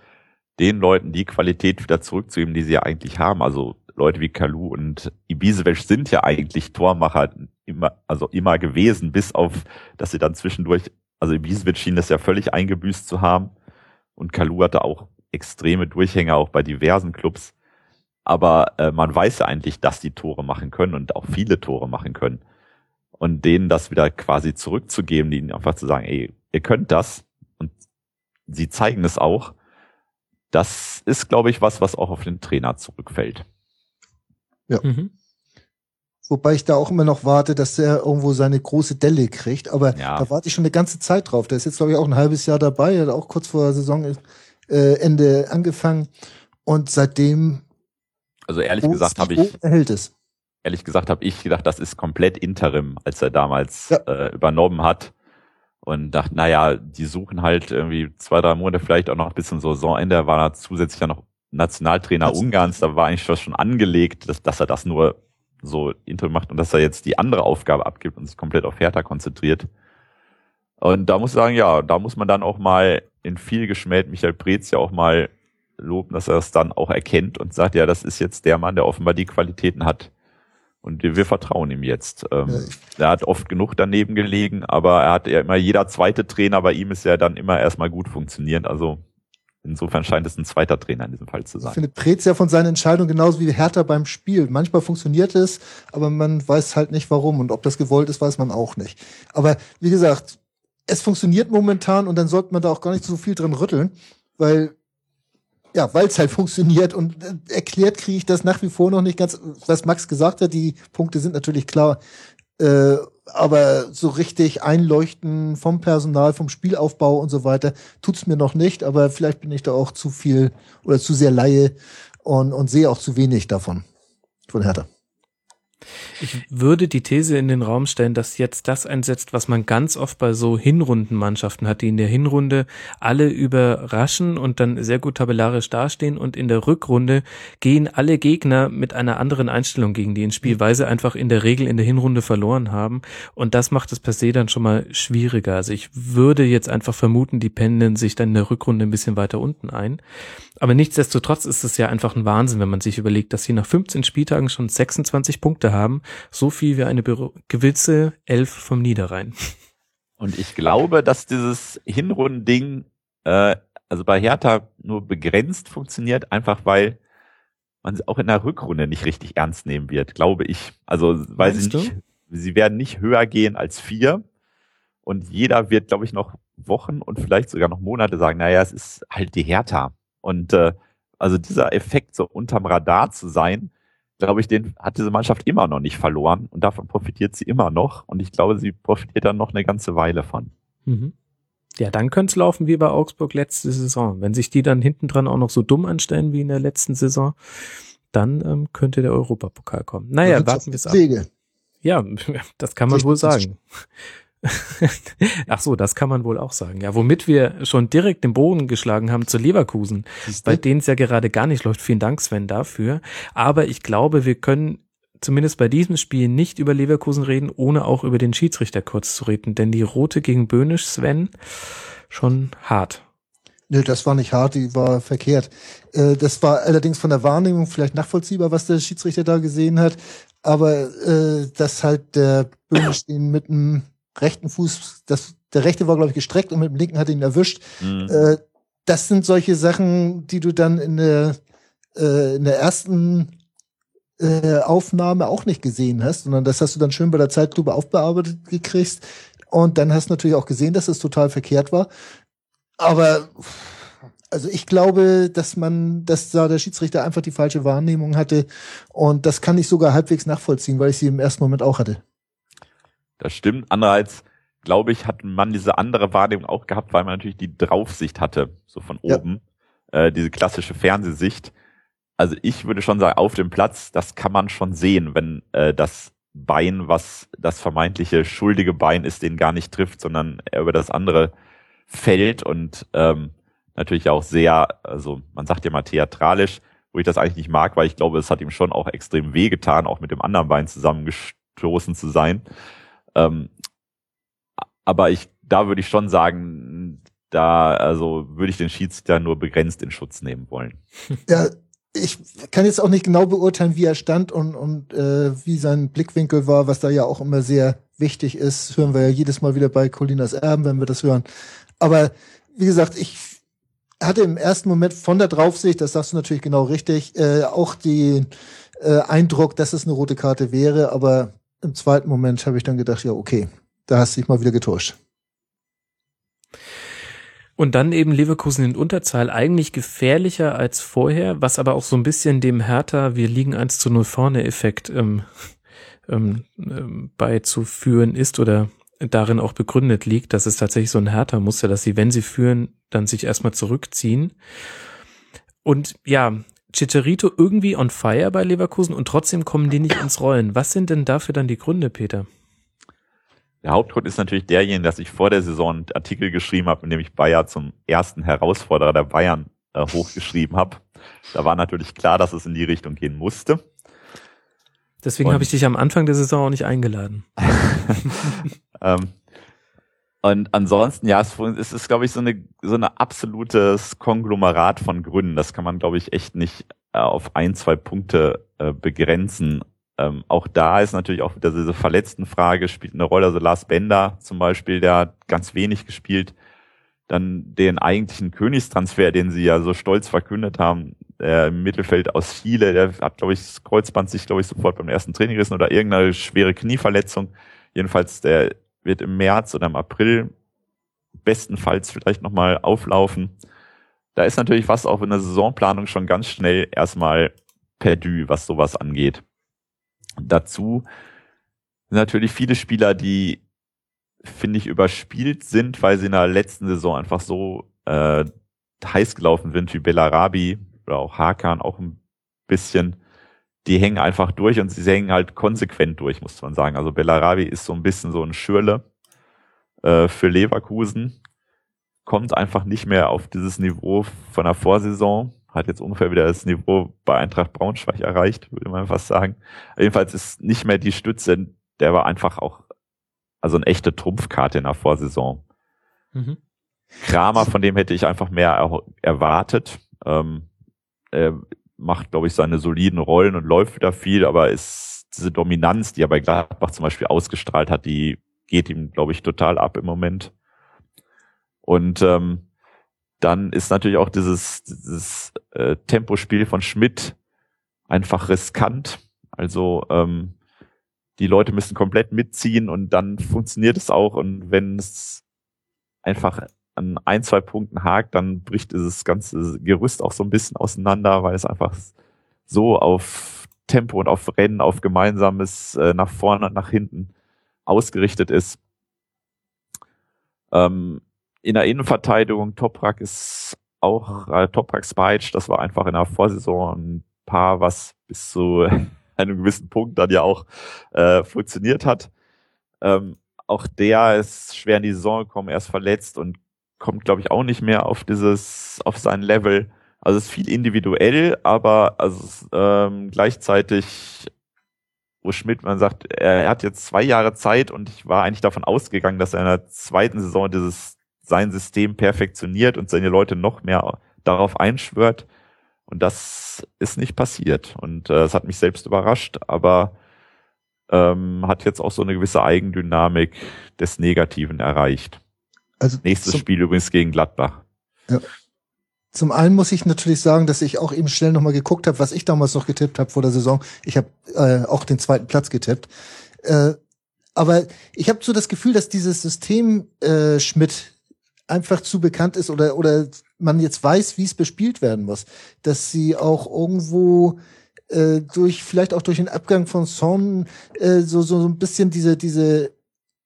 den Leuten die Qualität wieder zurückzugeben, die sie ja eigentlich haben. Also Leute wie Kalu und Ibisevic sind ja eigentlich Tormacher immer, also immer gewesen, bis auf, dass sie dann zwischendurch, also Ibisevic schien das ja völlig eingebüßt zu haben und Kalu hatte auch extreme Durchhänge auch bei diversen Clubs. Aber äh, man weiß ja eigentlich, dass die Tore machen können und auch viele Tore machen können. und denen das wieder quasi zurückzugeben, ihnen einfach zu sagen, ey, ihr könnt das und sie zeigen es auch. Das ist, glaube ich, was, was auch auf den Trainer zurückfällt. Ja. Mhm. Wobei ich da auch immer noch warte, dass er irgendwo seine große Delle kriegt. Aber ja. da warte ich schon eine ganze Zeit drauf. Der ist jetzt, glaube ich, auch ein halbes Jahr dabei. Er hat auch kurz vor Saisonende äh, angefangen. Und seitdem. Also ehrlich gesagt habe ich. Erhält es. Ehrlich gesagt habe ich gedacht, das ist komplett Interim, als er damals ja. äh, übernommen hat. Und dachte, naja, die suchen halt irgendwie zwei, drei Monate vielleicht auch noch bis zum Saisonende. War er zusätzlich ja noch Nationaltrainer das Ungarns. Da war eigentlich schon angelegt, dass, dass er das nur so Intro macht und dass er jetzt die andere Aufgabe abgibt und sich komplett auf Hertha konzentriert. Und da muss ich sagen, ja, da muss man dann auch mal in viel geschmäht Michael Preetz ja auch mal loben, dass er es dann auch erkennt und sagt, ja, das ist jetzt der Mann, der offenbar die Qualitäten hat. Und wir, vertrauen ihm jetzt. Ähm, ja, er hat oft genug daneben gelegen, aber er hat ja immer, jeder zweite Trainer bei ihm ist ja dann immer erstmal gut funktionierend. Also Insofern scheint es ein zweiter Trainer in diesem Fall zu sein. Ich finde Preetz ja von seinen Entscheidungen genauso wie Hertha beim Spiel. Manchmal funktioniert es, aber man weiß halt nicht warum. Und ob das gewollt ist, weiß man auch nicht. Aber wie gesagt, es funktioniert momentan und dann sollte man da auch gar nicht so viel dran rütteln, weil ja, weil es halt funktioniert und äh, erklärt kriege ich das nach wie vor noch nicht ganz, was Max gesagt hat, die Punkte sind natürlich klar, äh, aber so richtig einleuchten vom Personal, vom Spielaufbau und so weiter, tut's mir noch nicht, aber vielleicht bin ich da auch zu viel oder zu sehr Laie und, und sehe auch zu wenig davon, von Hertha. Ich würde die These in den Raum stellen, dass jetzt das einsetzt, was man ganz oft bei so Hinrundenmannschaften hat, die in der Hinrunde alle überraschen und dann sehr gut tabellarisch dastehen und in der Rückrunde gehen alle Gegner mit einer anderen Einstellung gegen die ins Spiel, weil sie einfach in der Regel in der Hinrunde verloren haben und das macht es per se dann schon mal schwieriger. Also ich würde jetzt einfach vermuten, die pendeln sich dann in der Rückrunde ein bisschen weiter unten ein. Aber nichtsdestotrotz ist es ja einfach ein Wahnsinn, wenn man sich überlegt, dass sie nach 15 Spieltagen schon 26 Punkte haben. So viel wie eine gewisse Elf vom Niederrhein. Und ich glaube, dass dieses Hinrundending, äh, also bei Hertha nur begrenzt funktioniert, einfach weil man sie auch in der Rückrunde nicht richtig ernst nehmen wird, glaube ich. Also, weil Meinst sie nicht, du? sie werden nicht höher gehen als vier. Und jeder wird, glaube ich, noch Wochen und vielleicht sogar noch Monate sagen, naja, es ist halt die Hertha. Und äh, also dieser Effekt, so unterm Radar zu sein, glaube ich, den hat diese Mannschaft immer noch nicht verloren und davon profitiert sie immer noch. Und ich glaube, sie profitiert dann noch eine ganze Weile von. Mhm. Ja, dann könnte es laufen wie bei Augsburg letzte Saison. Wenn sich die dann hinten dran auch noch so dumm anstellen wie in der letzten Saison, dann ähm, könnte der Europapokal kommen. Naja, warten wir es ab. Wege. Ja, <laughs> das kann man wohl sagen. <laughs> Ach so, das kann man wohl auch sagen. Ja, womit wir schon direkt den Boden geschlagen haben zu Leverkusen, bei denen es ja gerade gar nicht läuft. Vielen Dank, Sven, dafür. Aber ich glaube, wir können zumindest bei diesem Spiel nicht über Leverkusen reden, ohne auch über den Schiedsrichter kurz zu reden. Denn die Rote gegen Böhnisch, Sven, schon hart. Nö, das war nicht hart, die war verkehrt. Äh, das war allerdings von der Wahrnehmung vielleicht nachvollziehbar, was der Schiedsrichter da gesehen hat. Aber äh, dass halt der Böhnisch den mit einem rechten Fuß, das, der rechte war, glaube ich, gestreckt und mit dem linken hat ihn erwischt. Mhm. Äh, das sind solche Sachen, die du dann in der, äh, in der ersten äh, Aufnahme auch nicht gesehen hast, sondern das hast du dann schön bei der Zeitlupe aufbearbeitet gekriegt. Und dann hast du natürlich auch gesehen, dass es total verkehrt war. Aber also ich glaube, dass man, dass da der Schiedsrichter einfach die falsche Wahrnehmung hatte. Und das kann ich sogar halbwegs nachvollziehen, weil ich sie im ersten Moment auch hatte. Das stimmt. Andererseits, glaube ich, hat man diese andere Wahrnehmung auch gehabt, weil man natürlich die Draufsicht hatte, so von ja. oben, äh, diese klassische Fernsehsicht. Also ich würde schon sagen, auf dem Platz, das kann man schon sehen, wenn äh, das Bein, was das vermeintliche schuldige Bein ist, den gar nicht trifft, sondern er über das andere fällt und ähm, natürlich auch sehr, also man sagt ja mal theatralisch, wo ich das eigentlich nicht mag, weil ich glaube, es hat ihm schon auch extrem wehgetan, auch mit dem anderen Bein zusammengestoßen zu sein. Ähm, aber ich, da würde ich schon sagen, da, also würde ich den Schiedsrichter nur begrenzt in Schutz nehmen wollen. <laughs> Ja, ich kann jetzt auch nicht genau beurteilen, wie er stand und, und äh, wie sein Blickwinkel war, was da ja auch immer sehr wichtig ist. Hören wir ja jedes Mal wieder bei Colinas Erben, wenn wir das hören. Aber wie gesagt, ich hatte im ersten Moment von der Draufsicht, das sagst du natürlich genau richtig, äh, auch den äh, Eindruck, dass es eine rote Karte wäre, aber im zweiten Moment habe ich dann gedacht, ja, okay, da hast du dich mal wieder getäuscht. Und dann eben Leverkusen in Unterzahl eigentlich gefährlicher als vorher, was aber auch so ein bisschen dem Hertha, wir liegen 1 zu 0 vorne Effekt ähm, ähm, ähm, beizuführen ist oder darin auch begründet liegt, dass es tatsächlich so ein härter Muster, dass sie, wenn sie führen, dann sich erstmal zurückziehen. Und ja, Chicharito irgendwie on fire bei Leverkusen und trotzdem kommen die nicht ins Rollen. Was sind denn dafür dann die Gründe, Peter? Der Hauptgrund ist natürlich derjenige, dass ich vor der Saison einen Artikel geschrieben habe, in dem ich Bayer zum ersten Herausforderer der Bayern äh, hochgeschrieben habe. Da war natürlich klar, dass es in die Richtung gehen musste. Deswegen habe ich dich am Anfang der Saison auch nicht eingeladen. <laughs> <laughs> ähm, und ansonsten, ja, es, es ist, glaube ich, so eine, so eine absolutes Konglomerat von Gründen. Das kann man, glaube ich, echt nicht äh, auf ein, zwei Punkte äh, begrenzen. Ähm, auch da ist natürlich auch wieder diese verletzten Frage spielt eine Rolle. Also Lars Bender zum Beispiel, der hat ganz wenig gespielt. Dann den eigentlichen Königstransfer, den sie ja so stolz verkündet haben, der im Mittelfeld aus Chile, der hat, glaube ich, das Kreuzband sich, glaube ich, sofort beim ersten Training gerissen oder irgendeine schwere Knieverletzung. Jedenfalls, der wird im März oder im April bestenfalls vielleicht nochmal auflaufen. Da ist natürlich was auch in der Saisonplanung schon ganz schnell erstmal perdu, was sowas angeht. Dazu sind natürlich viele Spieler, die, finde ich, überspielt sind, weil sie in der letzten Saison einfach so äh, heiß gelaufen sind, wie Bellarabi oder auch Hakan auch ein bisschen. Die hängen einfach durch und sie hängen halt konsequent durch, muss man sagen. Also Bellarabi ist so ein bisschen so ein Schürle äh, für Leverkusen. Kommt einfach nicht mehr auf dieses Niveau von der Vorsaison hat jetzt ungefähr wieder das Niveau bei Eintracht Braunschweig erreicht, würde man fast sagen. Jedenfalls ist nicht mehr die Stütze, der war einfach auch, also eine echte Trumpfkarte in der Vorsaison. Mhm. Kramer, von dem hätte ich einfach mehr er erwartet. Ähm, er macht, glaube ich, seine soliden Rollen und läuft wieder viel, aber ist diese Dominanz, die er bei Gladbach zum Beispiel ausgestrahlt hat, die geht ihm, glaube ich, total ab im Moment. Und ähm, dann ist natürlich auch dieses, dieses äh, Tempospiel von Schmidt einfach riskant. Also ähm, die Leute müssen komplett mitziehen und dann funktioniert es auch. Und wenn es einfach an ein, zwei Punkten hakt, dann bricht dieses ganze Gerüst auch so ein bisschen auseinander, weil es einfach so auf Tempo und auf Rennen, auf gemeinsames äh, nach vorne und nach hinten ausgerichtet ist. Ähm, in der Innenverteidigung, Toprak ist auch, äh, Toprak Spike, das war einfach in der Vorsaison ein Paar, was bis zu <laughs> einem gewissen Punkt dann ja auch äh, funktioniert hat. Ähm, auch der ist schwer in die Saison gekommen, er ist verletzt und kommt, glaube ich, auch nicht mehr auf dieses, auf sein Level. Also es ist viel individuell, aber also ähm, gleichzeitig, wo Schmidt, man sagt, er hat jetzt zwei Jahre Zeit und ich war eigentlich davon ausgegangen, dass er in der zweiten Saison dieses sein System perfektioniert und seine Leute noch mehr darauf einschwört. Und das ist nicht passiert. Und äh, es hat mich selbst überrascht, aber ähm, hat jetzt auch so eine gewisse Eigendynamik des Negativen erreicht. Also Nächstes Spiel übrigens gegen Gladbach. Ja. Zum einen muss ich natürlich sagen, dass ich auch eben schnell nochmal geguckt habe, was ich damals noch getippt habe vor der Saison. Ich habe äh, auch den zweiten Platz getippt. Äh, aber ich habe so das Gefühl, dass dieses System äh, Schmidt einfach zu bekannt ist oder, oder man jetzt weiß, wie es bespielt werden muss. Dass sie auch irgendwo äh, durch, vielleicht auch durch den Abgang von Son äh, so, so, so ein bisschen diese, diese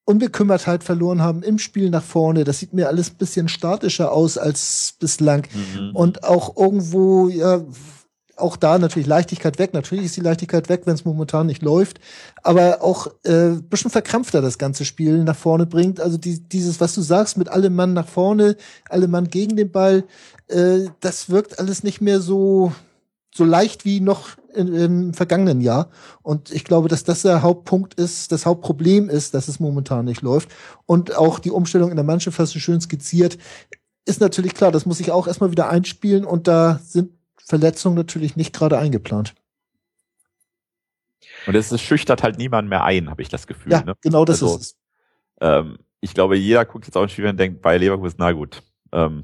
Unbekümmertheit verloren haben im Spiel nach vorne. Das sieht mir alles ein bisschen statischer aus als bislang. Mhm. Und auch irgendwo, ja, auch da natürlich Leichtigkeit weg. Natürlich ist die Leichtigkeit weg, wenn es momentan nicht läuft. Aber auch äh, bisschen verkrampfter das ganze Spiel nach vorne bringt. Also die, dieses, was du sagst, mit allem Mann nach vorne, allem Mann gegen den Ball, äh, das wirkt alles nicht mehr so so leicht wie noch im vergangenen Jahr. Und ich glaube, dass das der Hauptpunkt ist, das Hauptproblem ist, dass es momentan nicht läuft. Und auch die Umstellung in der Mannschaft hast du schön skizziert. Ist natürlich klar, das muss ich auch erstmal wieder einspielen und da sind Verletzung natürlich nicht gerade eingeplant. Und es, es schüchtert halt niemand mehr ein, habe ich das Gefühl. Ja, ne? genau das also, ist es. Ähm, ich glaube, jeder guckt jetzt auf ein Spiel und denkt, bei Leverkusen, na gut. Ähm,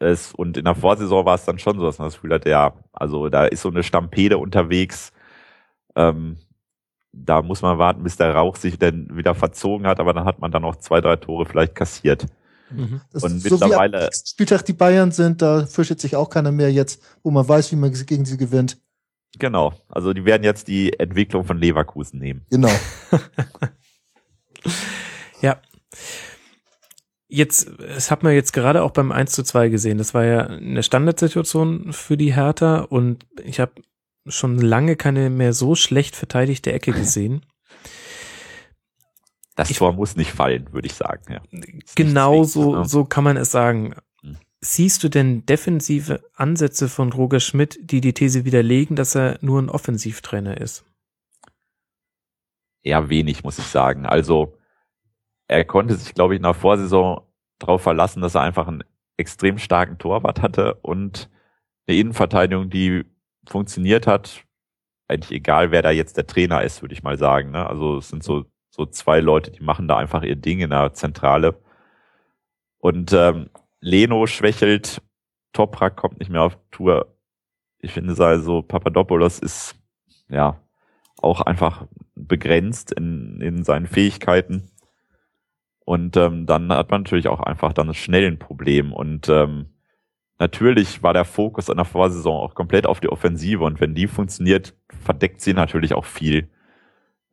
es, und in der Vorsaison war es dann schon so, dass man das Gefühl hat, ja, also da ist so eine Stampede unterwegs. Ähm, da muss man warten, bis der Rauch sich dann wieder verzogen hat, aber dann hat man dann auch zwei, drei Tore vielleicht kassiert. Mhm. Das Und ist so wie mittlerweile- nächsten Spieltag die Bayern sind, da fürchtet sich auch keiner mehr jetzt, wo man weiß, wie man gegen sie gewinnt. Genau. Also die werden jetzt die Entwicklung von Leverkusen nehmen. Genau. <laughs> <laughs> Ja. Jetzt, das hat man jetzt gerade auch beim 1 zu 2 gesehen. Das war ja eine Standardsituation für die Hertha und ich habe schon lange keine mehr so schlecht verteidigte Ecke gesehen. Das Ich- Tor muss nicht fallen, würde ich sagen. Ja. Genau so, ne? so kann man es sagen. Hm. Siehst du denn defensive Ansätze von Roger Schmidt, die die These widerlegen, dass er nur ein Offensivtrainer ist? eher wenig, muss ich sagen. Also er konnte sich, glaube ich, in der Vorsaison darauf verlassen, dass er einfach einen extrem starken Torwart hatte und eine Innenverteidigung, die funktioniert hat. Eigentlich egal, wer da jetzt der Trainer ist, würde ich mal sagen. Ne? Also es sind so, so zwei Leute, die machen da einfach ihr Ding in der Zentrale. Und ähm, Leno schwächelt, Toprak kommt nicht mehr auf Tour. Ich finde also, Papadopoulos ist ja auch einfach begrenzt in, in seinen Fähigkeiten. Und ähm, dann hat man natürlich auch einfach dann schnell ein Problem. Und ähm, natürlich war der Fokus an der Vorsaison auch komplett auf die Offensive. Und wenn die funktioniert, verdeckt sie natürlich auch viel.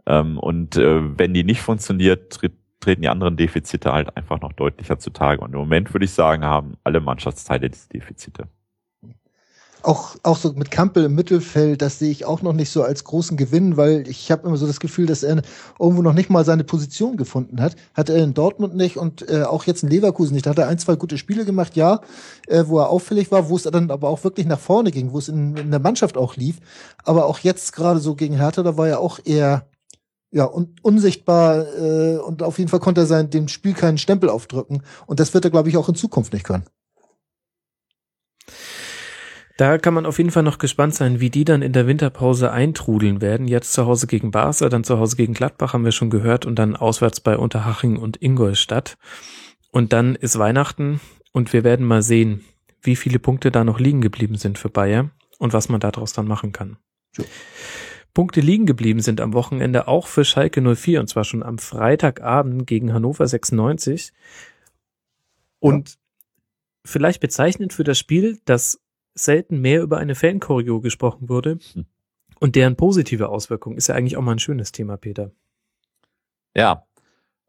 Ähm, und äh, wenn die nicht funktioniert, tritt, treten die anderen Defizite halt einfach noch deutlicher zutage. Und im Moment würde ich sagen, haben alle Mannschaftsteile diese Defizite. Auch, auch so mit Kampel im Mittelfeld, das sehe ich auch noch nicht so als großen Gewinn, weil ich habe immer so das Gefühl, dass er irgendwo noch nicht mal seine Position gefunden hat. Hat er in Dortmund nicht und äh, auch jetzt in Leverkusen nicht. Da hat er ein, zwei gute Spiele gemacht, ja, äh, wo er auffällig war, wo es dann aber auch wirklich nach vorne ging, wo es in, in der Mannschaft auch lief. Aber auch jetzt gerade so gegen Hertha, da war er auch eher ja, un unsichtbar äh, und auf jeden Fall konnte er sein, dem Spiel keinen Stempel aufdrücken. Und das wird er, glaube ich, auch in Zukunft nicht können. Da kann man auf jeden Fall noch gespannt sein, wie die dann in der Winterpause eintrudeln werden. Jetzt zu Hause gegen Barca, dann zu Hause gegen Gladbach haben wir schon gehört und dann auswärts bei Unterhaching und Ingolstadt. Und dann ist Weihnachten und wir werden mal sehen, wie viele Punkte da noch liegen geblieben sind für Bayer und was man daraus dann machen kann. Ja. Punkte liegen geblieben sind am Wochenende auch für Schalke 04 und zwar schon am Freitagabend gegen Hannover 96. Und vielleicht bezeichnend für das Spiel, dass selten mehr über eine Fanchoreo gesprochen wurde Hm. und deren positive Auswirkung ist ja eigentlich auch mal ein schönes Thema, Peter. Ja,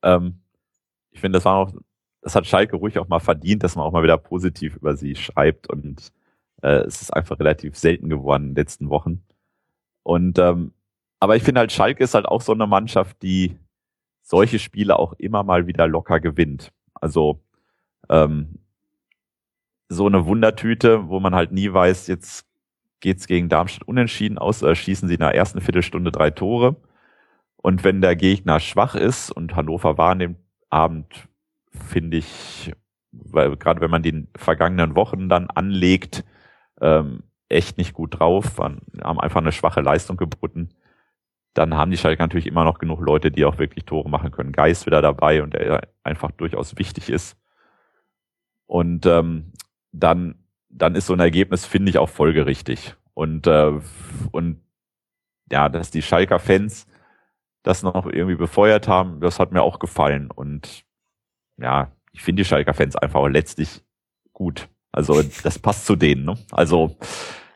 ähm, ich finde, das war auch, das hat Schalke ruhig auch mal verdient, dass man auch mal wieder positiv über sie schreibt und äh, es ist einfach relativ selten geworden in den letzten Wochen. Und ähm, aber ich finde halt, Schalke ist halt auch so eine Mannschaft, die solche Spiele auch immer mal wieder locker gewinnt. Also ähm, so eine Wundertüte, wo man halt nie weiß, jetzt geht's gegen Darmstadt unentschieden aus, äh, schießen sie in der ersten Viertelstunde drei Tore. Und wenn der Gegner schwach ist, und Hannover war an dem Abend, finde ich, weil gerade wenn man die vergangenen Wochen dann anlegt, ähm, echt nicht gut drauf, waren, haben einfach eine schwache Leistung geboten, dann haben die Schalke natürlich immer noch genug Leute, die auch wirklich Tore machen können. Geist wieder dabei und der einfach durchaus wichtig ist. Und ähm, dann, dann ist so ein Ergebnis, finde ich, auch folgerichtig. Und, äh, und ja, dass die Schalker Fans das noch irgendwie befeuert haben, das hat mir auch gefallen. Und ja, ich finde die Schalker Fans einfach letztlich gut. Also das passt zu denen. Ne? Also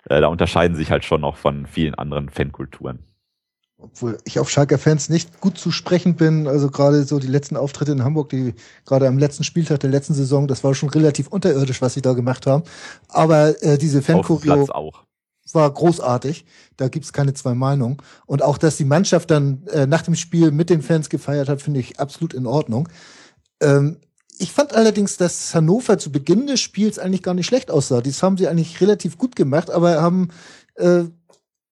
äh, da unterscheiden sich halt schon noch von vielen anderen Fankulturen. Obwohl ich auf Schalker Fans nicht gut zu sprechen bin, also gerade so die letzten Auftritte in Hamburg, die gerade am letzten Spieltag der letzten Saison, das war schon relativ unterirdisch, was sie da gemacht haben. Aber äh, diese auch. war großartig. Da gibt's keine zwei Meinungen. Und auch, dass die Mannschaft dann äh, nach dem Spiel mit den Fans gefeiert hat, finde ich absolut in Ordnung. Ähm, ich fand allerdings, dass Hannover zu Beginn des Spiels eigentlich gar nicht schlecht aussah. Das haben sie eigentlich relativ gut gemacht, aber haben äh,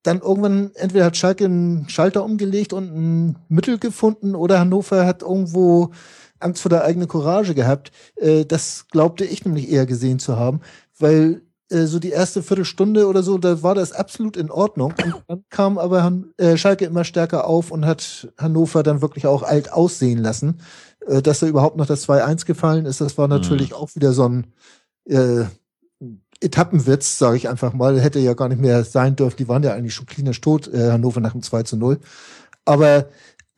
dann irgendwann entweder hat Schalke einen Schalter umgelegt und ein Mittel gefunden oder Hannover hat irgendwo Angst vor der eigenen Courage gehabt. Äh, das glaubte ich nämlich eher gesehen zu haben, weil äh, so die erste Viertelstunde oder so, da war das absolut in Ordnung. Und dann kam aber Han äh, Schalke immer stärker auf und hat Hannover dann wirklich auch alt aussehen lassen. Äh, dass da überhaupt noch das 2-1 gefallen ist, das war natürlich auch wieder so ein äh, Etappenwitz, sage ich einfach mal. Hätte ja gar nicht mehr sein dürfen. Die waren ja eigentlich schon klinisch tot, äh, Hannover nach dem 2 zu 0. Aber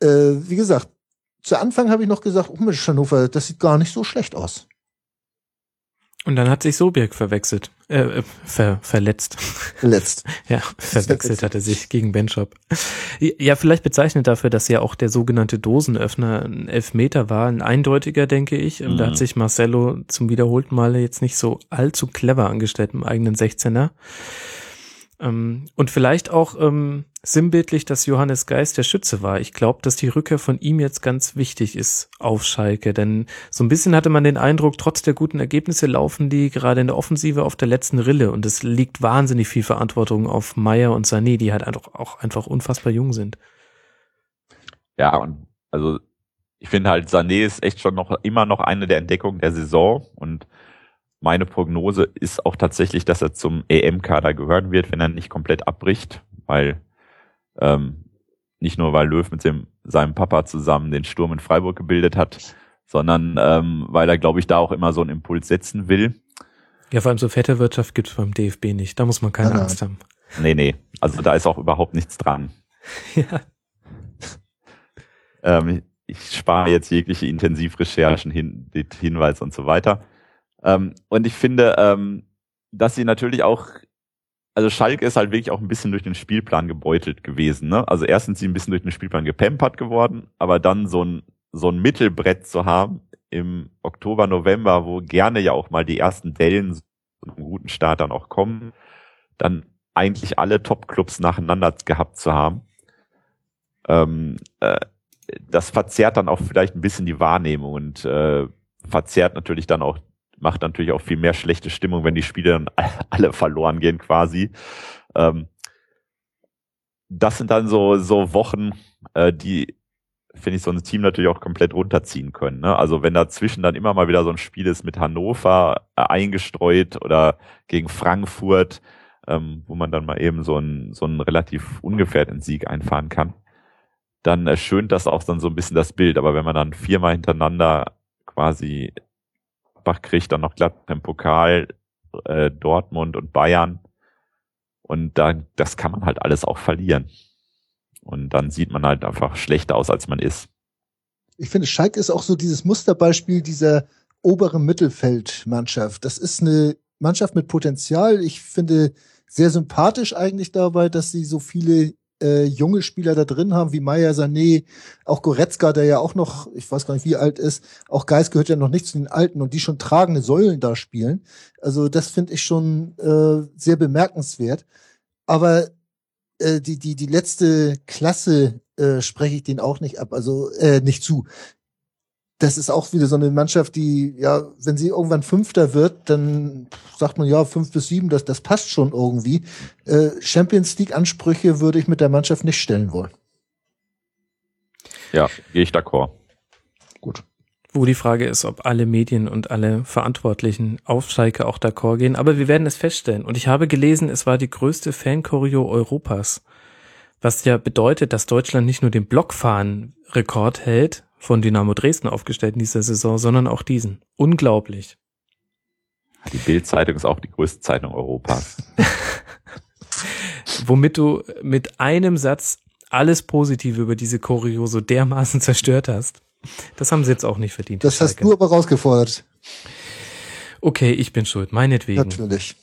äh, wie gesagt, zu Anfang habe ich noch gesagt, oh Mensch, Hannover, das sieht gar nicht so schlecht aus. Und dann hat sich Sobirk verwechselt, äh, äh, ver, verletzt. Verletzt. <laughs> ja, verwechselt hat er sich gegen Benchop. Ja, vielleicht bezeichnet dafür, dass ja auch der sogenannte Dosenöffner ein Elfmeter war, ein eindeutiger, denke ich. Mhm. Da hat sich Marcello zum wiederholten Male jetzt nicht so allzu clever angestellt im eigenen 16er. Ähm, und vielleicht auch ähm, sinnbildlich, dass Johannes Geist der Schütze war. Ich glaube, dass die Rückkehr von ihm jetzt ganz wichtig ist auf Schalke, denn so ein bisschen hatte man den Eindruck, trotz der guten Ergebnisse laufen die gerade in der Offensive auf der letzten Rille und es liegt wahnsinnig viel Verantwortung auf Meier und Sané, die halt einfach auch einfach unfassbar jung sind. Ja, und also ich finde halt, Sané ist echt schon noch immer noch eine der Entdeckungen der Saison und meine Prognose ist auch tatsächlich, dass er zum EM-Kader gehören wird, wenn er nicht komplett abbricht, weil ähm, nicht nur, weil Löw mit dem, seinem Papa zusammen den Sturm in Freiburg gebildet hat, sondern ähm, weil er, glaube ich, da auch immer so einen Impuls setzen will. Ja, vor allem so fette Wirtschaft gibt es beim DFB nicht. Da muss man keine ja, Angst haben. Nee, nee. Also da ist auch überhaupt nichts dran. <laughs> ja. Ähm, ich spare jetzt jegliche Intensivrecherchen, hin, Hinweis und so weiter. Ähm, und ich finde, ähm, dass sie natürlich auch, also Schalke ist halt wirklich auch ein bisschen durch den Spielplan gebeutelt gewesen. Ne? Also erstens sie ein bisschen durch den Spielplan gepampert geworden, aber dann so ein, so ein Mittelbrett zu haben im Oktober, November, wo gerne ja auch mal die ersten Dellen einen guten Start dann auch kommen, dann eigentlich alle Top-Clubs nacheinander gehabt zu haben. Ähm, äh, das verzerrt dann auch vielleicht ein bisschen die Wahrnehmung und äh, verzerrt natürlich dann auch macht natürlich auch viel mehr schlechte Stimmung, wenn die Spiele dann alle verloren gehen quasi. Ähm, das sind dann so, so Wochen, äh, die, finde ich, so ein Team natürlich auch komplett runterziehen können. Ne? Also wenn dazwischen dann immer mal wieder so ein Spiel ist mit Hannover äh, eingestreut oder gegen Frankfurt, ähm, wo man dann mal eben so einen, so einen relativ ungefährdeten Sieg einfahren kann, dann erschönt das auch dann so ein bisschen das Bild. Aber wenn man dann viermal hintereinander quasi Gladbach kriegt dann noch Gladbach im Pokal, äh, Dortmund und Bayern. Und da, das kann man halt alles auch verlieren. Und dann sieht man halt einfach schlechter aus, als man ist. Ich finde, Schalke ist auch so dieses Musterbeispiel dieser oberen Mittelfeldmannschaft. Das ist eine Mannschaft mit Potenzial. Ich finde sehr sympathisch eigentlich dabei, dass sie so viele äh, junge Spieler da drin haben, wie Maya Sané, auch Goretzka, der ja auch noch, ich weiß gar nicht, wie alt ist, auch Geist gehört ja noch nicht zu den Alten und die schon tragende Säulen da spielen. Also das finde ich schon äh, sehr bemerkenswert. Aber äh, die, die, die letzte Klasse äh, spreche ich denen auch nicht ab, also äh, nicht zu das ist auch wieder so eine Mannschaft, die, ja, wenn sie irgendwann Fünfter wird, dann sagt man ja, fünf bis sieben, das, das passt schon irgendwie. Äh, Champions League-Ansprüche würde ich mit der Mannschaft nicht stellen wollen. Ja, gehe ich d'accord. Gut. Wo die Frage ist, ob alle Medien und alle Verantwortlichen auf Schalke auch d'accord gehen. Aber wir werden es feststellen. Und ich habe gelesen, es war die größte Fanchoreo Europas. Was ja bedeutet, dass Deutschland nicht nur den Blockfahren-Rekord hält, von Dynamo Dresden aufgestellt in dieser Saison, sondern auch diesen. Unglaublich. Die Bild-Zeitung ist auch die größte Zeitung Europas. <laughs> Womit du mit einem Satz alles Positive über diese Choreo so dermaßen zerstört hast. Das haben sie jetzt auch nicht verdient. Das hast du aber rausgefordert. Okay, ich bin schuld, meinetwegen. Natürlich.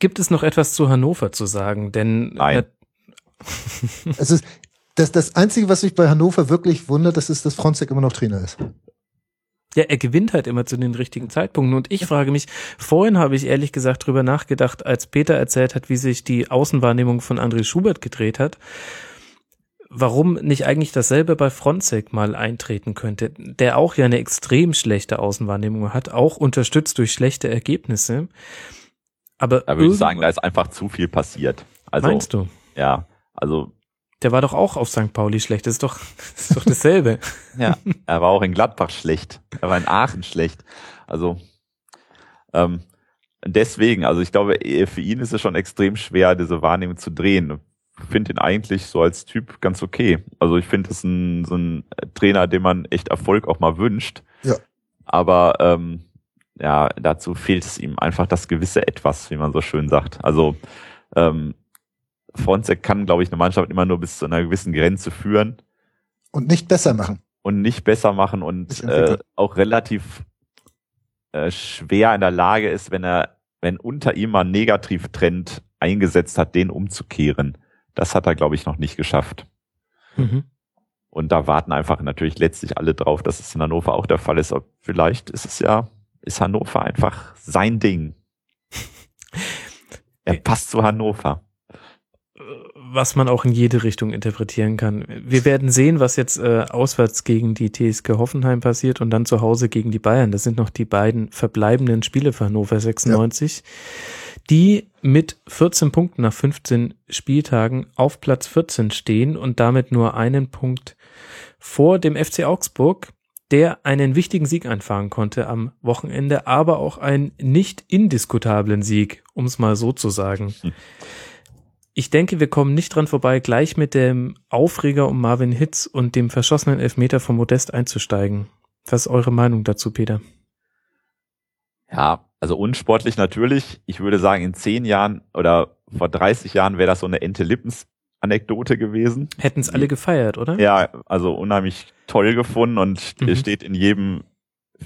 Gibt es noch etwas zu Hannover zu sagen? Denn Nein. es ist, das, das Einzige, was mich bei Hannover wirklich wundert, das ist, dass Fronzek immer noch Trainer ist. Ja, er gewinnt halt immer zu den richtigen Zeitpunkten. Und ich frage mich, vorhin habe ich ehrlich gesagt drüber nachgedacht, als Peter erzählt hat, wie sich die Außenwahrnehmung von André Schubert gedreht hat, warum nicht eigentlich dasselbe bei Fronzek mal eintreten könnte, der auch ja eine extrem schlechte Außenwahrnehmung hat, auch unterstützt durch schlechte Ergebnisse. Aber da würde ich sagen, da ist einfach zu viel passiert. Also, meinst du? Ja, also der war doch auch auf St. Pauli schlecht. Das ist doch, das ist doch dasselbe. <laughs> ja, er war auch in Gladbach schlecht. Er war in Aachen schlecht. Also ähm, deswegen, also ich glaube, für ihn ist es schon extrem schwer, diese Wahrnehmung zu drehen. Ich finde ihn eigentlich so als Typ ganz okay. Also ich finde es ein, so ein Trainer, dem man echt Erfolg auch mal wünscht. Ja. Aber ähm, ja, dazu fehlt es ihm einfach das gewisse Etwas, wie man so schön sagt. Also ähm, Fronzek kann, glaube ich, eine Mannschaft immer nur bis zu einer gewissen Grenze führen. Und nicht besser machen. Und nicht besser machen und äh, auch relativ äh, schwer in der Lage ist, wenn er, wenn unter ihm mal ein Negativtrend eingesetzt hat, den umzukehren. Das hat er, glaube ich, noch nicht geschafft. Mhm. Und da warten einfach natürlich letztlich alle drauf, dass es in Hannover auch der Fall ist. Aber vielleicht ist es ja, ist Hannover einfach sein Ding. <laughs> er passt zu Hannover was man auch in jede Richtung interpretieren kann. Wir werden sehen, was jetzt äh, auswärts gegen die TSG Hoffenheim passiert und dann zu Hause gegen die Bayern. Das sind noch die beiden verbleibenden Spiele für Hannover 96, ja. die mit 14 Punkten nach 15 Spieltagen auf Platz 14 stehen und damit nur einen Punkt vor dem FC Augsburg, der einen wichtigen Sieg einfahren konnte am Wochenende, aber auch einen nicht indiskutablen Sieg, um es mal so zu sagen. Hm. <laughs> Ich denke, wir kommen nicht dran vorbei, gleich mit dem Aufreger um Marvin Hitz und dem verschossenen Elfmeter von Modest einzusteigen. Was ist eure Meinung dazu, Peter? Ja, also unsportlich natürlich. Ich würde sagen, in zehn Jahren oder vor 30 Jahren wäre das so eine Ente Lippens Anekdote gewesen. Hätten es alle gefeiert, oder? Ja, also unheimlich toll gefunden und mhm. steht in jedem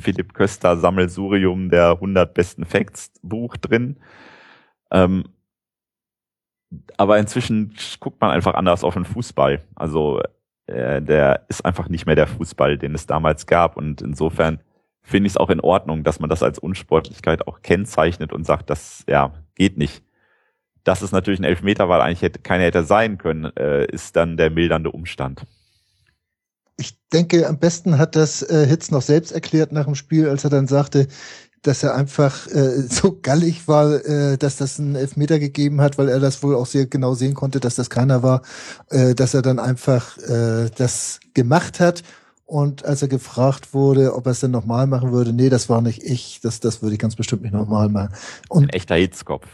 Philipp Köster Sammelsurium der 100 besten Facts Buch drin. Ähm, aber inzwischen guckt man einfach anders auf den Fußball. Also äh, der ist einfach nicht mehr der Fußball, den es damals gab. Und insofern finde ich es auch in Ordnung, dass man das als Unsportlichkeit auch kennzeichnet und sagt, das ja geht nicht. Dass es natürlich ein Elfmeter war, eigentlich hätte, keiner hätte sein können, äh, ist dann der mildernde Umstand. Ich denke, am besten hat das äh, Hitz noch selbst erklärt nach dem Spiel, als er dann sagte, dass er einfach äh, <laughs> so gallig war, äh, dass das einen Elfmeter gegeben hat, weil er das wohl auch sehr genau sehen konnte, dass das keiner war, äh, dass er dann einfach äh, das gemacht hat. Und als er gefragt wurde, ob er es denn nochmal machen würde, nee, das war nicht ich, das, das würde ich ganz bestimmt nicht nochmal machen. Und, Ein echter Hitzkopf.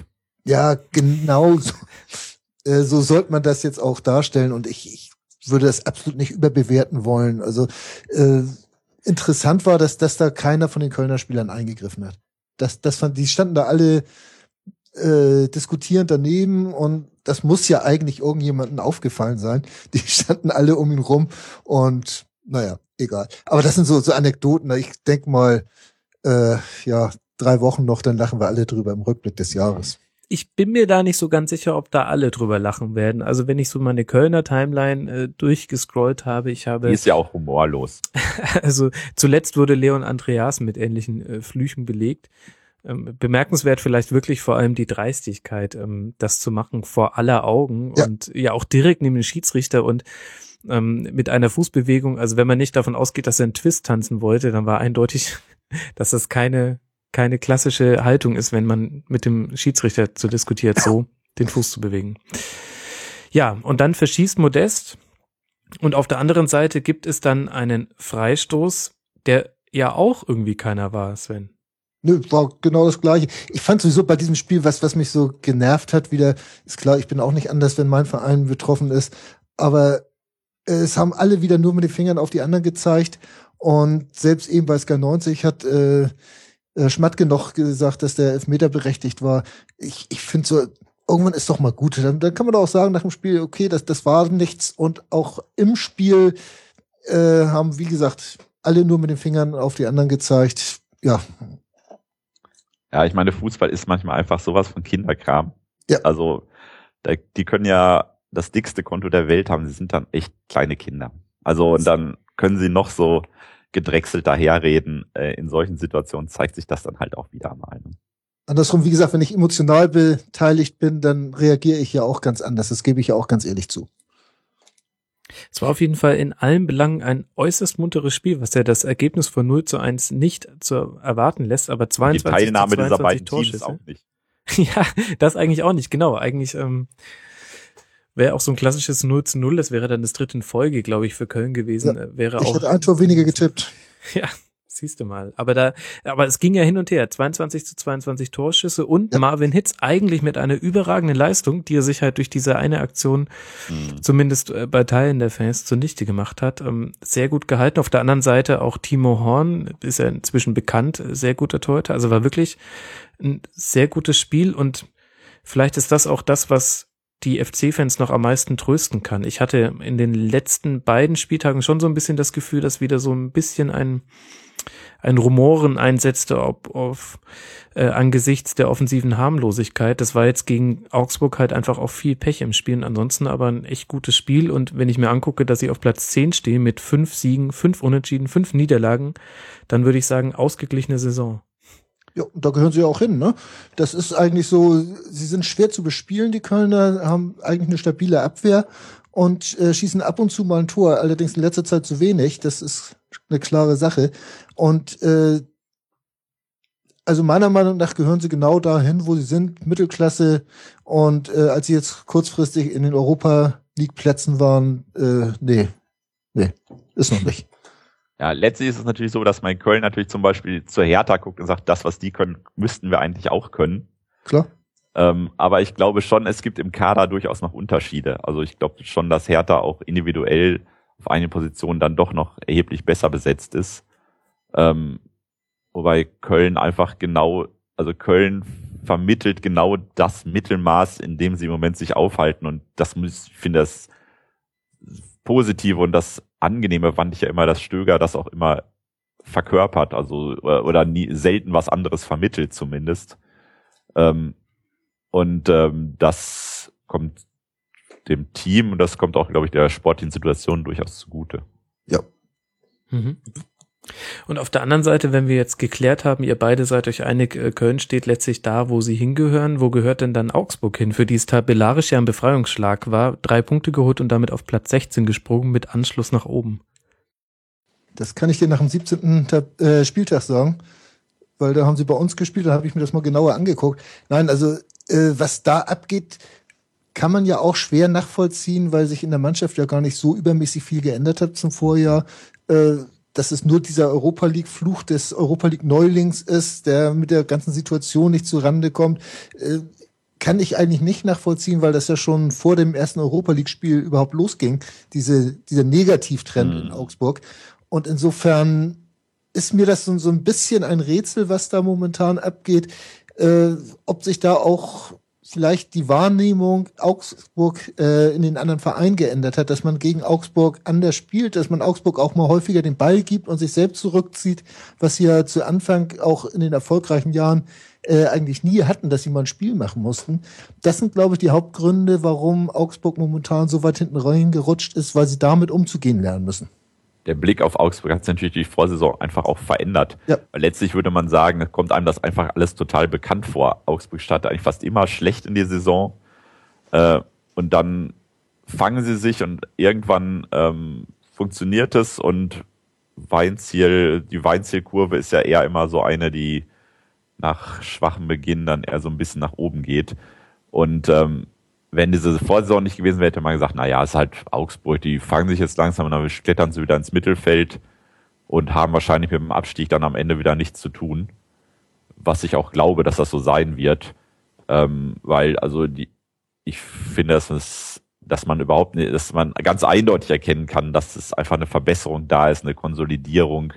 Ja, genau so, <laughs> äh, so sollte man das jetzt auch darstellen. Und ich, ich würde das absolut nicht überbewerten wollen. Also äh, interessant war, dass, dass da keiner von den Kölner Spielern eingegriffen hat. Das, das fand, die standen da alle äh, diskutierend daneben und das muss ja eigentlich irgendjemandem aufgefallen sein. <laughs> Die standen alle um ihn rum und naja, egal. Aber das sind so, so Anekdoten. Ich denk mal, äh, ja, drei Wochen noch, dann lachen wir alle drüber im Rückblick des Jahres ich bin mir da nicht so ganz sicher, ob da alle drüber lachen werden. Also wenn ich so meine Kölner Timeline äh, durchgescrollt habe, ich habe. Die ist ja auch humorlos. <laughs> also zuletzt wurde Leon Andreas mit ähnlichen äh, Flüchen belegt. Ähm, bemerkenswert vielleicht wirklich vor allem die Dreistigkeit, ähm, das zu machen vor aller Augen ja. und ja auch direkt neben den Schiedsrichter und ähm, mit einer Fußbewegung. Also wenn man nicht davon ausgeht, dass er einen Twist tanzen wollte, dann war eindeutig, <laughs> dass das keine keine klassische Haltung ist, wenn man mit dem Schiedsrichter zu diskutiert, so den Fuß zu bewegen. Ja, und dann verschießt Modest und auf der anderen Seite gibt es dann einen Freistoß, der ja auch irgendwie keiner war, Sven. Nö, war genau das Gleiche. Ich fand sowieso bei diesem Spiel, was, was mich so genervt hat, wieder, ist klar, ich bin auch nicht anders, wenn mein Verein betroffen ist, aber es haben alle wieder nur mit den Fingern auf die anderen gezeigt und selbst eben bei Sky 90 hat äh, Schmatke noch gesagt, dass der Elfmeter berechtigt war. Ich, ich finde so, irgendwann ist doch mal gut. Dann, dann kann man doch auch sagen nach dem Spiel, okay, das, das war nichts. Und auch im Spiel äh, haben, wie gesagt, alle nur mit den Fingern auf die anderen gezeigt. Ja. Ja, ich meine, Fußball ist manchmal einfach sowas von Kinderkram. Ja. Also, da, die können ja das dickste Konto der Welt haben. Sie sind dann echt kleine Kinder. Also, und dann können sie noch so gedrechselt daherreden, äh, in solchen Situationen zeigt sich das dann halt auch wieder mal. Ne? Andersrum, wie gesagt, wenn ich emotional beteiligt bin, dann reagiere ich ja auch ganz anders. Das gebe ich ja auch ganz ehrlich zu. Es war auf jeden Fall in allen Belangen ein äußerst munteres Spiel, was ja das Ergebnis von 0 zu 1 nicht zu erwarten lässt, aber 22 Die Teilnahme zu 22 dieser beiden Teams auch nicht. <laughs> ja, das eigentlich auch nicht, genau. Eigentlich ähm, Wäre auch so ein klassisches 0 zu 0, das wäre dann das dritte in Folge, glaube ich, für Köln gewesen. Ja, wäre ich auch, hätte ein Tor weniger getippt. <laughs> Ja, siehst du mal. Aber da, aber es ging ja hin und her. 22 zu 22 Torschüsse und ja. Marvin Hitz eigentlich mit einer überragenden Leistung, die er sich halt durch diese eine Aktion mhm. zumindest äh, bei Teilen der Fans zunichte gemacht hat. Ähm, sehr gut gehalten. Auf der anderen Seite auch Timo Horn ist ja inzwischen bekannt, sehr guter Torhüter. Also war wirklich ein sehr gutes Spiel und vielleicht ist das auch das, was die FC-Fans noch am meisten trösten kann. Ich hatte in den letzten beiden Spieltagen schon so ein bisschen das Gefühl, dass wieder so ein bisschen ein, ein Rumoren einsetzte, ob auf äh, angesichts der offensiven Harmlosigkeit. Das war jetzt gegen Augsburg halt einfach auch viel Pech im Spiel. Und ansonsten aber ein echt gutes Spiel. Und wenn ich mir angucke, dass sie auf Platz 10 stehen mit fünf Siegen, fünf Unentschieden, fünf Niederlagen, dann würde ich sagen, ausgeglichene Saison. Ja, da gehören sie ja auch hin, ne? Das ist eigentlich so, sie sind schwer zu bespielen, die Kölner, haben eigentlich eine stabile Abwehr und äh, schießen ab und zu mal ein Tor, allerdings in letzter Zeit zu wenig. Das ist eine klare Sache. Und äh, also meiner Meinung nach gehören sie genau dahin, wo sie sind, Mittelklasse. Und äh, als sie jetzt kurzfristig in den Europa League Plätzen waren, äh, nee, nee, ist noch nicht. Ja, letztlich ist es natürlich so, dass man in Köln natürlich zum Beispiel zur Hertha guckt und sagt, das, was die können, müssten wir eigentlich auch können. Klar. Ähm, aber ich glaube schon, es gibt im Kader durchaus noch Unterschiede. Also ich glaube schon, dass Hertha auch individuell auf eine Position dann doch noch erheblich besser besetzt ist. Ähm, wobei Köln einfach genau, also Köln vermittelt genau das Mittelmaß, in dem sie im Moment sich aufhalten. Und das muss, ich finde das Positive und das Angenehme fand ich ja immer, dass Stöger das auch immer verkörpert, also oder, nie, selten was anderes vermittelt zumindest. Ähm, und ähm, das kommt dem Team und das kommt auch, glaube ich, der sportlichen Situation durchaus zugute. Ja. Mhm. Und auf der anderen Seite, wenn wir jetzt geklärt haben, ihr beide seid euch einig, äh, Köln steht letztlich da, wo sie hingehören. Wo gehört denn dann Augsburg hin, für die es tabellarisch ja ein Befreiungsschlag war, drei Punkte geholt und damit auf Platz 16 gesprungen mit Anschluss nach oben? Das kann ich dir nach dem 17. Äh, Spieltag sagen, weil da haben sie bei uns gespielt, da habe ich mir das mal genauer angeguckt. Nein, also äh, was da abgeht, kann man ja auch schwer nachvollziehen, weil sich in der Mannschaft ja gar nicht so übermäßig viel geändert hat zum Vorjahr. Dass es nur dieser Europa League Fluch des Europa League Neulings ist, der mit der ganzen Situation nicht zurande kommt, äh, kann ich eigentlich nicht nachvollziehen, weil das ja schon vor dem ersten Europa League Spiel überhaupt losging, diese, dieser Negativtrend mhm. in Augsburg. Und insofern ist mir das so, so ein bisschen ein Rätsel, was da momentan abgeht, äh, ob sich da auch vielleicht die Wahrnehmung Augsburg äh, in den anderen Verein geändert hat, dass man gegen Augsburg anders spielt, dass man Augsburg auch mal häufiger den Ball gibt und sich selbst zurückzieht, was sie ja zu Anfang auch in den erfolgreichen Jahren äh, eigentlich nie hatten, dass sie mal ein Spiel machen mussten. Das sind, glaube ich, die Hauptgründe, warum Augsburg momentan so weit hinten reingerutscht ist, weil sie damit umzugehen lernen müssen der Blick auf Augsburg hat sich natürlich die Vorsaison einfach auch verändert. Ja. Letztlich würde man sagen, kommt einem das einfach alles total bekannt vor. Augsburg startet eigentlich fast immer schlecht in die Saison. Äh, und dann fangen sie sich und irgendwann ähm, funktioniert es und Weinziel, die Weinzielkurve ist ja eher immer so eine, die nach schwachem Beginn dann eher so ein bisschen nach oben geht. Und ähm, wenn diese Vorsaison nicht gewesen wäre, hätte man gesagt, na ja, ist halt Augsburg, die fangen sich jetzt langsam und dann klettern sie wieder ins Mittelfeld und haben wahrscheinlich mit dem Abstieg dann am Ende wieder nichts zu tun. Was ich auch glaube, dass das so sein wird. Ähm, weil, also die, ich finde, dass es, dass man überhaupt nicht, dass man ganz eindeutig erkennen kann, dass es einfach eine Verbesserung da ist, eine Konsolidierung.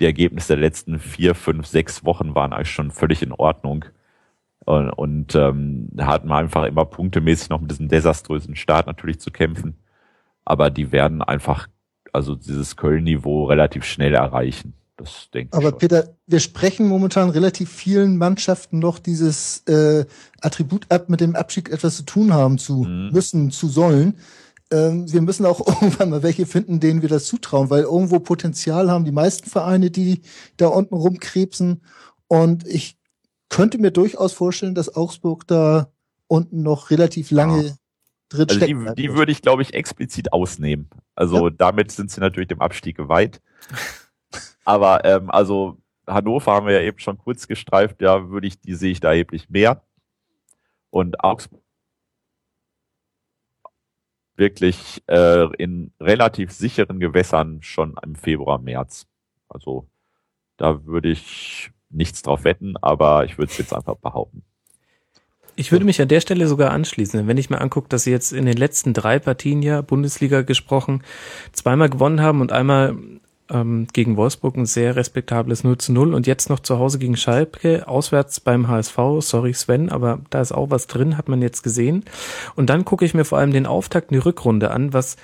Die Ergebnisse der letzten vier, fünf, sechs Wochen waren eigentlich schon völlig in Ordnung. Und, und ähm, da hat man einfach immer punktemäßig noch mit diesem desaströsen Start natürlich zu kämpfen. Aber die werden einfach, also dieses Köln-Niveau relativ schnell erreichen. Das denke ich. Aber schon. Peter, wir sprechen momentan relativ vielen Mannschaften noch dieses äh, Attribut ab, mit dem Abschied etwas zu tun haben zu mhm. müssen, zu sollen. Ähm, wir müssen auch <laughs> irgendwann mal welche finden, denen wir das zutrauen, weil irgendwo Potenzial haben die meisten Vereine, die da unten rumkrebsen. Und ich könnte mir durchaus vorstellen, dass Augsburg da unten noch relativ lange ja. drin also Die, die würde ich, glaube ich, explizit ausnehmen. Also ja. damit sind sie natürlich dem Abstieg geweiht. <laughs> Aber ähm, also Hannover haben wir ja eben schon kurz gestreift, ja, würde ich, die sehe ich da erheblich mehr. Und Augsburg wirklich äh, in relativ sicheren Gewässern schon im Februar, März. Also da würde ich nichts drauf wetten, aber ich würde es jetzt einfach behaupten. Ich würde mich an der Stelle sogar anschließen, wenn ich mir angucke, dass sie jetzt in den letzten drei Partien ja Bundesliga gesprochen zweimal gewonnen haben und einmal ähm, gegen Wolfsburg ein sehr respektables 0 zu 0 und jetzt noch zu Hause gegen Schalke, auswärts beim HSV, sorry Sven, aber da ist auch was drin, hat man jetzt gesehen. Und dann gucke ich mir vor allem den Auftakt in die Rückrunde an, was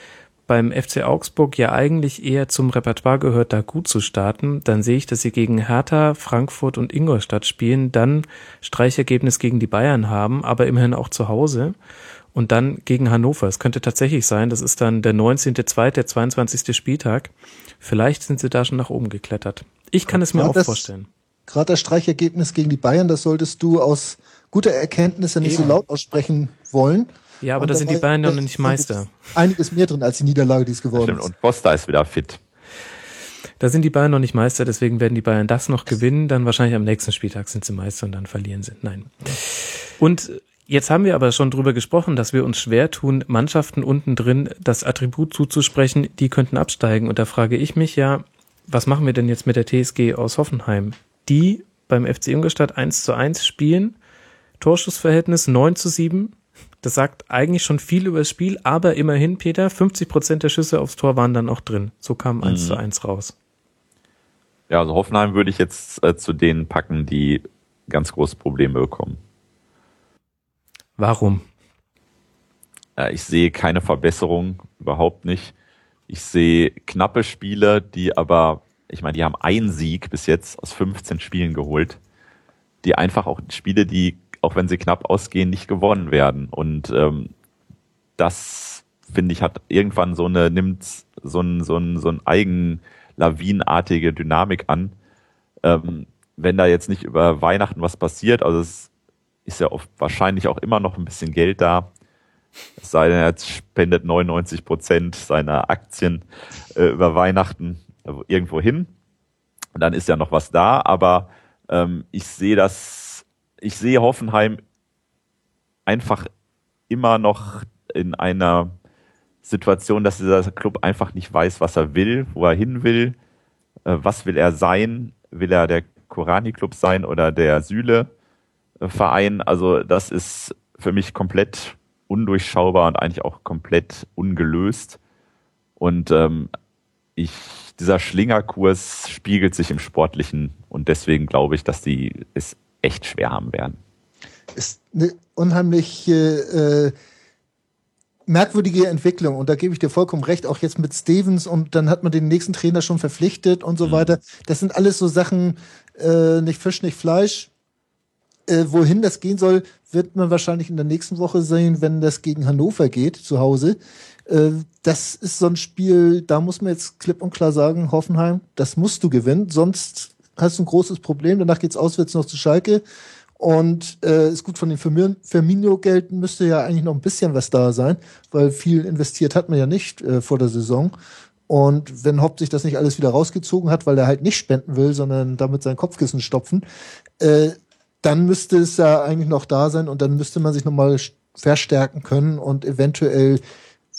beim FC Augsburg ja eigentlich eher zum Repertoire gehört, da gut zu starten, dann sehe ich, dass sie gegen Hertha, Frankfurt und Ingolstadt spielen, dann Streichergebnis gegen die Bayern haben, aber immerhin auch zu Hause und dann gegen Hannover. Es könnte tatsächlich sein, das ist dann der 19.2., der 22. Spieltag. Vielleicht sind sie da schon nach oben geklettert. Ich kann es mir Ja, auch das- vorstellen. Gerade das Streichergebnis gegen die Bayern, das solltest du aus guter Erkenntnis ja nicht so Eben. laut aussprechen wollen. Ja, aber Und da sind die Bayern noch nicht ist Meister. Einiges mehr drin als die Niederlage, die es geworden Stimmt. ist. Und Costa ist wieder fit. Da sind die Bayern noch nicht Meister, deswegen werden die Bayern das noch gewinnen. Dann wahrscheinlich am nächsten Spieltag sind sie Meister und dann verlieren sie. Nein. Und jetzt haben wir aber schon drüber gesprochen, dass wir uns schwer tun, Mannschaften unten drin das Attribut zuzusprechen, die könnten absteigen. Und da frage ich mich ja, was machen wir denn jetzt mit der TSG aus Hoffenheim? Die beim FC Ingolstadt 1 zu 1 spielen, Torschussverhältnis 9 zu 7. Das sagt eigentlich schon viel über das Spiel, aber immerhin, Peter, 50 Prozent der Schüsse aufs Tor waren dann auch drin. So kam 1 zu 1 raus. Ja, also Hoffenheim würde ich jetzt äh, zu denen packen, die ganz große Probleme bekommen. Warum? Äh, ich sehe keine Verbesserung, überhaupt nicht. Ich sehe knappe Spiele, die aber, ich meine, die haben einen Sieg bis jetzt aus 15 Spielen geholt, die einfach auch Spiele, die, auch wenn sie knapp ausgehen, nicht gewonnen werden. Und ähm, das, finde ich, hat irgendwann so eine, nimmt so ein, so ein, so ein eigen lawinenartige Dynamik an. Ähm, wenn da jetzt nicht über Weihnachten was passiert, also es ist ja oft wahrscheinlich auch immer noch ein bisschen Geld da, es sei denn, er spendet 99 Prozent seiner Aktien äh, über Weihnachten irgendwo hin. Dann ist ja noch was da, aber ähm, ich sehe das, ich sehe Hoffenheim einfach immer noch in einer Situation, dass dieser Club einfach nicht weiß, was er will, wo er hin will, äh, was will er sein, will er der Korani-Club sein oder der Süle-Verein. Also das ist für mich komplett undurchschaubar und eigentlich auch komplett ungelöst. Und ähm, ich, dieser Schlingerkurs spiegelt sich im Sportlichen und deswegen glaube ich, dass die es echt schwer haben werden. ist eine unheimlich äh, merkwürdige Entwicklung und da gebe ich dir vollkommen recht, auch jetzt mit Stevens und dann hat man den nächsten Trainer schon verpflichtet und so Mhm. weiter. Das sind alles so Sachen, äh, nicht Fisch, nicht Fleisch. Äh, wohin das gehen soll, wird man wahrscheinlich in der nächsten Woche sehen, wenn das gegen Hannover geht, zu Hause. Äh, das ist so ein Spiel, da muss man jetzt klipp und klar sagen, Hoffenheim, das musst du gewinnen, sonst hast du ein großes Problem. Danach geht's auswärts noch zu Schalke. Und äh, ist gut von den Firmin- Firmino-Geld müsste ja eigentlich noch ein bisschen was da sein, weil viel investiert hat man ja nicht äh, vor der Saison. Und wenn Hopp sich das nicht alles wieder rausgezogen hat, weil er halt nicht spenden will, sondern damit sein Kopfkissen stopfen, äh, dann müsste es ja eigentlich noch da sein und dann müsste man sich nochmal verstärken können und eventuell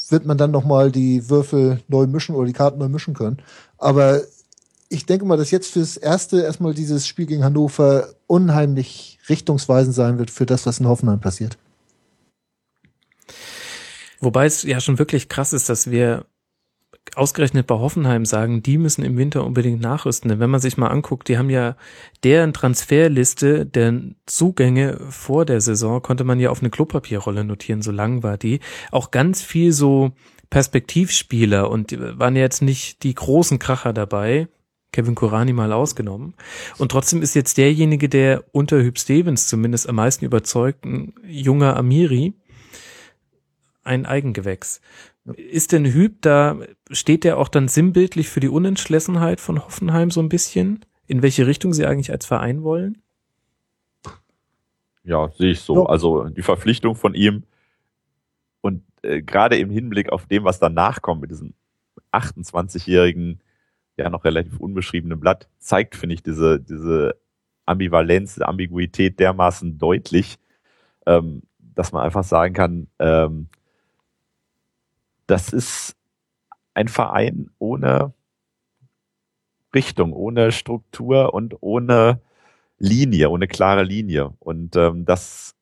wird man dann nochmal die Würfel neu mischen oder die Karten neu mischen können. Aber ich denke mal, dass jetzt fürs erste erstmal dieses Spiel gegen Hannover unheimlich richtungsweisend sein wird für das, was in Hoffenheim passiert. Wobei es ja schon wirklich krass ist, dass wir ausgerechnet bei Hoffenheim sagen, die müssen im Winter unbedingt nachrüsten. Denn wenn man sich mal anguckt, die haben ja deren Transferliste der Zugänge vor der Saison, konnte man ja auf eine Klopapierrolle notieren, so lang war die. Auch ganz viel so Perspektivspieler und waren jetzt nicht die großen Kracher dabei. Kevin Kurani mal ausgenommen. Und trotzdem ist jetzt derjenige, der unter Hüb Stevens zumindest am meisten überzeugt, ein junger Amiri, ein Eigengewächs. Ist denn Hüb da, steht der auch dann sinnbildlich für die Unentschlossenheit von Hoffenheim so ein bisschen? In welche Richtung sie eigentlich als Verein wollen? Ja, sehe ich so. Ja. Also die Verpflichtung von ihm und äh, gerade im Hinblick auf dem, was danach kommt mit diesem 28-jährigen, ja noch relativ unbeschriebenen Blatt, zeigt, finde ich, diese, diese Ambivalenz, diese Ambiguität dermaßen deutlich, ähm, dass man einfach sagen kann, ähm, das ist ein Verein ohne Richtung, ohne Struktur und ohne Linie, ohne klare Linie. Und ähm, das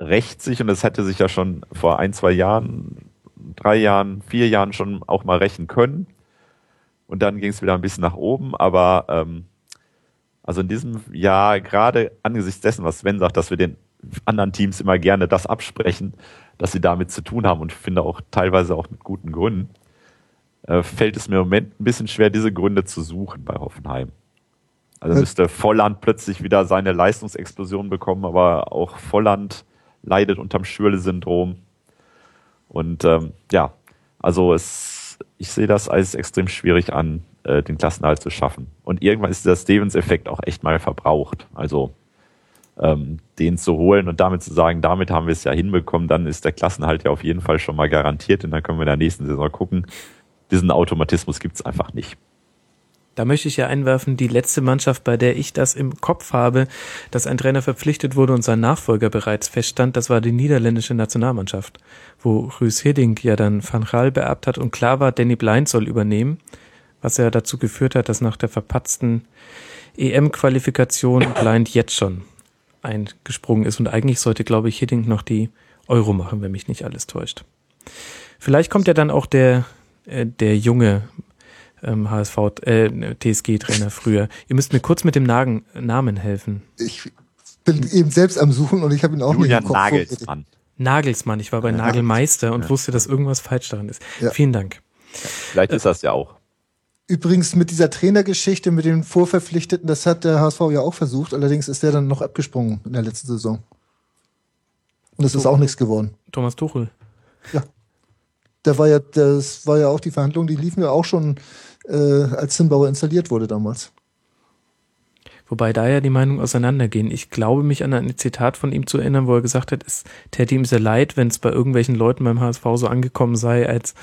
rächt sich, und das hätte sich ja schon vor ein, zwei Jahren, drei Jahren, vier Jahren schon auch mal rächen können. Und dann ging es wieder ein bisschen nach oben, aber ähm, also in diesem Jahr, gerade angesichts dessen, was Sven sagt, dass wir den anderen Teams immer gerne das absprechen, dass sie damit zu tun haben und ich finde auch teilweise auch mit guten Gründen, äh, fällt es mir im Moment ein bisschen schwer, diese Gründe zu suchen bei Hoffenheim. Also müsste Volland plötzlich wieder seine Leistungsexplosion bekommen, aber auch Volland leidet unterm Schürle-Syndrom. Und ähm, ja, also es, ich sehe das als extrem schwierig an, äh, den Klassenhalt zu schaffen. Und irgendwann ist der Stevens-Effekt auch echt mal verbraucht. Also ähm, den zu holen und damit zu sagen, damit haben wir es ja hinbekommen, dann ist der Klassenhalt ja auf jeden Fall schon mal garantiert und dann können wir in der nächsten Saison gucken. Diesen Automatismus gibt es einfach nicht. Da möchte ich ja einwerfen, die letzte Mannschaft, bei der ich das im Kopf habe, dass ein Trainer verpflichtet wurde und sein Nachfolger bereits feststand, das war die niederländische Nationalmannschaft, wo Rüß Hiddink ja dann Van Gaal beerbt hat und klar war, Danny Blind soll übernehmen, was ja dazu geführt hat, dass nach der verpatzten EM-Qualifikation Blind jetzt schon eingesprungen ist und eigentlich sollte, glaube ich, Hiddink noch die Euro machen, wenn mich nicht alles täuscht. Vielleicht kommt ja dann auch der, äh, der junge ähm, HSV, äh, TSG-Trainer früher. Ihr müsst mir kurz mit dem Nagen, Namen helfen. Ich bin eben selbst am Suchen und ich habe ihn auch Julian nicht im Kopf. Nagelsmann. Nagelsmann, ich war bei Ja. Nagelmeister und Ja. wusste, dass irgendwas falsch daran ist. Ja. Vielen Dank. Vielleicht ist das ja auch. Übrigens mit dieser Trainergeschichte, mit den Vorverpflichteten, das hat der HSV ja auch versucht. Allerdings ist der dann noch abgesprungen in der letzten Saison. Und es ist auch nichts geworden. Thomas Tuchel. Da war ja, das war ja auch die Verhandlung, die liefen ja auch schon, äh, als Zinnbauer installiert wurde damals. Wobei da ja die Meinungen auseinandergehen. Ich glaube, mich an ein Zitat von ihm zu erinnern, wo er gesagt hat, es täte ihm sehr leid, wenn es bei irgendwelchen Leuten beim HSV so angekommen sei, als,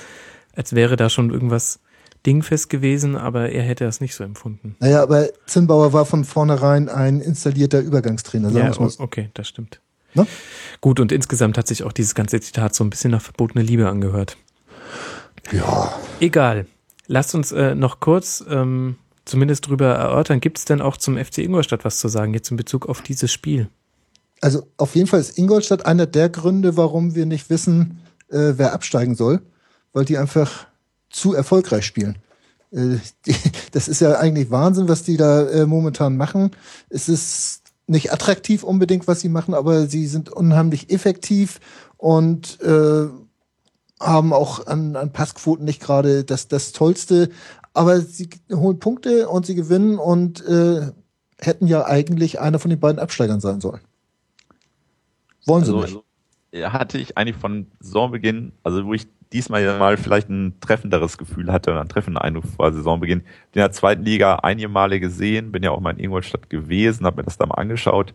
als wäre da schon irgendwas dingfest gewesen, aber er hätte das nicht so empfunden. Naja, aber Zinnbauer war von vornherein ein installier's Übergangstrainer, sagen Ja, mal okay, das stimmt. Ne? Gut, und insgesamt hat sich auch dieses ganze Zitat so ein bisschen nach verbotene Liebe angehört. Ja. Egal. Lasst uns äh, noch kurz ähm, zumindest drüber erörtern. Gibt es denn auch zum FC Ingolstadt was zu sagen, jetzt in Bezug auf dieses Spiel? Also auf jeden Fall ist Ingolstadt einer der Gründe, warum wir nicht wissen, äh, wer absteigen soll, weil die einfach zu erfolgreich spielen. Äh, die, <laughs> das ist ja eigentlich Wahnsinn, was die da äh, momentan machen. Es ist nicht attraktiv unbedingt, was sie machen, aber sie sind unheimlich effektiv und äh, haben auch an, an Passquoten nicht gerade das, das Tollste, aber sie holen Punkte und sie gewinnen und äh, hätten ja eigentlich einer von den beiden Absteigern sein sollen. Wollen sie Also, nicht. ja, hatte ich eigentlich von Saisonbeginn, also wo ich diesmal ja mal vielleicht ein treffenderes Gefühl hatte, oder einen treffenden Eindruck vor Saisonbeginn, in der zweiten Liga einige Male gesehen, bin ja auch mal in Ingolstadt gewesen, habe mir das da mal angeschaut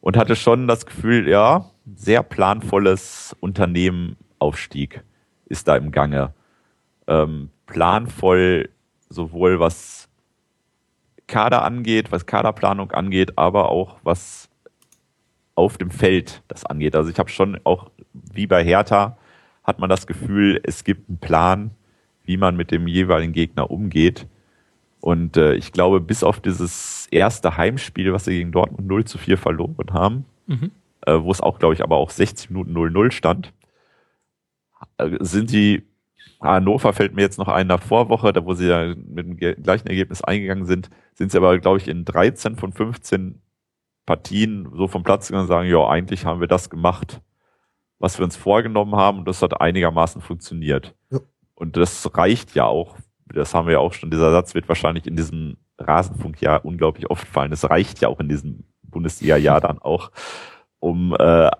und hatte schon das Gefühl, ja, sehr planvolles Unternehmen Aufstieg ist da im Gange. Ähm, planvoll sowohl was Kader angeht, was Kaderplanung angeht, aber auch was auf dem Feld das angeht. Also ich habe schon auch, wie bei Hertha, hat man das Gefühl, es gibt einen Plan, wie man mit dem jeweiligen Gegner umgeht. Und äh, ich glaube, bis auf dieses erste Heimspiel, was sie gegen Dortmund 0 zu 4 verloren haben, Mhm. äh, wo es auch, glaube ich, aber auch 60 Minuten 0-0 stand, sind die, Hannover fällt mir jetzt noch ein nach Vorwoche, da wo sie ja mit dem gleichen Ergebnis eingegangen sind, sind sie aber, glaube ich, in 13 von 15 Partien so vom Platz gegangen und sagen, ja, eigentlich haben wir das gemacht, was wir uns vorgenommen haben und das hat einigermaßen funktioniert. Ja. Und das reicht ja auch, das haben wir ja auch schon, dieser Satz wird wahrscheinlich in diesem Rasenfunkjahr unglaublich oft fallen. Es reicht ja auch in diesem Bundesliga-Jahr dann auch, um äh,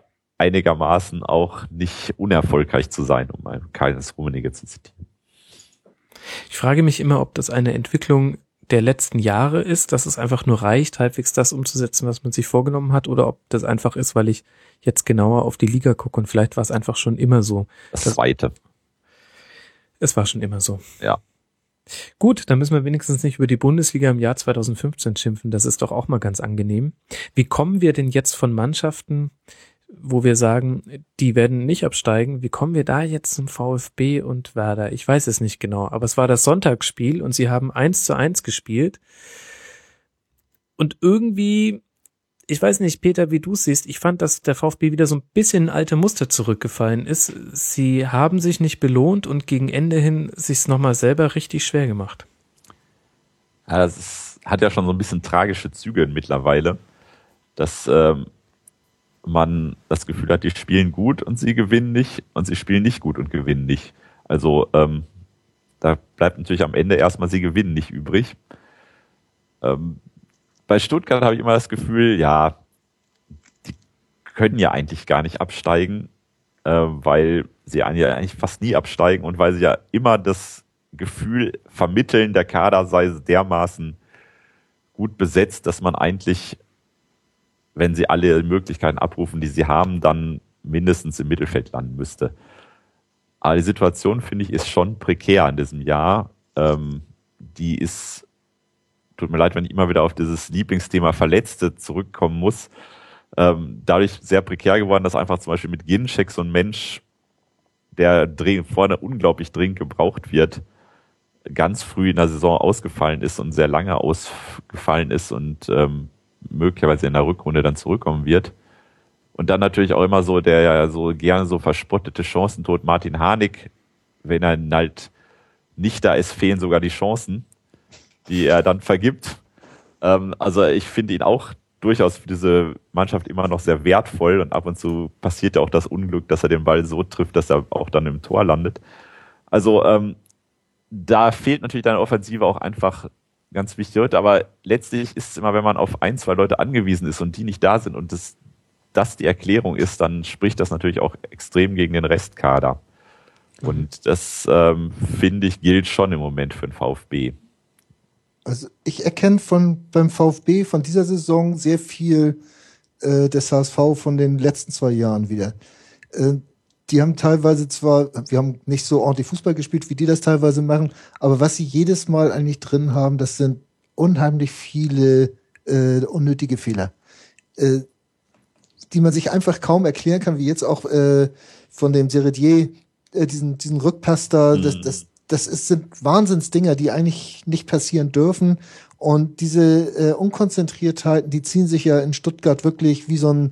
einigermaßen auch nicht unerfolgreich zu sein, um ein Keines Rummenigge zu zitieren. Ich frage mich immer, ob das eine Entwicklung der letzten Jahre ist, dass es einfach nur reicht, halbwegs das umzusetzen, was man sich vorgenommen hat, oder ob das einfach ist, weil ich jetzt genauer auf die Liga gucke und vielleicht war es einfach schon immer so. Das, Das- zweite. Es war schon immer so. Ja. Gut, dann müssen wir wenigstens nicht über die Bundesliga im Jahr 2015 schimpfen. Das ist doch auch mal ganz angenehm. Wie kommen wir denn jetzt von Mannschaften, wo wir sagen, die werden nicht absteigen, wie kommen wir da jetzt zum VfB und Werder? Ich weiß es nicht genau, aber es war das Sonntagsspiel und sie haben eins zu eins gespielt. Und irgendwie, ich weiß nicht, Peter, wie du es siehst, ich fand, dass der VfB wieder so ein bisschen in alte Muster zurückgefallen ist. Sie haben sich nicht belohnt und gegen Ende hin sich's nochmal selber richtig schwer gemacht. Das ist, hat ja schon so ein bisschen tragische Züge mittlerweile, dass ähm, man das Gefühl hat, die spielen gut und sie gewinnen nicht und sie spielen nicht gut und gewinnen nicht. Also ähm, da bleibt natürlich am Ende erstmal sie gewinnen nicht übrig. Ähm, bei Stuttgart habe ich immer das Gefühl, ja, die können ja eigentlich gar nicht absteigen, äh, weil sie eigentlich fast nie absteigen und weil sie ja immer das Gefühl vermitteln, der Kader sei dermaßen gut besetzt, dass man eigentlich, wenn sie alle Möglichkeiten abrufen, die sie haben, dann mindestens im Mittelfeld landen müsste. Aber die Situation, finde ich, ist schon prekär in diesem Jahr. Ähm, die ist, tut mir leid, wenn ich immer wieder auf dieses Lieblingsthema Verletzte zurückkommen muss, ähm, dadurch sehr prekär geworden, dass einfach zum Beispiel mit Ginczek so ein Mensch, der vorne unglaublich dringend gebraucht wird, ganz früh in der Saison ausgefallen ist und sehr lange ausgefallen ist und ähm, möglicherweise in der Rückrunde dann zurückkommen wird. Und dann natürlich auch immer so der ja so gerne so verspottete Chancentod Martin Harnik, wenn er halt nicht da ist, fehlen sogar die Chancen, die er dann vergibt. Ähm, also ich finde ihn auch durchaus für diese Mannschaft immer noch sehr wertvoll und ab und zu passiert ja auch das Unglück, dass er den Ball so trifft, dass er auch dann im Tor landet. Also ähm, da fehlt natürlich deine Offensive auch einfach ganz wichtig. Aber letztlich ist es immer, wenn man auf ein, zwei Leute angewiesen ist und die nicht da sind und das, das die Erklärung ist, dann spricht das natürlich auch extrem gegen den Restkader. Und das, ähm, finde ich, gilt schon im Moment für den VfB. Also ich erkenne von beim VfB von dieser Saison sehr viel äh, des HSV von den letzten zwei Jahren wieder. Äh, die haben teilweise zwar, wir haben nicht so ordentlich Fußball gespielt, wie die das teilweise machen, aber was sie jedes Mal eigentlich drin haben, das sind unheimlich viele äh, unnötige Fehler, äh, die man sich einfach kaum erklären kann, wie jetzt auch äh, von dem Seredier, äh, diesen, diesen Rückpass da, mhm. das, das, das ist, sind Wahnsinnsdinger, die eigentlich nicht passieren dürfen. Und diese äh, Unkonzentriertheiten, die ziehen sich ja in Stuttgart wirklich wie so ein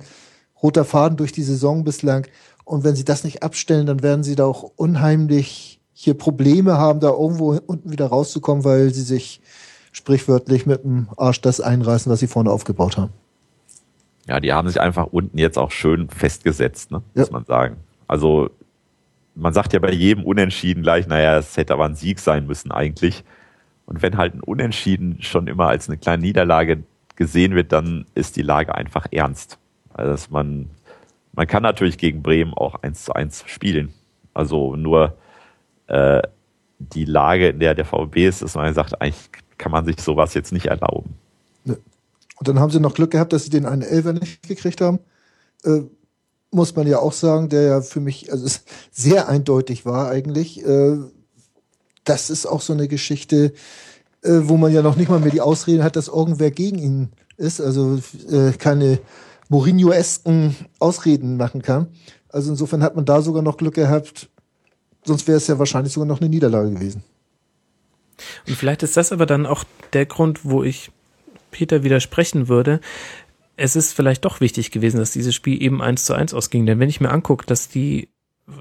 roter Faden durch die Saison bislang. Und wenn sie das nicht abstellen, dann werden sie da auch unheimlich hier Probleme haben, da irgendwo unten wieder rauszukommen, weil sie sich sprichwörtlich mit dem Arsch das einreißen, was sie vorne aufgebaut haben. Ja, die haben sich einfach unten jetzt auch schön festgesetzt, ne? muss ja. man sagen. Also man sagt ja bei jedem Unentschieden gleich, naja, es hätte aber ein Sieg sein müssen eigentlich. Und wenn halt ein Unentschieden schon immer als eine kleine Niederlage gesehen wird, dann ist die Lage einfach ernst. Also dass man man kann natürlich gegen Bremen auch eins zu eins spielen. Also nur äh, die Lage, in der der VfB ist, ist man sagt, eigentlich kann man sich sowas jetzt nicht erlauben. Und dann haben sie noch Glück gehabt, dass sie den einen Elfer nicht gekriegt haben. Äh, muss man ja auch sagen, der ja für mich also <laughs> sehr eindeutig war eigentlich. Äh, das ist auch so eine Geschichte, äh, wo man ja noch nicht mal mehr die Ausrede hat, dass irgendwer gegen ihn ist. Also äh, keine Mourinho-esken Ausreden machen kann. Also insofern hat man da sogar noch Glück gehabt. Sonst wäre es ja wahrscheinlich sogar noch eine Niederlage gewesen. Und vielleicht ist das aber dann auch der Grund, wo ich Peter widersprechen würde. Es ist vielleicht doch wichtig gewesen, dass dieses Spiel eben eins zu eins ausging. Denn wenn ich mir angucke, dass die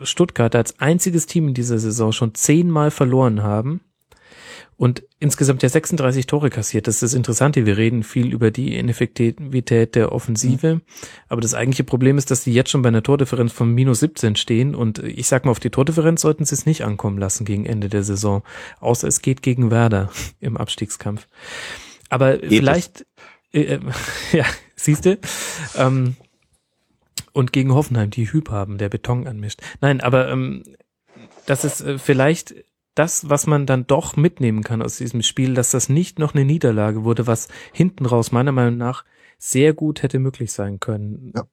Stuttgarter als einziges Team in dieser Saison schon zehnmal verloren haben, und insgesamt ja 36 Tore kassiert. Das ist das Interessante. Wir reden viel über die Ineffektivität der Offensive. Mhm. Aber das eigentliche Problem ist, dass die jetzt schon bei einer Tordifferenz von minus 17 stehen. Und ich sag mal, auf die Tordifferenz sollten sie es nicht ankommen lassen gegen Ende der Saison. Außer es geht gegen Werder <laughs> im Abstiegskampf. Aber geht vielleicht, äh, äh, <laughs> ja, siehst du, ähm, und gegen Hoffenheim, die Hüb haben, der Beton anmischt. Nein, aber ähm, das ist äh, vielleicht das, was man dann doch mitnehmen kann aus diesem Spiel, dass das nicht noch eine Niederlage wurde, was hinten raus meiner Meinung nach sehr gut hätte möglich sein können. Ja.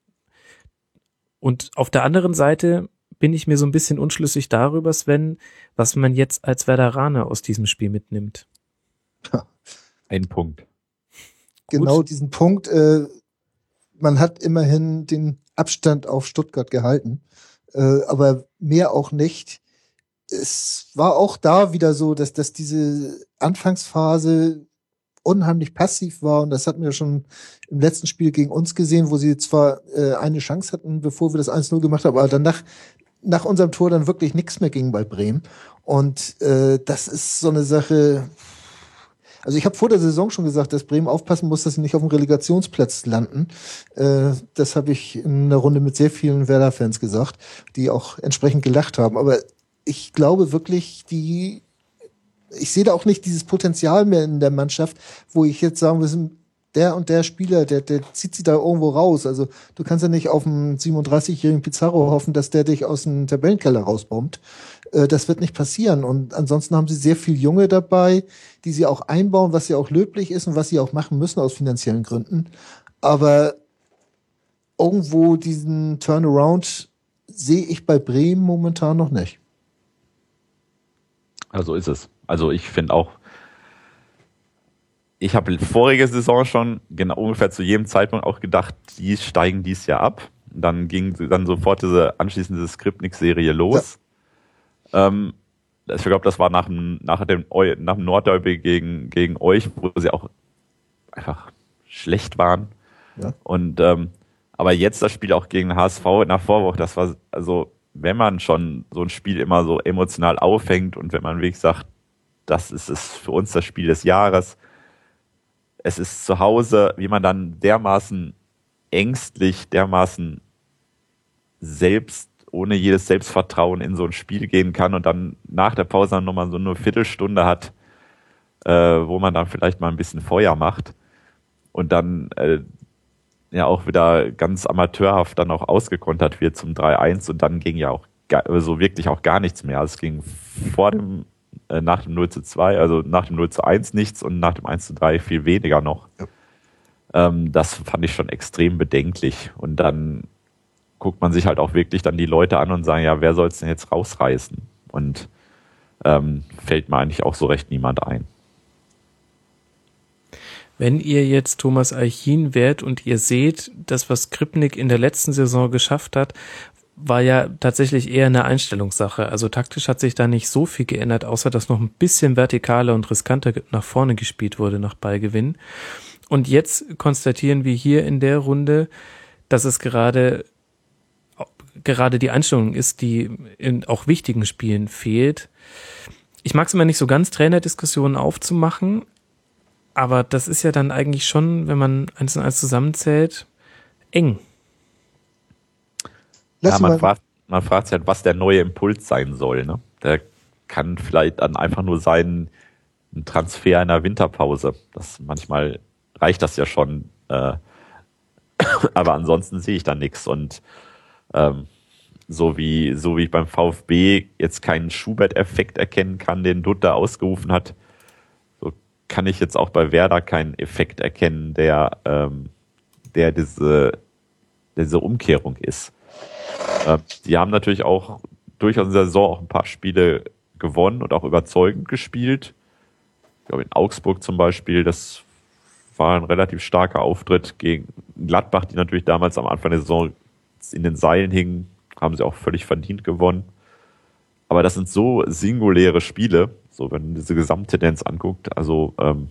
Und auf der anderen Seite bin ich mir so ein bisschen unschlüssig darüber, Sven, was man jetzt als Werderaner aus diesem Spiel mitnimmt. Ein Punkt. Genau Gut. diesen Punkt. Äh, man hat immerhin den Abstand auf Stuttgart gehalten, äh, aber mehr auch nicht es war auch da wieder so, dass, dass diese Anfangsphase unheimlich passiv war und das hatten wir schon im letzten Spiel gegen uns gesehen, wo sie zwar äh, eine Chance hatten, bevor wir das 1-0 gemacht haben, aber danach nach unserem Tor dann wirklich nichts mehr ging bei Bremen und äh, das ist so eine Sache. Also ich habe vor der Saison schon gesagt, dass Bremen aufpassen muss, dass sie nicht auf dem Relegationsplatz landen. Äh, das habe ich in einer Runde mit sehr vielen Werder-Fans gesagt, die auch entsprechend gelacht haben. Aber ich glaube wirklich, die ich sehe da auch nicht dieses Potenzial mehr in der Mannschaft, wo ich jetzt sagen wir der und der Spieler, der, der zieht sie da irgendwo raus. Also du kannst ja nicht auf einen 37-jährigen Pizarro hoffen, dass der dich aus dem Tabellenkeller rausbombt. Äh, das wird nicht passieren. Und ansonsten haben sie sehr viel Junge dabei, die sie auch einbauen, was ja auch löblich ist und was sie auch machen müssen aus finanziellen Gründen. Aber irgendwo diesen Turnaround sehe ich bei Bremen momentan noch nicht. Also ist es. Also ich finde auch, ich habe vorige Saison schon genau ungefähr zu jedem Zeitpunkt auch gedacht, die steigen dies Jahr ab. Dann ging dann sofort diese anschließende Skripnik-Serie los. Ja. Ähm, ich glaube, das war nach dem, nach dem, nach dem Nordderby gegen, gegen euch, wo sie auch einfach schlecht waren. Ja. Und ähm, aber jetzt das Spiel auch gegen HSV nach Vorwoche, das war also, wenn man schon so ein Spiel immer so emotional aufhängt und wenn man wirklich sagt, das ist es für uns das Spiel des Jahres. Es ist zu Hause, wie man dann dermaßen ängstlich, dermaßen selbst ohne jedes Selbstvertrauen in so ein Spiel gehen kann und dann nach der Pause nochmal so eine Viertelstunde hat, äh, wo man dann vielleicht mal ein bisschen Feuer macht und dann äh, ja auch wieder ganz amateurhaft dann auch ausgekontert wird zum 3-1 und dann ging ja auch so wirklich auch gar nichts mehr. Es ging vor dem äh, nach dem 0 zu 2, also nach dem 0 zu 1 nichts und nach dem 1 zu 3 viel weniger noch. Ja. Ähm, das fand ich schon extrem bedenklich. Und dann guckt man sich halt auch wirklich dann die Leute an und sagen, ja, wer soll es denn jetzt rausreißen? Und ähm, fällt mir eigentlich auch so recht niemand ein. Wenn ihr jetzt Thomas Eichin wärt und ihr seht, das, was Kripnik in der letzten Saison geschafft hat, war ja tatsächlich eher eine Einstellungssache. Also taktisch hat sich da nicht so viel geändert, außer dass noch ein bisschen vertikaler und riskanter nach vorne gespielt wurde nach Ballgewinn. Und jetzt konstatieren wir hier in der Runde, dass es gerade gerade die Einstellung ist, die in auch wichtigen Spielen fehlt. Ich mag es immer nicht so ganz, Trainerdiskussionen aufzumachen, aber das ist ja dann eigentlich schon, wenn man eins und eins zusammenzählt, eng ja, man, fragt, man fragt sich halt, was der neue Impuls sein soll. Ne? Der kann vielleicht dann einfach nur sein, ein Transfer in der Winterpause. Das manchmal reicht das ja schon. Äh, <coughs> aber ansonsten sehe ich da nichts. Und ähm, so wie so wie ich beim VfB jetzt keinen Schubert-Effekt erkennen kann, den Dutt da ausgerufen hat, kann ich jetzt auch bei Werder keinen Effekt erkennen, der ähm, der diese diese Umkehrung ist. Äh, die haben natürlich auch durchaus in der Saison auch ein paar Spiele gewonnen und auch überzeugend gespielt. Ich glaube, in Augsburg zum Beispiel, das war ein relativ starker Auftritt gegen Gladbach, die natürlich damals am Anfang der Saison in den Seilen hingen, haben sie auch völlig verdient gewonnen. Aber das sind so singuläre Spiele, so wenn man diese Gesamttendenz anguckt. Also, ähm,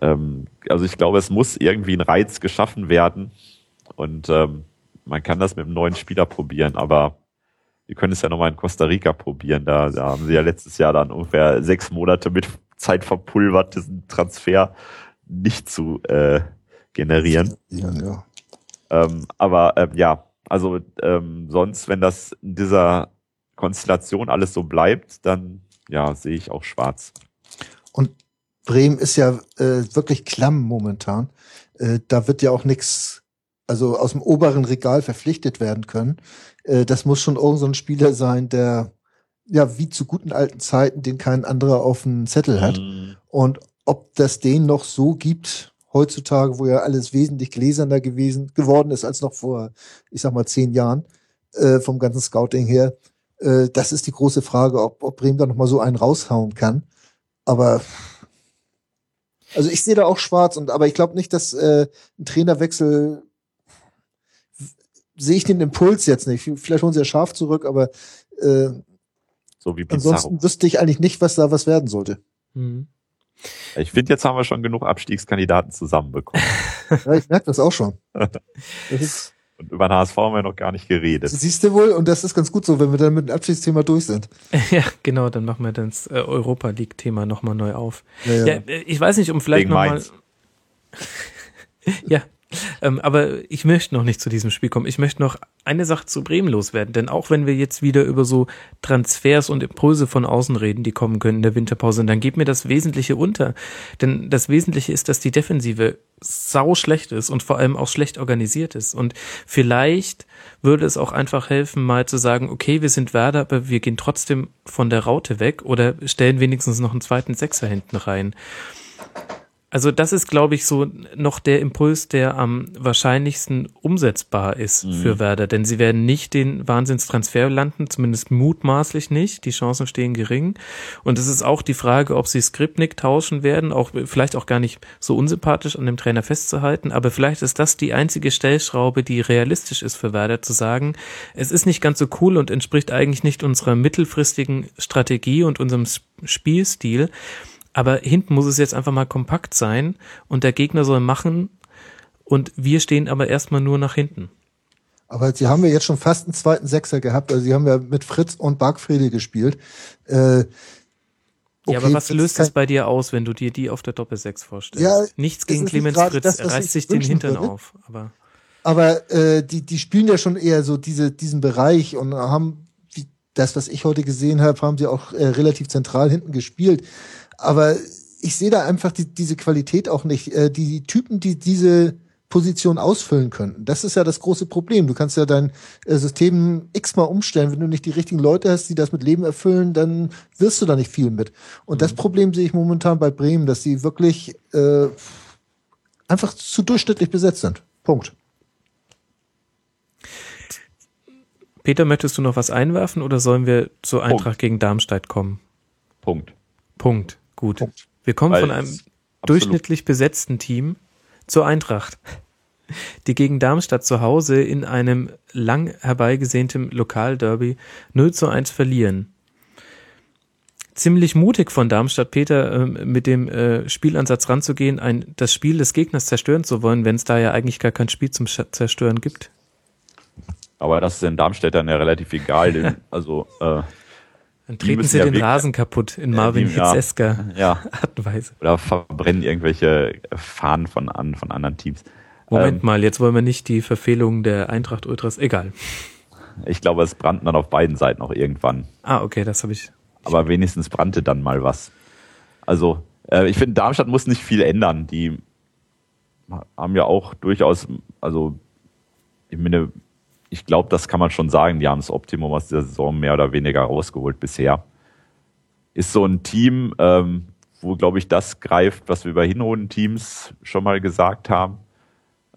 ähm, also ich glaube, es muss irgendwie ein Reiz geschaffen werden. Und ähm, man kann das mit einem neuen Spieler probieren, aber wir können es ja nochmal in Costa Rica probieren. Da, da haben sie ja letztes Jahr dann ungefähr sechs Monate mit Zeit verpulvert, diesen Transfer nicht zu äh, generieren. Ja, ja. Ähm, aber ähm, ja, also ähm, sonst, wenn das in dieser Konstellation alles so bleibt, dann ja, sehe ich auch schwarz. Und Bremen ist ja äh, wirklich klamm momentan. Äh, da wird ja auch nichts also aus dem oberen Regal verpflichtet werden können. Äh, das muss schon irgend so ein Spieler sein, der ja wie zu guten alten Zeiten, den kein anderer auf dem Zettel hat. Mhm. Und ob das den noch so gibt heutzutage, wo ja alles wesentlich gläserner gewesen geworden ist als noch vor, ich sag mal zehn Jahren äh, vom ganzen Scouting her, äh, das ist die große Frage, ob, ob Bremen da noch mal so einen raushauen kann. Aber also ich sehe da auch schwarz und aber ich glaube nicht, dass äh, ein Trainerwechsel sehe ich den Impuls jetzt nicht. Vielleicht holen sie ja scharf zurück, aber äh, so wie ansonsten wüsste ich eigentlich nicht, was da was werden sollte. Mhm. Ich finde, jetzt haben wir schon genug Abstiegskandidaten zusammenbekommen. ja, ich merke das auch schon. <laughs> Das ist Und über den HSV haben wir noch gar nicht geredet. Siehst du wohl, und das ist ganz gut so, wenn wir dann mit dem Abschiedsthema durch sind. <laughs> ja, genau, dann machen wir das äh, Europa League-Thema nochmal neu auf. Ja, ja. Ja, äh, ich weiß nicht, um vielleicht nochmal. <laughs> Ja, <laughs> ähm, aber ich möchte noch nicht zu diesem Spiel kommen. Ich möchte noch eine Sache zu Bremen loswerden, denn auch wenn wir jetzt wieder über so Transfers und Impulse von außen reden, die kommen können in der Winterpause, dann geht mir das Wesentliche unter. Denn das Wesentliche ist, dass die Defensive sau schlecht ist und vor allem auch schlecht organisiert ist. Und vielleicht würde es auch einfach helfen, mal zu sagen, okay, wir sind Werder, aber wir gehen trotzdem von der Raute weg oder stellen wenigstens noch einen zweiten Sechser hinten rein. Also das ist, glaube ich, so noch der Impuls, der am wahrscheinlichsten umsetzbar ist Mhm. für Werder. Denn sie werden nicht den Wahnsinnstransfer landen, zumindest mutmaßlich nicht. Die Chancen stehen gering. Und es ist auch die Frage, ob sie Skripnik tauschen werden, auch vielleicht auch gar nicht so unsympathisch an dem Trainer festzuhalten. Aber vielleicht ist das die einzige Stellschraube, die realistisch ist für Werder, zu sagen, es ist nicht ganz so cool und entspricht eigentlich nicht unserer mittelfristigen Strategie und unserem Spielstil. Aber hinten muss es jetzt einfach mal kompakt sein und der Gegner soll machen und wir stehen aber erstmal nur nach hinten. Aber sie haben ja jetzt schon fast einen zweiten Sechser gehabt. Also sie haben ja mit Fritz und Bargfrede gespielt. Äh, ja, aber was Fritz löst es bei dir aus, wenn du dir die auf der Doppelsechs vorstellst? Ja, Nichts gegen Clemens Fritz, das, er reißt ich sich den Hintern würde. auf. Aber Aber äh, die, die spielen ja schon eher so diese, diesen Bereich und haben, wie das, was ich heute gesehen habe, haben sie auch äh, relativ zentral hinten gespielt. Aber ich sehe da einfach die, diese Qualität auch nicht. Äh, die, die Typen, die diese Position ausfüllen könnten. Das ist ja das große Problem. Du kannst ja dein äh, System x-mal umstellen. Wenn du nicht die richtigen Leute hast, die das mit Leben erfüllen, dann wirst du da nicht viel mit. Und das Problem sehe ich momentan bei Bremen, dass sie wirklich äh, einfach zu durchschnittlich besetzt sind. Punkt. Peter, möchtest du noch was einwerfen oder sollen wir zur Eintracht gegen Darmstadt kommen? Punkt. Punkt. Gut. Punkt. Wir kommen Weil von einem durchschnittlich besetzten Team zur Eintracht, die gegen Darmstadt zu Hause in einem lang herbeigesehnten Lokalderby 0 zu 1 verlieren. Ziemlich mutig von Darmstadt, Peter, ähm, mit dem äh, Spielansatz ranzugehen, ein, das Spiel des Gegners zerstören zu wollen, wenn es da ja eigentlich gar kein Spiel zum Zerstören gibt. Aber das ist den Darmstädtern ja relativ egal. denn, <laughs> also, äh, Dann treten sie ja den wirklich- Rasen kaputt in Marvin die- ja. Hitzesker ja. <laughs> Art und Weise. Oder verbrennen irgendwelche Fahnen von, an, von anderen Teams. Moment Ähm, mal, jetzt wollen wir nicht die Verfehlung der Eintracht Ultras. Egal. Ich glaube, es brannten dann auf beiden Seiten auch irgendwann. Ah, okay, das habe ich. Aber wenigstens brannte dann mal was. Also, äh, ich finde, Darmstadt muss nicht viel ändern. Die haben ja auch durchaus, also, ich meine, ich glaube, das kann man schon sagen, die haben das Optimum aus der Saison mehr oder weniger rausgeholt bisher. Ist so ein Team, ähm, wo, glaube ich, das greift, was wir über Hinrunden-Teams schon mal gesagt haben.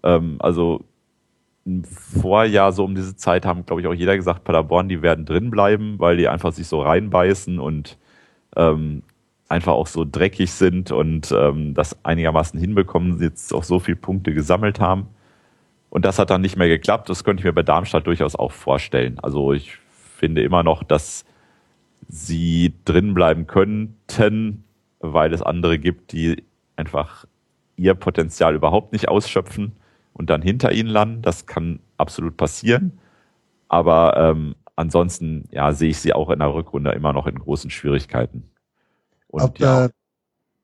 Ähm, also im Vorjahr so um diese Zeit haben, glaube ich, auch jeder gesagt, Paderborn, die werden drin bleiben, weil die einfach sich so reinbeißen und ähm, einfach auch so dreckig sind und ähm, das einigermaßen hinbekommen, jetzt auch so viele Punkte gesammelt haben. Und das hat dann nicht mehr geklappt. Das könnte ich mir bei Darmstadt durchaus auch vorstellen. Also ich finde immer noch, dass sie drin bleiben könnten, weil es andere gibt, die einfach ihr Potenzial überhaupt nicht ausschöpfen und dann hinter ihnen landen. Das kann absolut passieren. Aber ähm, ansonsten ja, sehe ich sie auch in der Rückrunde immer noch in großen Schwierigkeiten. Und Aber ja,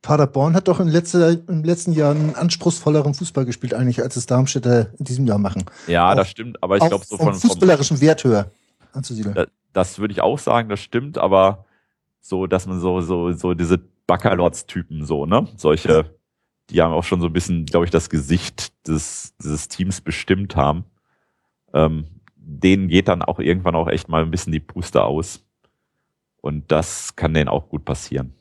Paderborn hat doch in letzter, im letzten Jahr einen anspruchsvolleren Fußball gespielt, eigentlich, als es Darmstädter in diesem Jahr machen. ja, auch- das stimmt. Aber ich glaube, so von, vom fußballerischen Wert höher anzusiedeln. Da- das würde ich auch sagen, das stimmt, aber so, dass man so, so, so diese Backerlots-Typen so, ne? Solche, die haben auch schon so ein bisschen, glaube ich, das Gesicht des, dieses Teams bestimmt haben. Ähm, denen geht dann auch irgendwann auch echt mal ein bisschen die Puste aus. Und das kann denen auch gut passieren.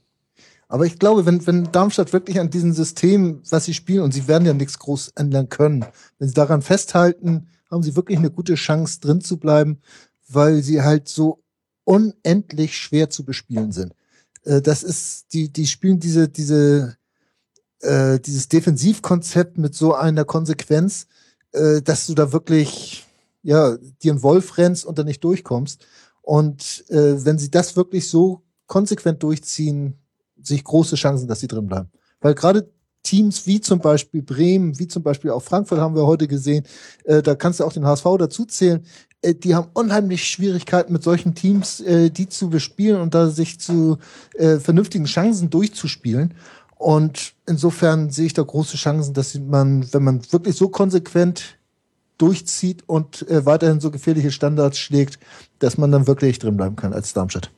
Aber ich glaube, wenn, wenn Darmstadt wirklich an diesem System, was sie spielen, und sie werden ja nichts groß ändern können, wenn sie daran festhalten, haben sie wirklich eine gute Chance, drin zu bleiben, weil sie halt so unendlich schwer zu bespielen sind. Äh, das ist, die, die spielen diese, diese, äh, dieses Defensivkonzept mit so einer Konsequenz, äh, dass du da wirklich, ja, dir einen Wolf rennst und dann nicht durchkommst. Und äh, wenn sie das wirklich so konsequent durchziehen, sich große Chancen, dass sie drin bleiben. Weil gerade Teams wie zum Beispiel Bremen, wie zum Beispiel auch Frankfurt haben wir heute gesehen, äh, da kannst du auch den HSV dazu zählen, äh, die haben unheimlich Schwierigkeiten mit solchen Teams, äh, die zu bespielen und da sich zu äh, vernünftigen Chancen durchzuspielen. Und insofern sehe ich da große Chancen, dass man, wenn man wirklich so konsequent durchzieht und äh, weiterhin so gefährliche Standards schlägt, dass man dann wirklich drin bleiben kann als Darmstadt.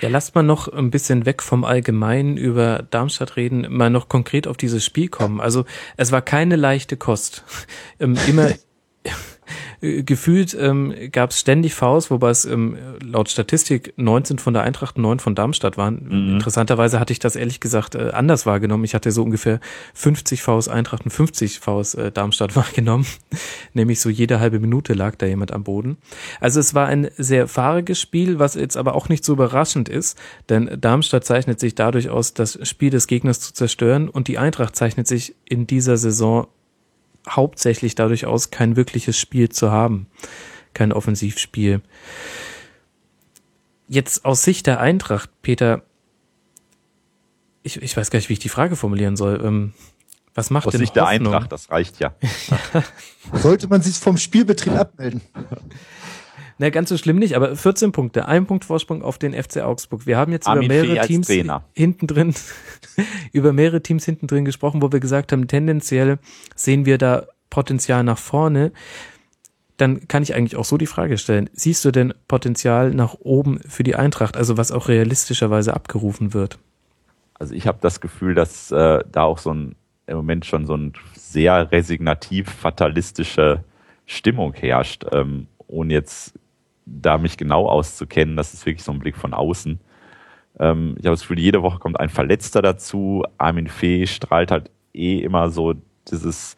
Ja, lasst mal noch ein bisschen weg vom Allgemeinen über Darmstadt reden, mal noch konkret auf dieses Spiel kommen. Also es war keine leichte Kost. Ähm, immer gefühlt ähm, gab es ständig Faust, wobei es ähm, laut Statistik 19 von der Eintracht, 9 von Darmstadt waren. Mhm. Interessanterweise hatte ich das ehrlich gesagt äh, anders wahrgenommen. Ich hatte so ungefähr 50 Faust Eintracht und 50 Faust äh, Darmstadt <laughs> wahrgenommen. Nämlich so jede halbe Minute lag da jemand am Boden. Also es war ein sehr fahriges Spiel, was jetzt aber auch nicht so überraschend ist, denn Darmstadt zeichnet sich dadurch aus, das Spiel des Gegners zu zerstören und die Eintracht zeichnet sich in dieser Saison hauptsächlich dadurch aus, kein wirkliches Spiel zu haben, kein Offensivspiel. Jetzt aus Sicht der Eintracht, Peter, ich, ich weiß gar nicht, wie ich die Frage formulieren soll. Ähm, was macht aus denn Sicht der Eintracht, das reicht ja. <laughs> Sollte man sich vom Spielbetrieb abmelden? <laughs> Na, ganz so schlimm nicht, aber 14 Punkte, ein Punkt Vorsprung auf den FC Augsburg. Wir haben jetzt Armin über mehrere Teams hinten drin, <laughs> über mehrere Teams hinten drin gesprochen, wo wir gesagt haben, tendenziell sehen wir da Potenzial nach vorne. Dann kann ich eigentlich auch so die Frage stellen, siehst du denn Potenzial nach oben für die Eintracht, also was auch realistischerweise abgerufen wird? Also ich habe das Gefühl, dass äh, da auch so ein im Moment schon so ein sehr resignativ fatalistische Stimmung herrscht, ähm, ohne jetzt da mich genau auszukennen. Das ist wirklich so ein Blick von außen. Ähm, ich habe das Gefühl, jede Woche kommt ein Verletzter dazu. Armin Fee strahlt halt eh immer so dieses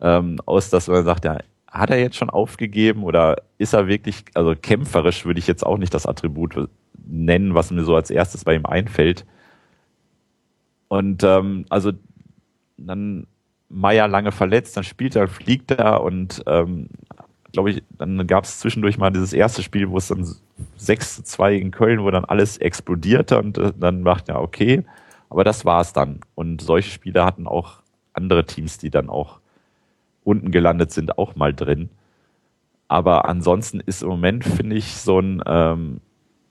ähm, aus, dass man sagt, ja, hat er jetzt schon aufgegeben oder ist er wirklich, also kämpferisch würde ich jetzt auch nicht das Attribut nennen, was mir so als erstes bei ihm einfällt. Und ähm, also dann Meier lange verletzt, dann spielt er, fliegt er und ähm, glaube ich, dann gab es zwischendurch mal dieses erste Spiel, wo es dann 6 zu 2 in Köln, wo dann alles explodierte und äh, dann macht ja okay, aber das war es dann. Und solche Spiele hatten auch andere Teams, die dann auch unten gelandet sind, auch mal drin. Aber ansonsten ist im Moment, finde ich, so ein, ähm,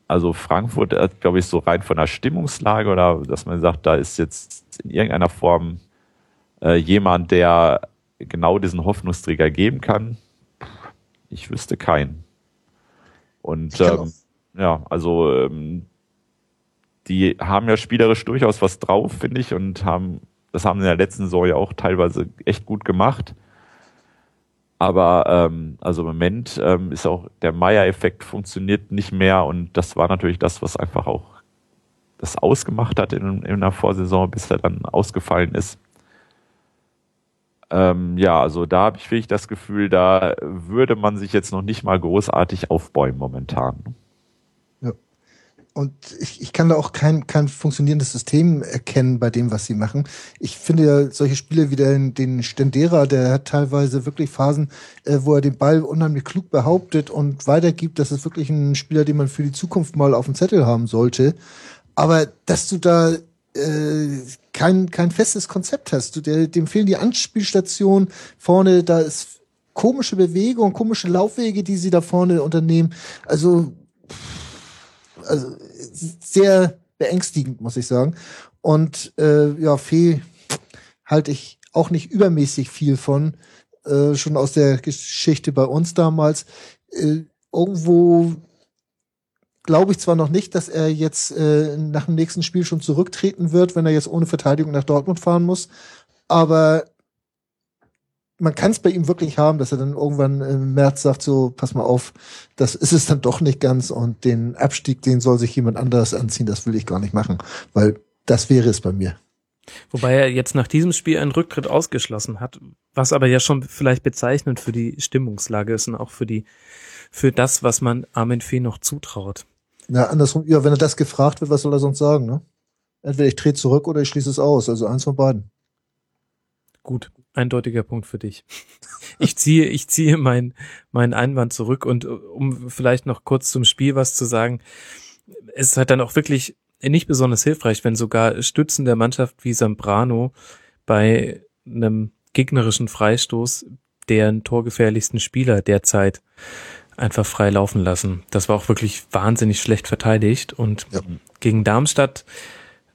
also Frankfurt, glaube ich, so rein von der Stimmungslage oder dass man sagt, da ist jetzt in irgendeiner Form äh, jemand, der genau diesen Hoffnungsträger geben kann? Ich wüsste keinen. Und ähm, ja, also ähm, die haben ja spielerisch durchaus was drauf, finde ich, und haben, das haben in der letzten Saison ja auch teilweise echt gut gemacht. Aber ähm, also im Moment ähm, ist auch der Meier-Effekt funktioniert nicht mehr und das war natürlich das, was einfach auch das ausgemacht hat in, in der Vorsaison, bis er dann ausgefallen ist. Ähm, ja, also da habe ich wirklich das Gefühl, da würde man sich jetzt noch nicht mal großartig aufbäumen momentan. Ja. Und ich, ich kann da auch kein, kein funktionierendes System erkennen bei dem, was sie machen. Ich finde ja solche Spiele wie den, den Stendera, der hat teilweise wirklich Phasen, äh, wo er den Ball unheimlich klug behauptet und weitergibt. Das ist wirklich ein Spieler, den man für die Zukunft mal auf dem Zettel haben sollte. Aber dass du da äh, kein, kein festes Konzept hast. Du, der, dem fehlen die Anspielstationen vorne, da ist komische Bewegung, komische Laufwege, die sie da vorne unternehmen. Also, also sehr beängstigend, muss ich sagen. Und äh, ja, Fee halte ich auch nicht übermäßig viel von, äh, schon aus der Geschichte bei uns damals. Äh, irgendwo glaube ich zwar noch nicht, dass er jetzt äh, nach dem nächsten Spiel schon zurücktreten wird, wenn er jetzt ohne Verteidigung nach Dortmund fahren muss, aber man kann es bei ihm wirklich haben, dass er dann irgendwann im März sagt, so, pass mal auf, das ist es dann doch nicht ganz und den Abstieg, den soll sich jemand anderes anziehen, das will ich gar nicht machen, weil das wäre es bei mir. Wobei er jetzt nach diesem Spiel einen Rücktritt ausgeschlossen hat, was aber ja schon vielleicht bezeichnend für die Stimmungslage ist und auch für die, für das, was man Armin Fee noch zutraut. Ja, andersrum, ja, wenn er das gefragt wird, was soll er sonst sagen, ne? Entweder ich trete zurück oder ich schließe es aus, also eins von beiden. Gut, eindeutiger Punkt für dich. <laughs> Ich ziehe, ich ziehe meinen meinen Einwand zurück und um vielleicht noch kurz zum Spiel was zu sagen, es ist halt dann auch wirklich nicht besonders hilfreich, wenn sogar Stützen der Mannschaft wie Zambrano bei einem gegnerischen Freistoß deren torgefährlichsten Spieler derzeit einfach frei laufen lassen. Das war auch wirklich wahnsinnig schlecht verteidigt und ja. gegen Darmstadt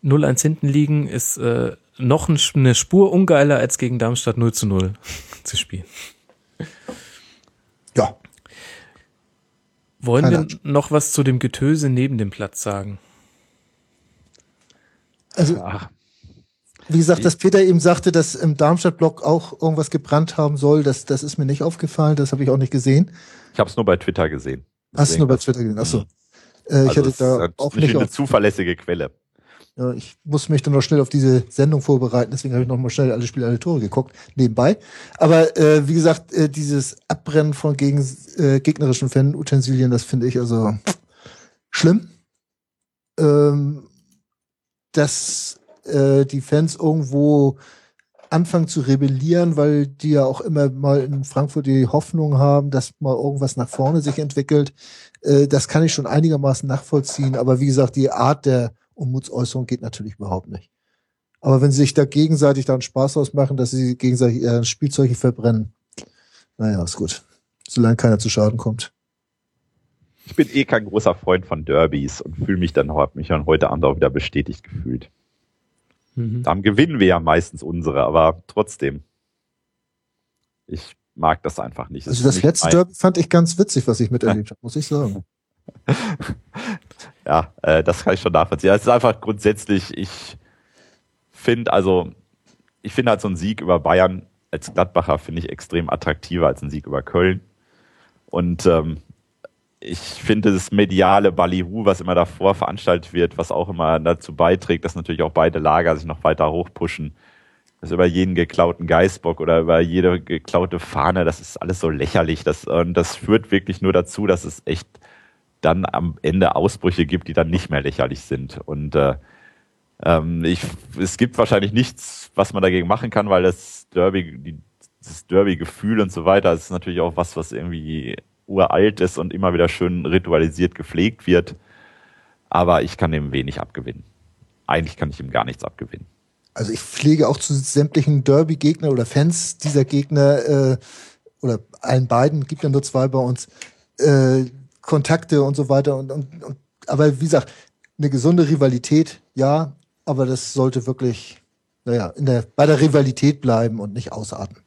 0-1 hinten liegen ist äh, noch eine Spur ungeiler als gegen Darmstadt 0 zu 0 <laughs> zu spielen. Ja. Wollen Keine wir noch was zu dem Getöse neben dem Platz sagen? Also, Ach. Wie gesagt, dass Peter eben sagte, dass im Darmstadt-Block auch irgendwas gebrannt haben soll, das, das ist mir nicht aufgefallen, das habe ich auch nicht gesehen. Ich habe es nur bei Twitter gesehen. Hast du nur bei Twitter gesehen? Achso. Mhm. Äh, ich also hatte da auch nicht eine zuverlässige Quelle. Ja, ich muss mich dann noch schnell auf diese Sendung vorbereiten, deswegen habe ich noch mal schnell alle Spiele, alle Tore geguckt, nebenbei. Aber äh, wie gesagt, äh, dieses Abbrennen von gegen, äh, gegnerischen Fan-Utensilien, das finde ich also schlimm. Ähm, dass äh, die Fans irgendwo anfangen zu rebellieren, weil die ja auch immer mal in Frankfurt die Hoffnung haben, dass mal irgendwas nach vorne sich entwickelt. Äh, das kann ich schon einigermaßen nachvollziehen. Aber wie gesagt, die Art der Unmutsäußerung geht natürlich überhaupt nicht. Aber wenn sie sich da gegenseitig dann Spaß ausmachen, dass sie gegenseitig ihre Spielzeuge verbrennen, naja, ist gut. Solange keiner zu Schaden kommt. Ich bin eh kein großer Freund von Derbys und fühle mich dann, habe mich dann heute Abend auch wieder bestätigt gefühlt. Mhm. Dann gewinnen wir ja meistens unsere, aber trotzdem. Ich mag das einfach nicht. Also das, das letzte Derby fand ich ganz witzig, was ich miterlebt <laughs> habe, muss ich sagen. ja, äh, das kann ich schon nachvollziehen. Es ist einfach grundsätzlich, ich finde, also, ich finde halt so ein Sieg über Bayern als Gladbacher finde ich extrem attraktiver als ein Sieg über Köln. Und ähm, ich finde das mediale Ballyhoo, was immer davor veranstaltet wird, was auch immer dazu beiträgt, dass natürlich auch beide Lager sich noch weiter hochpushen. Das über jeden geklauten Geißbock oder über jede geklaute Fahne, das ist alles so lächerlich. Das, und das führt wirklich nur dazu, dass es echt dann am Ende Ausbrüche gibt, die dann nicht mehr lächerlich sind. Und äh, ähm, ich, es gibt wahrscheinlich nichts, was man dagegen machen kann, weil das Derby, die, das Derby-Gefühl und so weiter, ist natürlich auch was, was irgendwie uralt ist und immer wieder schön ritualisiert gepflegt wird. Aber ich kann dem wenig abgewinnen. Eigentlich kann ich ihm gar nichts abgewinnen. Also ich pflege auch zu sämtlichen Derby-Gegner oder Fans dieser Gegner äh, oder allen beiden, gibt ja nur zwei bei uns, äh, Kontakte und so weiter. Und, und, und aber wie gesagt, eine gesunde Rivalität, ja, aber das sollte wirklich, naja, in der, bei der Rivalität bleiben und nicht ausarten.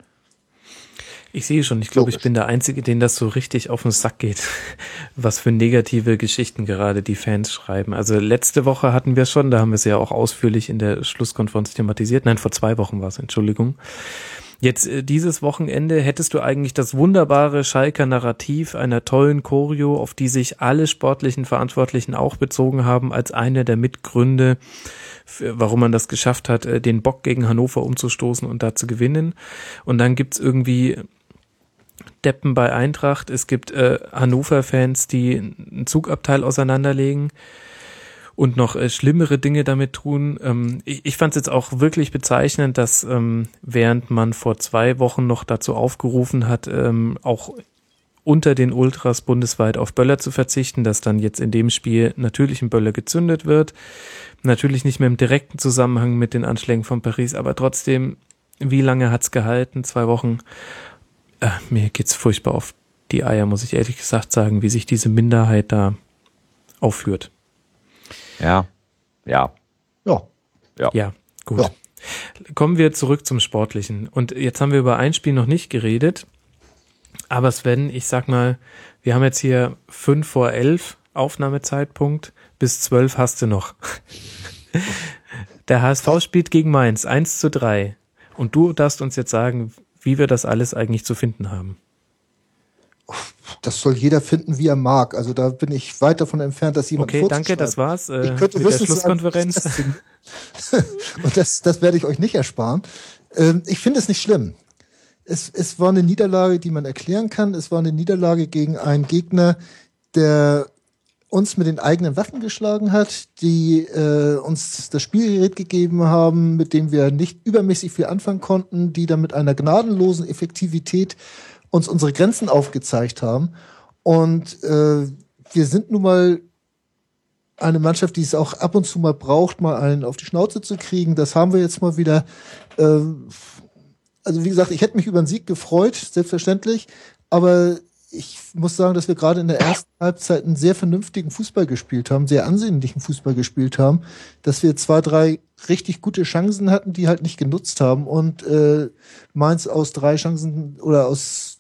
Ich sehe schon, ich glaube, ich bin der Einzige, den das so richtig auf den Sack geht, <laughs> was für negative Geschichten gerade die Fans schreiben. Also letzte Woche hatten wir schon, da haben wir es ja auch ausführlich in der Schlusskonferenz thematisiert. Nein, vor zwei Wochen war es, Entschuldigung. Jetzt äh, dieses Wochenende hättest du eigentlich das wunderbare Schalker Narrativ einer tollen Choreo, auf die sich alle sportlichen Verantwortlichen auch bezogen haben, als einer der Mitgründe, warum man das geschafft hat, äh, den Bock gegen Hannover umzustoßen und da zu gewinnen. Und dann gibt's irgendwie Deppen bei Eintracht, es gibt äh, Hannover-Fans, die ein Zugabteil auseinanderlegen und noch äh, schlimmere Dinge damit tun. Ähm, ich ich fand es jetzt auch wirklich bezeichnend, dass ähm, während man vor zwei Wochen noch dazu aufgerufen hat, ähm, auch unter den Ultras bundesweit auf Böller zu verzichten, dass dann jetzt in dem Spiel natürlich ein Böller gezündet wird. Natürlich nicht mehr im direkten Zusammenhang mit den Anschlägen von Paris, aber trotzdem, wie lange hat's gehalten? Zwei Wochen äh, mir geht's furchtbar auf die Eier, muss ich ehrlich gesagt sagen, wie sich diese Minderheit da aufführt. Ja, ja. Ja. Ja, ja gut. Ja. Kommen wir zurück zum Sportlichen. Und jetzt haben wir über ein Spiel noch nicht geredet. Aber Sven, ich sag mal, wir haben jetzt hier fünf vor elf Aufnahmezeitpunkt. Bis zwölf hast du noch. <laughs> Der HSV spielt gegen Mainz, eins zu drei. Und du darfst uns jetzt sagen, wie wir das alles eigentlich zu finden haben. Das soll jeder finden, wie er mag. Also da bin ich weit davon entfernt, dass jemand. Okay, danke, das war's. Äh, ich könnte mit der Schlusskonferenz. <laughs> Und das, das werde ich euch nicht ersparen. Ähm, ich finde es nicht schlimm. Es, es war eine Niederlage, die man erklären kann. Es war eine Niederlage gegen einen Gegner, der uns mit den eigenen Waffen geschlagen hat, die äh, uns das Spielgerät gegeben haben, mit dem wir nicht übermäßig viel anfangen konnten, die dann mit einer gnadenlosen Effektivität uns unsere Grenzen aufgezeigt haben. Und äh, wir sind nun mal eine Mannschaft, die es auch ab und zu mal braucht, mal einen auf die Schnauze zu kriegen. Das haben wir jetzt mal wieder. Ähm, also wie gesagt, ich hätte mich über einen Sieg gefreut, selbstverständlich. Aber ich muss sagen, dass wir gerade in der ersten Halbzeit einen sehr vernünftigen Fußball gespielt haben, sehr ansehnlichen Fußball gespielt haben, dass wir zwei, drei richtig gute Chancen hatten, die halt nicht genutzt haben und äh, Mainz aus drei Chancen oder aus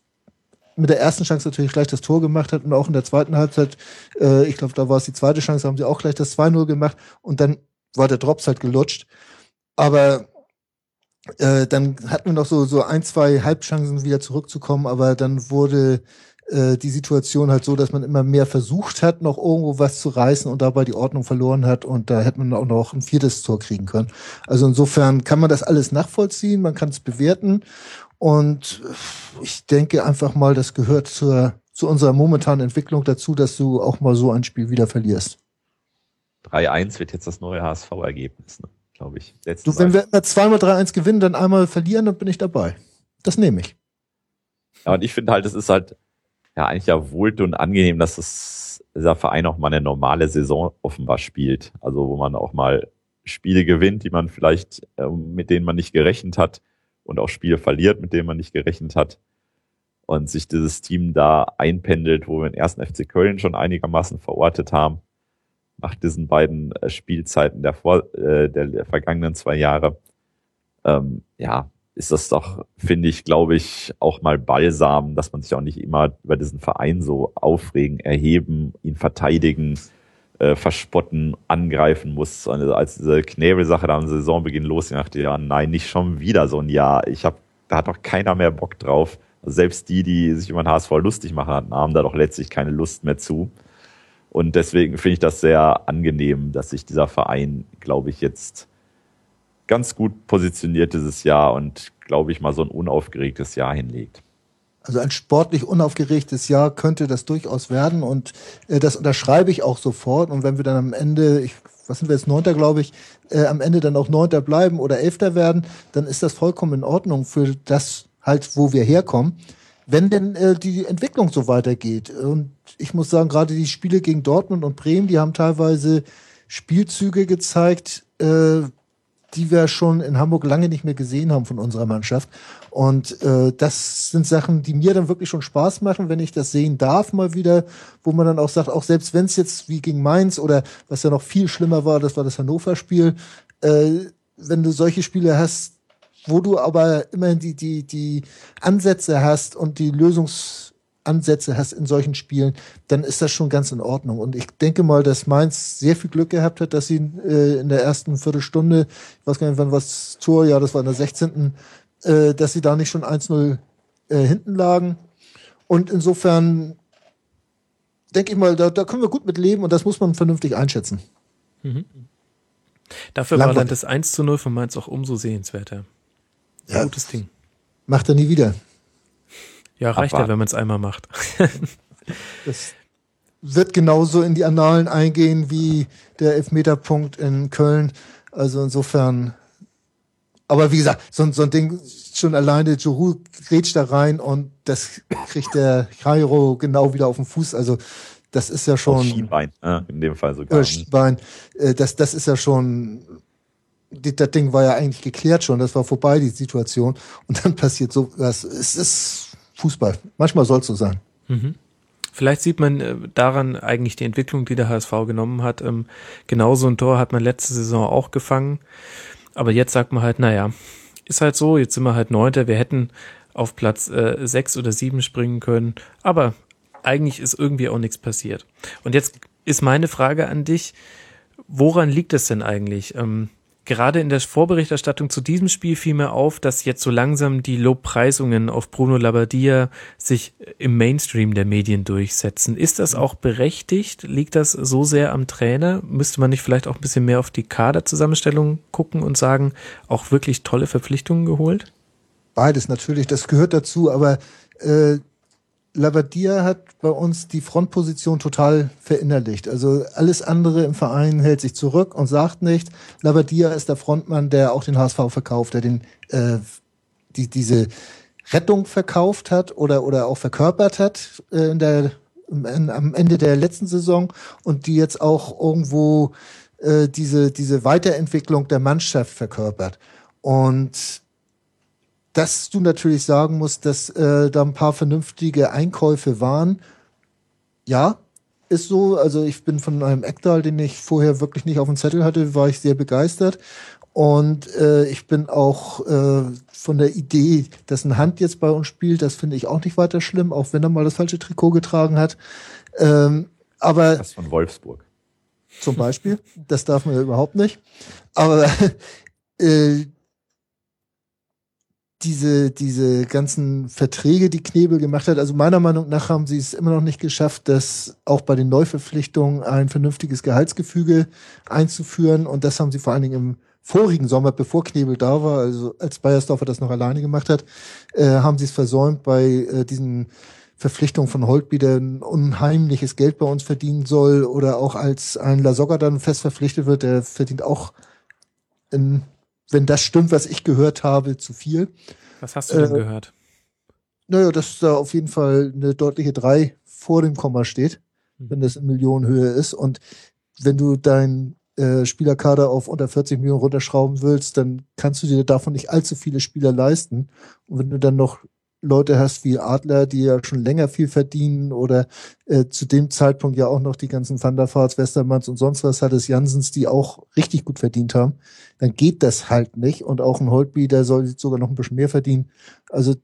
mit der ersten Chance natürlich gleich das Tor gemacht hat und auch in der zweiten Halbzeit, äh, ich glaube, da war es die zweite Chance, haben sie auch gleich das 2-0 gemacht und dann war der Drops halt gelutscht. Aber äh, dann hatten wir noch so, so ein, zwei Halbchancen wieder zurückzukommen, aber dann wurde äh, die Situation halt so, dass man immer mehr versucht hat, noch irgendwo was zu reißen und dabei die Ordnung verloren hat und da hätte man auch noch ein viertes Tor kriegen können. Also insofern kann man das alles nachvollziehen, man kann es bewerten und ich denke einfach mal, das gehört zur, zu unserer momentanen Entwicklung dazu, dass du auch mal so ein Spiel wieder verlierst. 3-1 wird jetzt das neue HSV-Ergebnis, ne? glaube ich. Letzten du, wenn wir immer zweimal 3-1 gewinnen, dann einmal verlieren, dann bin ich dabei. Das nehme ich. Ja, und ich finde halt, es ist halt ja eigentlich ja wohlt und angenehm, dass es, dieser Verein auch mal eine normale Saison offenbar spielt. Also wo man auch mal Spiele gewinnt, die man vielleicht, äh, mit denen man nicht gerechnet hat und auch Spiele verliert, mit denen man nicht gerechnet hat. Und sich dieses Team da einpendelt, wo wir den ersten FC Köln schon einigermaßen verortet haben, nach diesen beiden äh, Spielzeiten der, vor, äh, der vergangenen zwei Jahre. Ähm, ja, ist das doch, finde ich, glaube ich, auch mal balsam, dass man sich auch nicht immer über diesen Verein so aufregen, erheben, ihn verteidigen, äh, verspotten, angreifen muss. Also als diese Knebel-Sache da am Saisonbeginn losging, dachte ich, ja, nein, nicht schon wieder so ein Jahr. Ich habe, da hat doch keiner mehr Bock drauf. Also selbst die, die sich über den HSV lustig machen hatten, haben da doch letztlich keine Lust mehr zu. Und deswegen finde ich das sehr angenehm, dass sich dieser Verein, glaube ich, jetzt ganz gut positioniert dieses Jahr und, glaube ich, mal so ein unaufgeregtes Jahr hinlegt. Also ein sportlich unaufgeregtes Jahr könnte das durchaus werden und äh, das unterschreibe ich auch sofort. Und wenn wir dann am Ende, ich, was sind wir jetzt, Neunter, glaube ich, äh, am Ende dann auch Neunter bleiben oder Elfter werden, dann ist das vollkommen in Ordnung für das halt, wo wir herkommen. Wenn denn äh, die Entwicklung so weitergeht. Und ich muss sagen, gerade die Spiele gegen Dortmund und Bremen, die haben teilweise Spielzüge gezeigt, äh, die wir schon in Hamburg lange nicht mehr gesehen haben von unserer Mannschaft. Und äh, das sind Sachen, die mir dann wirklich schon Spaß machen, wenn ich das sehen darf mal wieder, wo man dann auch sagt, auch selbst wenn es jetzt wie gegen Mainz oder was ja noch viel schlimmer war, das war das Hannover-Spiel, äh, wenn du solche Spiele hast, wo du aber immerhin die, die, die Ansätze hast und die Lösungs Ansätze hast in solchen Spielen, dann ist das schon ganz in Ordnung. Und ich denke mal, dass Mainz sehr viel Glück gehabt hat, dass sie äh, in der ersten Viertelstunde, ich weiß gar nicht, wann war das Tor, ja, das war in der 16., äh, dass sie da nicht schon 1-0 äh, hinten lagen. Und insofern denke ich mal, da, da können wir gut mit leben und das muss man vernünftig einschätzen. Mhm. Dafür Langweilig. war dann das 1 zu 0 von Mainz auch umso sehenswerter. Ja, Gutes Ding. Macht er nie wieder. Ja, reicht Abwarten. ja, wenn man es einmal macht. <laughs> das wird genauso in die Annalen eingehen wie der Elfmeterpunkt in Köln. Also insofern. Aber wie gesagt, so, so ein Ding schon alleine, Juru grätscht da rein und das kriegt der Cairo genau wieder auf den Fuß. Also das ist ja schon. Auf Schienbein, ja, in dem Fall sogar. Äh, Schienbein. Äh, das, das ist ja schon. Das Ding war ja eigentlich geklärt schon, das war vorbei, die Situation. Und dann passiert so was. Es ist Fußball. Manchmal soll es so sein. Mhm. Vielleicht sieht man äh, daran eigentlich die Entwicklung, die der HSV genommen hat. Ähm, genauso ein Tor hat man letzte Saison auch gefangen. Aber jetzt sagt man halt, naja, ist halt so, jetzt sind wir halt Neunter. Wir hätten auf Platz äh, sechs oder sieben springen können. Aber eigentlich ist irgendwie auch nichts passiert. Und jetzt ist meine Frage an dich, woran liegt es denn eigentlich? Ähm, Gerade in der Vorberichterstattung zu diesem Spiel fiel mir auf, dass jetzt so langsam die Lobpreisungen auf Bruno Labbadia sich im Mainstream der Medien durchsetzen. Ist das auch berechtigt? Liegt das so sehr am Trainer? Müsste man nicht vielleicht auch ein bisschen mehr auf die Kaderzusammenstellung gucken und sagen, auch wirklich tolle Verpflichtungen geholt? Beides natürlich, das gehört dazu, aber äh, Lavadia hat bei uns die Frontposition total verinnerlicht. Also alles andere im Verein hält sich zurück und sagt nicht. Lavadia ist der Frontmann, der auch den HSV verkauft, der den äh, die diese Rettung verkauft hat oder oder auch verkörpert hat äh, in der am Ende der letzten Saison und die jetzt auch irgendwo äh, diese, diese Weiterentwicklung der Mannschaft verkörpert. Und dass du natürlich sagen musst, dass äh, da ein paar vernünftige Einkäufe waren. Ja, ist so. Also ich bin von einem Ekdal, den ich vorher wirklich nicht auf dem Zettel hatte, war ich sehr begeistert. Und äh, ich bin auch äh, von der Idee, dass ein Hand jetzt bei uns spielt, das finde ich auch nicht weiter schlimm, auch wenn er mal das falsche Trikot getragen hat. Ähm, aber das von Wolfsburg. Zum Beispiel. das darf man ja überhaupt nicht. Aber <laughs> äh, diese, diese ganzen Verträge, die Knebel gemacht hat, also meiner Meinung nach haben sie es immer noch nicht geschafft, das auch bei den Neuverpflichtungen ein vernünftiges Gehaltsgefüge einzuführen. Und das haben sie vor allen Dingen im vorigen Sommer, bevor Knebel da war, also als Bayersdorfer das noch alleine gemacht hat, äh, haben sie es versäumt, bei äh, diesen Verpflichtungen von Holtby, der ein unheimliches Geld bei uns verdienen soll, oder auch als ein Lasogga dann fest verpflichtet wird, der verdient auch in wenn das stimmt, was ich gehört habe, zu viel. Was hast du denn äh, gehört? Naja, dass da auf jeden Fall eine deutliche 3 vor dem Komma steht, mhm. wenn das in Millionenhöhe ist. Und wenn du dein äh, Spielerkader auf unter 40 Millionen runterschrauben willst, dann kannst du dir davon nicht allzu viele Spieler leisten. Und wenn du dann noch Leute hast wie Adler, die ja schon länger viel verdienen oder äh, zu dem Zeitpunkt ja auch noch die ganzen Van der Vaarts, Westermanns und sonst was hattest, Jansens, die auch richtig gut verdient haben, dann geht das halt nicht. Und auch ein Holtby, der soll sogar noch ein bisschen mehr verdienen. Also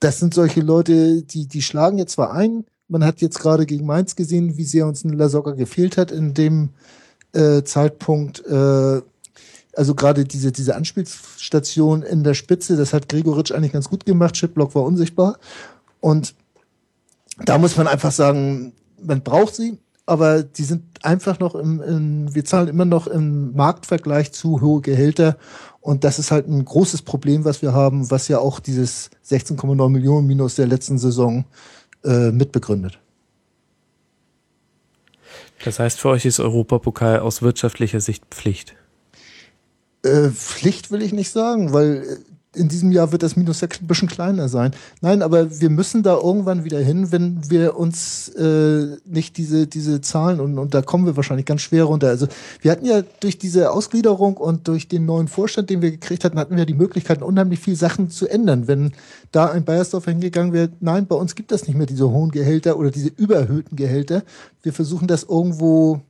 das sind solche Leute, die, die schlagen jetzt zwar ein, man hat jetzt gerade gegen Mainz gesehen, wie sehr uns ein Lasogga gefehlt hat in dem äh, Zeitpunkt. Äh, also gerade diese, diese Anspielstation in der Spitze, das hat Gregoritsch eigentlich ganz gut gemacht. Chipblock war unsichtbar. Und da muss man einfach sagen, man braucht sie, aber die sind einfach noch im, im wir zahlen immer noch im Marktvergleich zu hohe Gehälter. Und das ist halt ein großes Problem, was wir haben, was ja auch dieses 16,9 Millionen Minus der letzten Saison äh, mitbegründet. Das heißt, für euch ist Europapokal aus wirtschaftlicher Sicht Pflicht. Äh, Pflicht will ich nicht sagen, weil äh, in diesem Jahr wird das Minus 6 ein bisschen kleiner sein. Nein, aber wir müssen da irgendwann wieder hin, wenn wir uns äh, nicht diese, diese Zahlen und, und da kommen wir wahrscheinlich ganz schwer runter. Also wir hatten ja durch diese Ausgliederung und durch den neuen Vorstand, den wir gekriegt hatten, hatten wir die Möglichkeit, unheimlich viel Sachen zu ändern. Wenn da ein Bayersdorf hingegangen wäre, nein, bei uns gibt es nicht mehr diese hohen Gehälter oder diese überhöhten Gehälter. Wir versuchen das irgendwo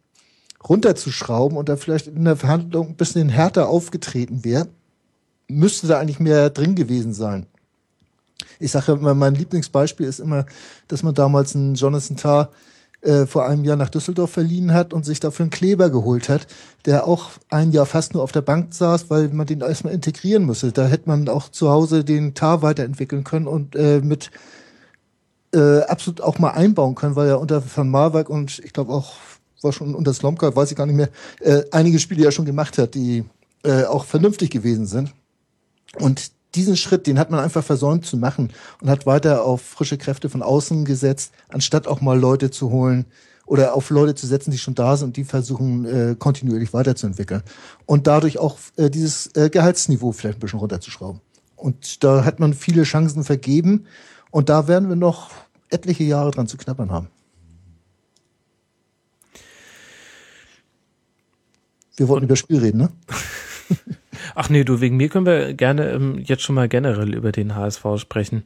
runterzuschrauben und da vielleicht in der Verhandlung ein bisschen härter aufgetreten wäre, müsste da eigentlich mehr drin gewesen sein. Ich sage immer, mein Lieblingsbeispiel ist immer, dass man damals einen Jonathan Tarr äh, vor einem Jahr nach Düsseldorf verliehen hat und sich dafür einen Kleber geholt hat, der auch ein Jahr fast nur auf der Bank saß, weil man den erstmal integrieren musste. Da hätte man auch zu Hause den Tar weiterentwickeln können und äh, mit äh, absolut auch mal einbauen können, weil er unter Van Marwijk und ich glaube auch war schon unter Slomka, weiß ich gar nicht mehr, äh, einige Spiele ja schon gemacht hat, die äh, auch vernünftig gewesen sind. Und diesen Schritt, den hat man einfach versäumt zu machen und hat weiter auf frische Kräfte von außen gesetzt, anstatt auch mal Leute zu holen oder auf Leute zu setzen, die schon da sind und die versuchen äh, kontinuierlich weiterzuentwickeln. Und dadurch auch äh, dieses äh, Gehaltsniveau vielleicht ein bisschen runterzuschrauben. Und da hat man viele Chancen vergeben und da werden wir noch etliche Jahre dran zu knappern haben. Wir wollten über Spiel reden, ne? <laughs> Ach nee, du, wegen mir können wir gerne ähm, jetzt schon mal generell über den HSV sprechen.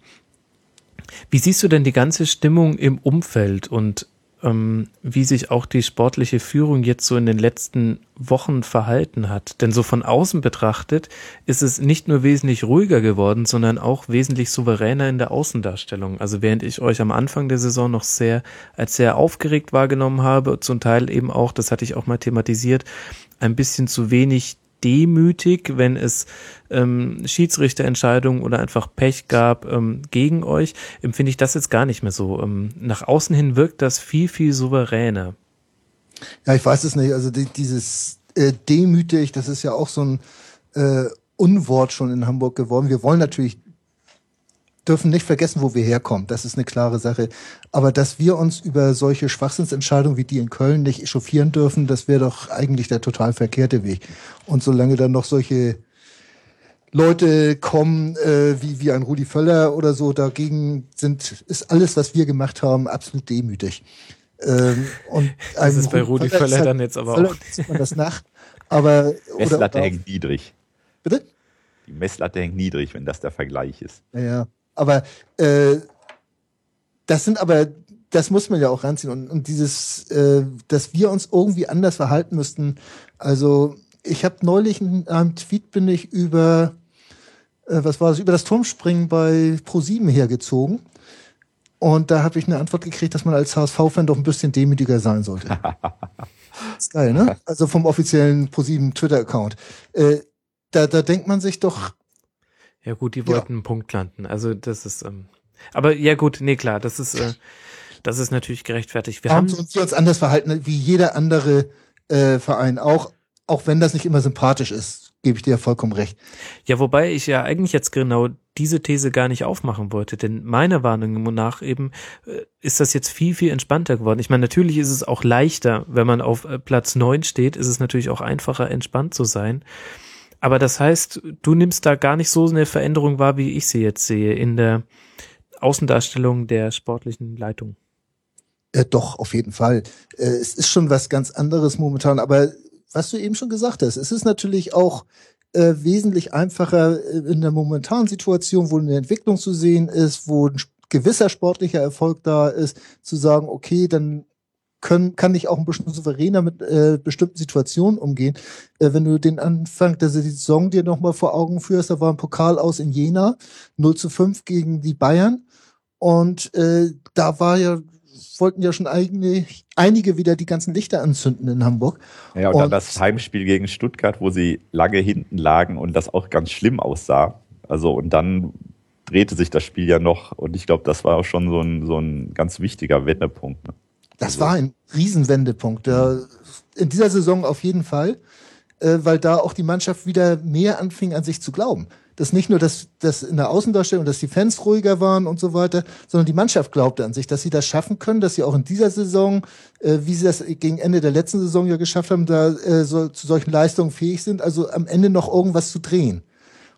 Wie siehst du denn die ganze Stimmung im Umfeld und ähm, wie sich auch die sportliche Führung jetzt so in den letzten Wochen verhalten hat. Denn so von außen betrachtet ist es nicht nur wesentlich ruhiger geworden, sondern auch wesentlich souveräner in der Außendarstellung. Also während ich euch am Anfang der Saison noch sehr als sehr aufgeregt wahrgenommen habe, zum Teil eben auch, das hatte ich auch mal thematisiert, ein bisschen zu wenig demütig, wenn es ähm, Schiedsrichterentscheidungen oder einfach Pech gab ähm, gegen euch, empfinde ich das jetzt gar nicht mehr so. Ähm, nach außen hin wirkt das viel, viel souveräner. Ja, ich weiß es nicht. Also die, dieses äh, demütig, das ist ja auch so ein äh, Unwort schon in Hamburg geworden. Wir wollen natürlich dürfen nicht vergessen, wo wir herkommen. Das ist eine klare Sache. Aber dass wir uns über solche Schwachsinnsentscheidungen wie die in Köln nicht echauffieren dürfen, das wäre doch eigentlich der total verkehrte Weg. Und solange dann noch solche Leute kommen äh, wie, wie ein Rudi Völler oder so. Dagegen sind, ist alles, was wir gemacht haben, absolut demütig. Ähm, und das ist bei Rudi Völler, Völler dann jetzt aber Völler auch. Sieht man das nach. Aber, <laughs> Messlatte hängt niedrig. Bitte? Die Messlatte hängt niedrig, wenn das der Vergleich ist. Ja, aber äh, das sind aber, das muss man ja auch ranziehen. Und, und dieses, äh, dass wir uns irgendwie anders verhalten müssten. Also ich habe neulich in einem Tweet bin ich über, äh, was war das, über das Turmspringen bei Pro7 hergezogen. Und da habe ich eine Antwort gekriegt, dass man als HSV-Fan doch ein bisschen demütiger sein sollte. ist <laughs> geil, ne? Also vom offiziellen Pro7 Twitter-Account. Äh, da, da denkt man sich doch. Ja gut, die wollten ja. einen Punkt landen. Also das ist. Ähm, aber ja gut, nee klar, das ist äh, das ist natürlich gerechtfertigt. Wir haben uns, uns anders verhalten wie jeder andere äh, Verein auch, auch wenn das nicht immer sympathisch ist, gebe ich dir vollkommen recht. Ja, wobei ich ja eigentlich jetzt genau diese These gar nicht aufmachen wollte, denn meiner Warnung nach eben äh, ist das jetzt viel, viel entspannter geworden. Ich meine, natürlich ist es auch leichter, wenn man auf äh, Platz neun steht, ist es natürlich auch einfacher, entspannt zu sein. Aber das heißt, du nimmst da gar nicht so eine Veränderung wahr, wie ich sie jetzt sehe, in der Außendarstellung der sportlichen Leitung. Äh, doch, auf jeden Fall. Äh, es ist schon was ganz anderes momentan, aber was du eben schon gesagt hast, es ist natürlich auch äh, wesentlich einfacher äh, in der momentanen Situation, wo eine Entwicklung zu sehen ist, wo ein gewisser sportlicher Erfolg da ist, zu sagen, okay, dann können, kann ich auch ein bisschen souveräner mit äh, bestimmten Situationen umgehen. Äh, wenn du den Anfang der Saison dir nochmal vor Augen führst, da war ein Pokal aus in Jena, 0 zu 5 gegen die Bayern. Und äh, da war ja wollten ja schon eigene, einige wieder die ganzen Lichter anzünden in Hamburg. Ja, und, und dann das Heimspiel gegen Stuttgart, wo sie lange hinten lagen und das auch ganz schlimm aussah. Also und dann drehte sich das Spiel ja noch und ich glaube, das war auch schon so ein, so ein ganz wichtiger Wendepunkt. Ne? Das also. war ein Riesenwendepunkt. Ja, in dieser Saison auf jeden Fall, äh, weil da auch die Mannschaft wieder mehr anfing an sich zu glauben dass nicht nur dass das in der Außendarstellung, dass die Fans ruhiger waren und so weiter, sondern die Mannschaft glaubte an sich, dass sie das schaffen können, dass sie auch in dieser Saison, äh, wie sie das gegen Ende der letzten Saison ja geschafft haben, da äh, zu solchen Leistungen fähig sind, also am Ende noch irgendwas zu drehen.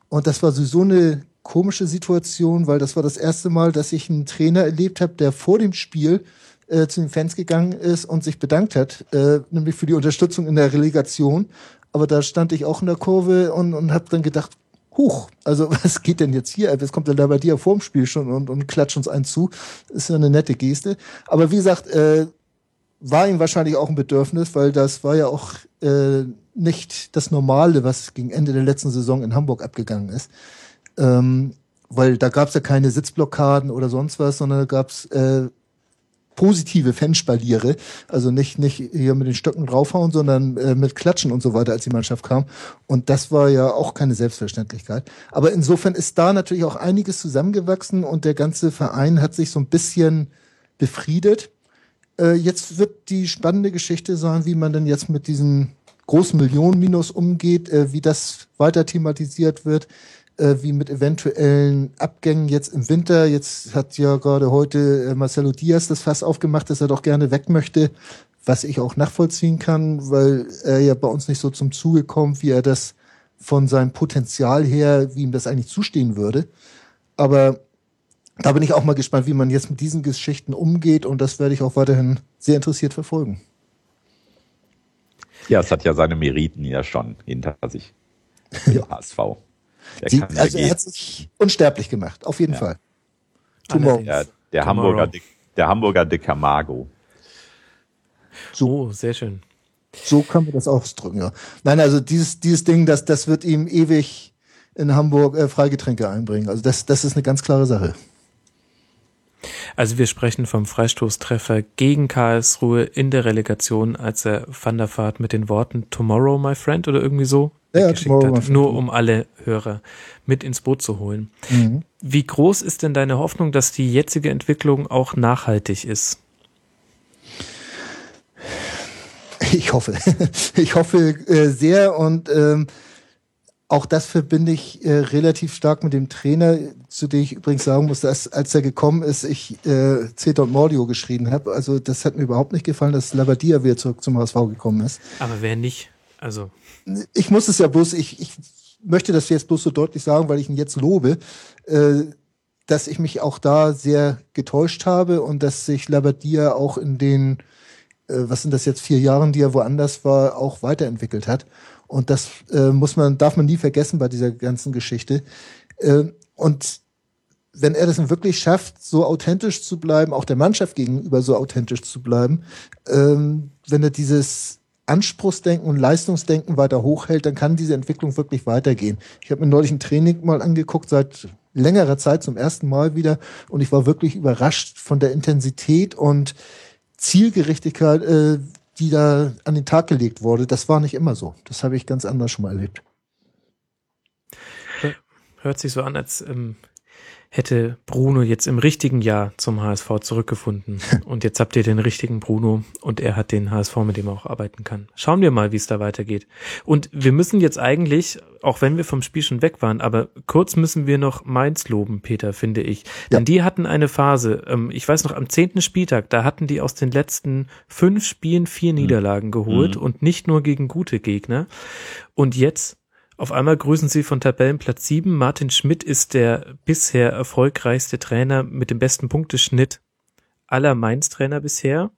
Und das war sowieso eine komische Situation, weil das war das erste Mal, dass ich einen Trainer erlebt habe, der vor dem Spiel äh, zu den Fans gegangen ist und sich bedankt hat, äh, nämlich für die Unterstützung in der Relegation. Aber da stand ich auch in der Kurve und, und habe dann gedacht, huch, also <laughs> was geht denn jetzt hier? Was kommt bei dir vorm Spiel schon und, und klatscht uns einen zu? Ist ja eine nette Geste. Aber wie gesagt, äh, war ihm wahrscheinlich auch ein Bedürfnis, weil das war ja auch äh, nicht das Normale, was gegen Ende der letzten Saison in Hamburg abgegangen ist. Ähm, weil da gab es ja keine Sitzblockaden oder sonst was, sondern da gab es äh, positive Fanspaliere, also nicht nicht hier mit den Stöcken draufhauen, sondern äh, mit Klatschen und so weiter, als die Mannschaft kam. Und das war ja auch keine Selbstverständlichkeit. Aber insofern ist da natürlich auch einiges zusammengewachsen und der ganze Verein hat sich so ein bisschen befriedet. Äh, jetzt wird die spannende Geschichte sein, wie man denn jetzt mit diesem großen Millionenminus umgeht, äh, wie das weiter thematisiert wird äh, wie mit eventuellen Abgängen jetzt im Winter. Jetzt hat ja gerade heute äh, Marcelo Diaz das Fass aufgemacht, dass er doch gerne weg möchte, was ich auch nachvollziehen kann, weil er ja bei uns nicht so zum Zuge kommt, wie er das von seinem Potenzial her, wie ihm das eigentlich zustehen würde. Aber da bin ich auch mal gespannt, wie man jetzt mit diesen Geschichten umgeht und das werde ich auch weiterhin sehr interessiert verfolgen. Ja, es hat ja seine Meriten ja schon hinter sich. Ja. HSV. Sie, also er hat sich unsterblich gemacht, auf jeden ja. Fall. Tomorrow. Ja, der Hamburger, der Hamburger De Camargo. So, oh, sehr schön. So können wir das ausdrücken, ja. Nein, also dieses, dieses Ding, das, das wird ihm ewig in Hamburg äh, Freigetränke einbringen. Also das, das ist eine ganz klare Sache. Also wir sprechen vom Freistoßtreffer gegen Karlsruhe in der Relegation, als er Van der Vaart mit den Worten Tomorrow, my friend oder irgendwie so ja, hat, nur um alle Hörer mit ins Boot zu holen. Mhm. Wie groß ist denn deine Hoffnung, dass die jetzige Entwicklung auch nachhaltig ist? Ich hoffe. <laughs> Ich hoffe äh, sehr und ähm, auch das verbinde ich äh, relativ stark mit dem Trainer, zu dem ich übrigens sagen muss, dass als er gekommen ist, ich äh, und Mordio geschrieben habe. Also das hat mir überhaupt nicht gefallen, dass Labadia wieder zurück zum HSV gekommen ist. Aber wer nicht? Also ich muss es ja bloß, ich, ich möchte das jetzt bloß so deutlich sagen, weil ich ihn jetzt lobe, äh, dass ich mich auch da sehr getäuscht habe und dass sich Labadia auch in den, äh, was sind das jetzt, vier Jahren, die er woanders war, auch weiterentwickelt hat. Und das äh, muss man, darf man nie vergessen bei dieser ganzen Geschichte. Äh, und wenn er das wirklich schafft, so authentisch zu bleiben, auch der Mannschaft gegenüber so authentisch zu bleiben, ähm, wenn er dieses Anspruchsdenken und Leistungsdenken weiter hochhält, dann kann diese Entwicklung wirklich weitergehen. Ich habe mir neulich ein Training mal angeguckt, seit längerer Zeit zum ersten Mal wieder, und ich war wirklich überrascht von der Intensität und Zielgerichtigkeit, äh, die da an den Tag gelegt wurde. Das war nicht immer so. Das habe ich ganz anders schon mal erlebt. Hört sich so an, als ähm, hätte Bruno jetzt im richtigen Jahr zum HSV zurückgefunden. <laughs> Und jetzt habt ihr den richtigen Bruno und er hat den HSV, mit dem er auch arbeiten kann. Schauen wir mal, wie es da weitergeht. Und wir müssen jetzt eigentlich, auch wenn wir vom Spiel schon weg waren, aber kurz müssen wir noch Mainz loben, Peter, finde ich. Ja. Denn die hatten eine Phase, ähm, ich weiß noch, am zehnten Spieltag, da hatten die aus den letzten fünf Spielen vier mhm. Niederlagen geholt mhm. und nicht nur gegen gute Gegner. Und jetzt auf einmal grüßen sie von Tabellenplatz 7. Martin Schmidt ist der bisher erfolgreichste Trainer mit dem besten Punkteschnitt aller Mainz-Trainer bisher.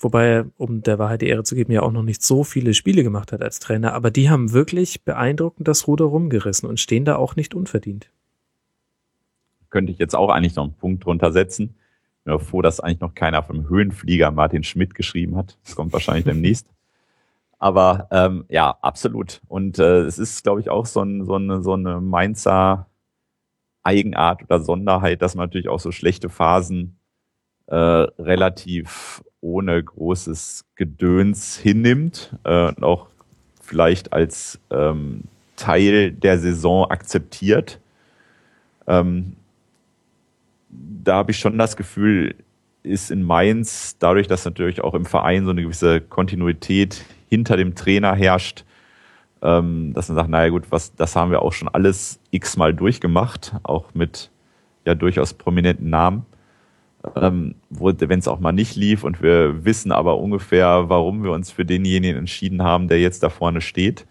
Wobei er, um der Wahrheit die Ehre zu geben, ja auch noch nicht so viele Spiele gemacht hat als Trainer. Aber die haben wirklich beeindruckend das Ruder rumgerissen und stehen da auch nicht unverdient. Könnte ich jetzt auch eigentlich noch einen Punkt drunter setzen. Ich bin froh, dass eigentlich noch keiner vom Höhenflieger Martin Schmidt geschrieben hat. Das kommt wahrscheinlich demnächst. Aber ähm, ja, absolut. Und äh, es ist, glaube ich, auch so, ein, so, eine, so eine Mainzer Eigenart oder Sonderheit, dass man natürlich auch so schlechte Phasen äh, relativ ohne großes Gedöns hinnimmt äh, und auch vielleicht als ähm, Teil der Saison akzeptiert. Ähm, da habe ich schon das Gefühl, ist in Mainz, dadurch, dass natürlich auch im Verein so eine gewisse Kontinuität hinter dem Trainer herrscht, ähm, dass man sagt, naja gut, was, das haben wir auch schon alles x-mal durchgemacht, auch mit ja durchaus prominenten Namen. Ähm, wenn es auch mal nicht lief und wir wissen aber ungefähr, warum wir uns für denjenigen entschieden haben, der jetzt da vorne steht.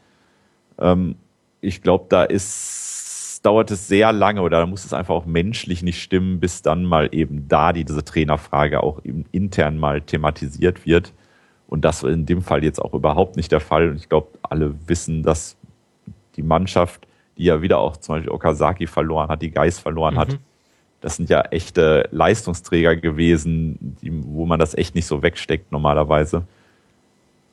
Ähm, ich glaube, da ist, dauert es sehr lange oder da muss es einfach auch menschlich nicht stimmen, bis dann mal eben da die, diese Trainerfrage auch intern mal thematisiert wird. Und das war in dem Fall jetzt auch überhaupt nicht der Fall. Und ich glaube, alle wissen, dass die Mannschaft, die ja wieder auch zum Beispiel Okazaki verloren hat, die Geist verloren mhm. hat, das sind ja echte Leistungsträger gewesen, die, wo man das echt nicht so wegsteckt normalerweise,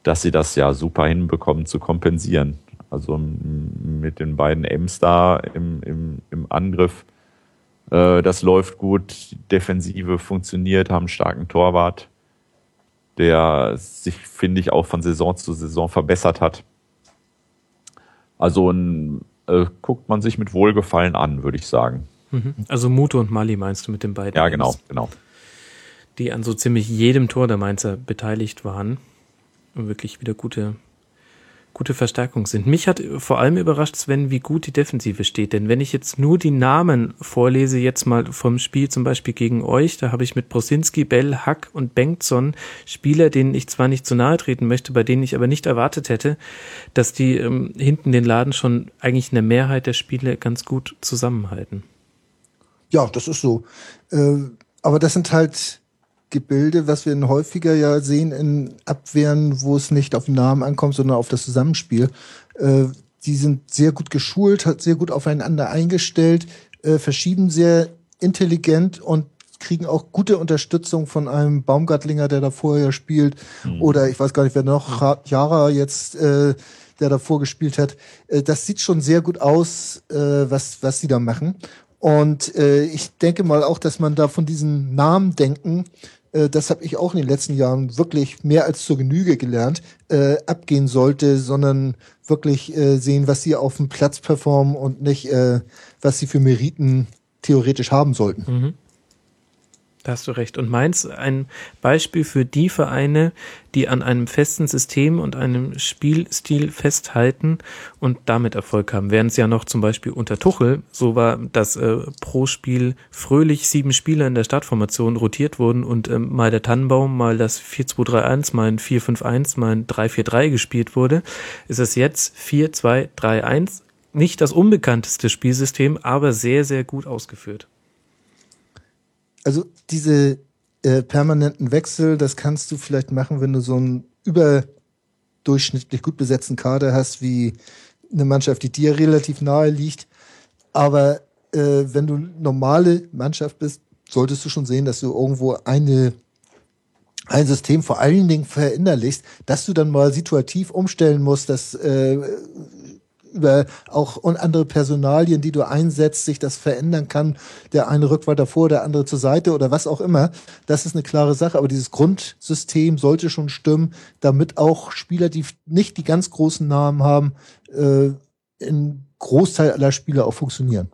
dass sie das ja super hinbekommen zu kompensieren. Also mit den beiden Ems da im, im, im Angriff, äh, das läuft gut, die Defensive funktioniert, haben einen starken Torwart der sich, finde ich, auch von Saison zu Saison verbessert hat. Also ein, äh, guckt man sich mit Wohlgefallen an, würde ich sagen. Mhm. Also Muto und Mali meinst du mit den beiden? Ja, genau, genau. Die an so ziemlich jedem Tor der Mainzer beteiligt waren und wirklich wieder gute gute Verstärkung sind. Mich hat vor allem überrascht, Sven, wie gut die Defensive steht. Denn wenn ich jetzt nur die Namen vorlese, jetzt mal vom Spiel zum Beispiel gegen euch, da habe ich mit Brosinski, Bell, Hack und Bengtson Spieler, denen ich zwar nicht zu nahe treten möchte, bei denen ich aber nicht erwartet hätte, dass die ähm, hinten den Laden schon eigentlich eine Mehrheit der Spiele ganz gut zusammenhalten. Ja, das ist so. Äh, aber das sind halt Gebilde, was wir häufiger ja sehen in Abwehren, wo es nicht auf den Namen ankommt, sondern auf das Zusammenspiel. Äh, die sind sehr gut geschult, hat sehr gut aufeinander eingestellt, äh, verschieben sehr intelligent und kriegen auch gute Unterstützung von einem Baumgartlinger, der da vorher spielt, mhm. oder ich weiß gar nicht, wer noch, Jara jetzt, äh, der davor gespielt hat. Äh, das sieht schon sehr gut aus, äh, was, was sie da machen. Und äh, ich denke mal auch, dass man da von diesen Namen denken äh, das habe ich auch in den letzten Jahren wirklich mehr als zur Genüge gelernt, äh, abgehen sollte, sondern wirklich äh, sehen, was sie auf dem Platz performen und nicht, äh, was sie für Meriten theoretisch haben sollten. Mhm. Da hast du recht. Und Mainz ein Beispiel für die Vereine, die an einem festen System und einem Spielstil festhalten und damit Erfolg haben. Während es ja noch zum Beispiel unter Tuchel so war, dass äh, pro Spiel fröhlich sieben Spieler in der Startformation rotiert wurden und ähm, mal der Tannenbaum, mal das 4-2-3-1, mal ein 4-5-1, mal ein 3-4-3 gespielt wurde, ist es jetzt 4-2-3-1 nicht das unbekannteste Spielsystem, aber sehr, sehr gut ausgeführt. Also diese äh, permanenten Wechsel, das kannst du vielleicht machen, wenn du so einen überdurchschnittlich gut besetzten Kader hast, wie eine Mannschaft, die dir relativ nahe liegt. Aber äh, wenn du normale Mannschaft bist, solltest du schon sehen, dass du irgendwo eine ein System vor allen Dingen verinnerlichst, dass du dann mal situativ umstellen musst, dass äh, über auch und andere Personalien, die du einsetzt, sich das verändern kann. Der eine rückt weiter vor, der andere zur Seite oder was auch immer. Das ist eine klare Sache. Aber dieses Grundsystem sollte schon stimmen, damit auch Spieler, die nicht die ganz großen Namen haben, äh, in Großteil aller Spieler auch funktionieren.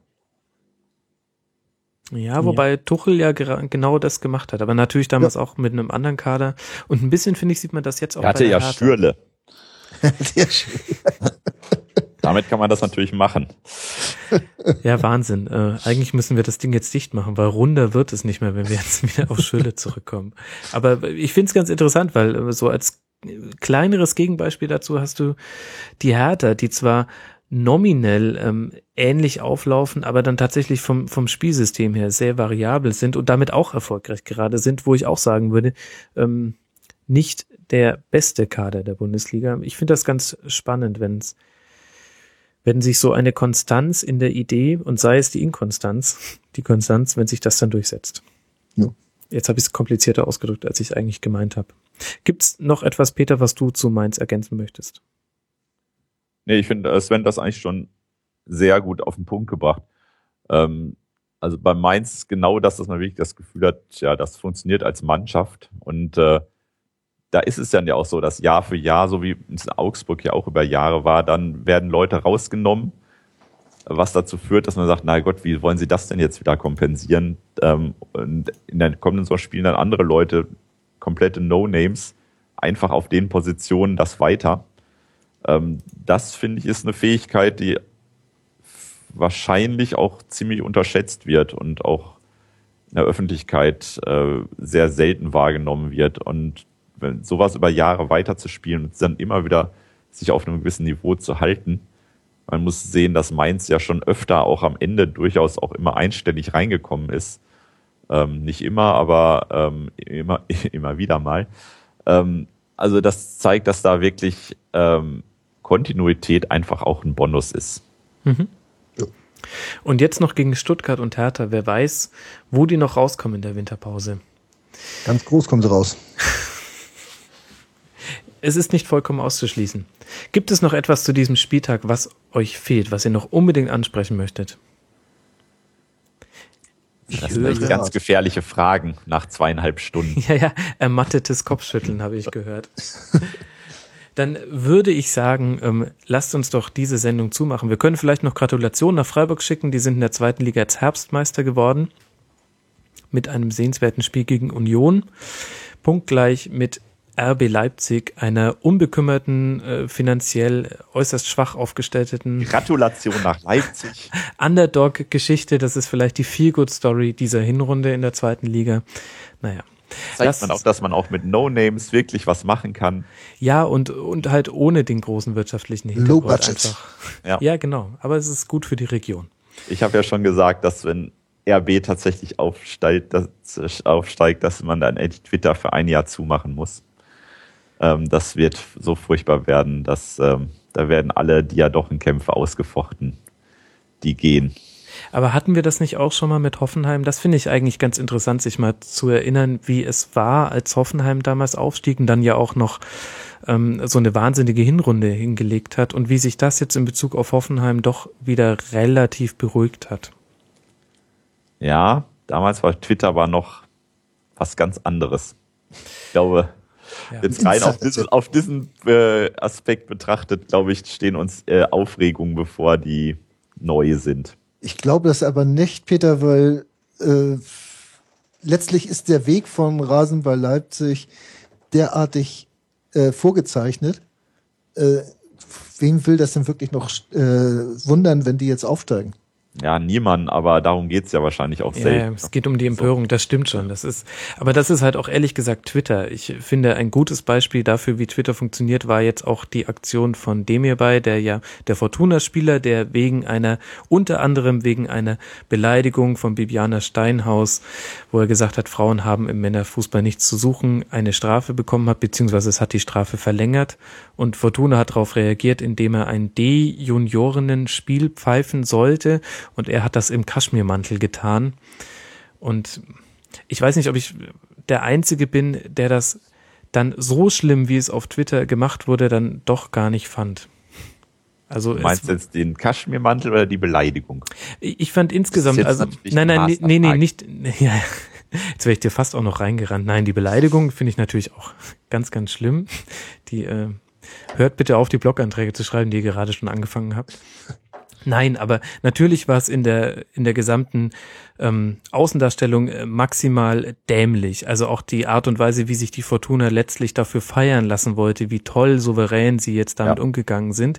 Ja, wobei Tuchel ja genau das gemacht hat, aber natürlich damals ja. auch mit einem anderen Kader. Und ein bisschen, finde ich, sieht man das jetzt auch. Er hatte ja Hertha. Schürle. <laughs> Damit kann man das natürlich machen. Ja, Wahnsinn. Äh, eigentlich müssen wir das Ding jetzt dicht machen, weil runder wird es nicht mehr, wenn wir jetzt <laughs> wieder auf Schülle zurückkommen. Aber ich finde es ganz interessant, weil äh, so als kleineres Gegenbeispiel dazu hast du die Hertha, die zwar nominell ähm, ähnlich auflaufen, aber dann tatsächlich vom, vom Spielsystem her sehr variabel sind und damit auch erfolgreich gerade sind, wo ich auch sagen würde, ähm, nicht der beste Kader der Bundesliga. Ich finde das ganz spannend, wenn es wenn sich so eine Konstanz in der Idee und sei es die Inkonstanz, die Konstanz, wenn sich das dann durchsetzt. Ja. Jetzt habe ich es komplizierter ausgedrückt, als ich es eigentlich gemeint habe. Gibt's noch etwas, Peter, was du zu Mainz ergänzen möchtest? Nee, ich finde, Sven das eigentlich schon sehr gut auf den Punkt gebracht. Ähm, also bei Mainz ist genau das, dass man wirklich das Gefühl hat, ja, das funktioniert als Mannschaft und äh, da ist es dann ja auch so, dass Jahr für Jahr, so wie es in Augsburg ja auch über Jahre war, dann werden Leute rausgenommen, was dazu führt, dass man sagt, na Gott, wie wollen sie das denn jetzt wieder kompensieren? Ähm, und in den kommenden Saison spielen dann andere Leute, komplette No-Names, einfach auf den Positionen das weiter. Ähm, das finde ich ist eine Fähigkeit, die wahrscheinlich auch ziemlich unterschätzt wird und auch in der Öffentlichkeit äh, sehr selten wahrgenommen wird. Und wenn sowas über Jahre weiterzuspielen und dann immer wieder sich auf einem gewissen Niveau zu halten. Man muss sehen, dass Mainz ja schon öfter auch am Ende durchaus auch immer einstellig reingekommen ist. Ähm, nicht immer, aber ähm, immer, <laughs> immer wieder mal. Ähm, also das zeigt, dass da wirklich ähm, Kontinuität einfach auch ein Bonus ist. Mhm. Und jetzt noch gegen Stuttgart und Hertha. Wer weiß, wo die noch rauskommen in der Winterpause. Ganz groß kommen sie raus. <laughs> es ist nicht vollkommen auszuschließen. Gibt es noch etwas zu diesem Spieltag, was euch fehlt, was ihr noch unbedingt ansprechen möchtet? Ich das sind echt ganz gefährliche Fragen nach zweieinhalb Stunden. <laughs> Ja, ja, ermattetes Kopfschütteln habe ich gehört. <laughs> Dann würde ich sagen, ähm, lasst uns doch diese Sendung zumachen. Wir können vielleicht noch Gratulationen nach Freiburg schicken. Die sind in der zweiten Liga als Herbstmeister geworden. Mit einem sehenswerten Spiel gegen Union. Punktgleich mit RB Leipzig, einer unbekümmerten, äh, finanziell äußerst schwach aufgestellten Gratulation nach Leipzig. <laughs> Underdog-Geschichte, das ist vielleicht die Feel-Good-Story dieser Hinrunde in der zweiten Liga. Naja. Zeigt das, man auch, dass man auch mit No-Names wirklich was machen kann. Ja, und, und halt ohne den großen wirtschaftlichen Hintergrund. Low Budget. Ja. ja, genau. Aber es ist gut für die Region. Ich habe ja schon gesagt, dass wenn RB tatsächlich aufsteigt, dass, aufsteigt, dass man dann Twitter für ein Jahr zumachen muss. Ähm, das wird so furchtbar werden, dass ähm, da werden alle Diadochenkämpfe ausgefochten, die gehen. Aber hatten wir das nicht auch schon mal mit Hoffenheim? Das finde ich eigentlich ganz interessant, sich mal zu erinnern, wie es war, als Hoffenheim damals aufstieg und dann ja auch noch ähm, so eine wahnsinnige Hinrunde hingelegt hat und wie sich das jetzt in Bezug auf Hoffenheim doch wieder relativ beruhigt hat. Ja, damals war Twitter aber noch was ganz anderes. Ich glaube, ja. Jetzt rein auf <laughs> diesen, auf diesen äh, Aspekt betrachtet, glaube ich, stehen uns äh, Aufregungen bevor, die neu sind. Ich glaube das aber nicht, Peter, weil äh, letztlich ist der Weg von Rasenball Leipzig derartig äh, vorgezeichnet. Äh, wem will das denn wirklich noch äh, wundern, wenn die jetzt aufsteigen? Ja, niemand, aber darum geht's ja wahrscheinlich auch selten. ja, es geht um die Empörung, das stimmt schon. Das ist, aber das ist halt auch ehrlich gesagt Twitter. Ich finde, ein gutes Beispiel dafür, wie Twitter funktioniert, war jetzt auch die Aktion von Demirbay, der ja der Fortuna-Spieler, der wegen einer, unter anderem wegen einer Beleidigung von Bibiana Steinhaus, wo er gesagt hat, Frauen haben im Männerfußball nichts zu suchen, eine Strafe bekommen hat, beziehungsweise es hat die Strafe verlängert. Und Fortuna hat darauf reagiert, indem er ein D-Juniorinnen-Spiel pfeifen sollte und er hat das im Kaschmirmantel getan. Und ich weiß nicht, ob ich der Einzige bin, der das dann so schlimm, wie es auf Twitter gemacht wurde, dann doch gar nicht fand. Also Du meinst es, jetzt den Kaschmirmantel oder die Beleidigung? ich fand insgesamt, also nein, nein, nee, nee, nicht, <laughs> ja, jetzt wäre ich dir fast auch noch reingerannt. Nein, die Beleidigung finde ich natürlich auch ganz, ganz schlimm. Die äh, hört bitte auf, die Bloganträge zu schreiben, die ihr gerade schon angefangen habt. Nein, aber natürlich war es in der in der gesamten ähm, Außendarstellung äh, maximal dämlich. Also auch die Art und Weise, wie sich die Fortuna letztlich dafür feiern lassen wollte, wie toll souverän sie jetzt damit Ja. umgegangen sind.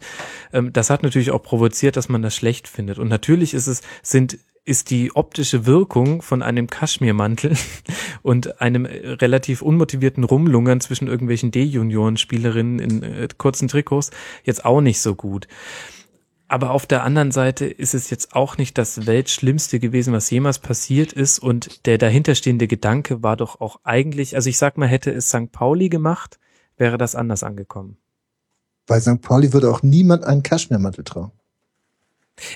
Ähm, das hat natürlich auch provoziert, dass man das schlecht findet. Und natürlich ist es sind ist die optische Wirkung von einem Kaschmirmantel <laughs> und einem äh, relativ unmotivierten Rumlungern zwischen irgendwelchen D-Junioren-Spielerinnen in äh, kurzen Trikots jetzt auch nicht so gut. Aber auf der anderen Seite ist es jetzt auch nicht das Weltschlimmste gewesen, was jemals passiert ist. Und der dahinterstehende Gedanke war doch auch eigentlich, also ich sag mal, hätte es St. Pauli gemacht, wäre das anders angekommen. Bei St. Pauli würde auch niemand einen Kaschmirmantel tragen.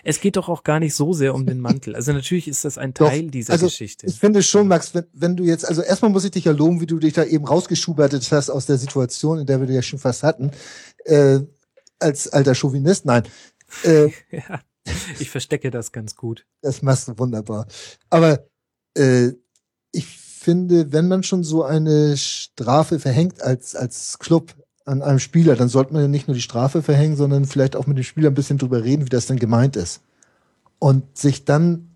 Es geht doch auch gar nicht so sehr um den Mantel. Also natürlich ist das ein Doch, Teil dieser also Geschichte. Ich finde schon, Max, wenn, wenn du jetzt, also erstmal muss ich dich ja loben, wie du dich da eben rausgeschubertet hast aus der Situation, in der wir dich ja schon fast hatten, äh, als alter Chauvinist. Nein, äh, <laughs> Ja, ich verstecke das ganz gut. das machst du wunderbar. Aber äh, ich finde, wenn man schon so eine Strafe verhängt als, als Club an einem Spieler, dann sollte man ja nicht nur die Strafe verhängen, sondern vielleicht auch mit dem Spieler ein bisschen drüber reden, wie das denn gemeint ist. Und sich dann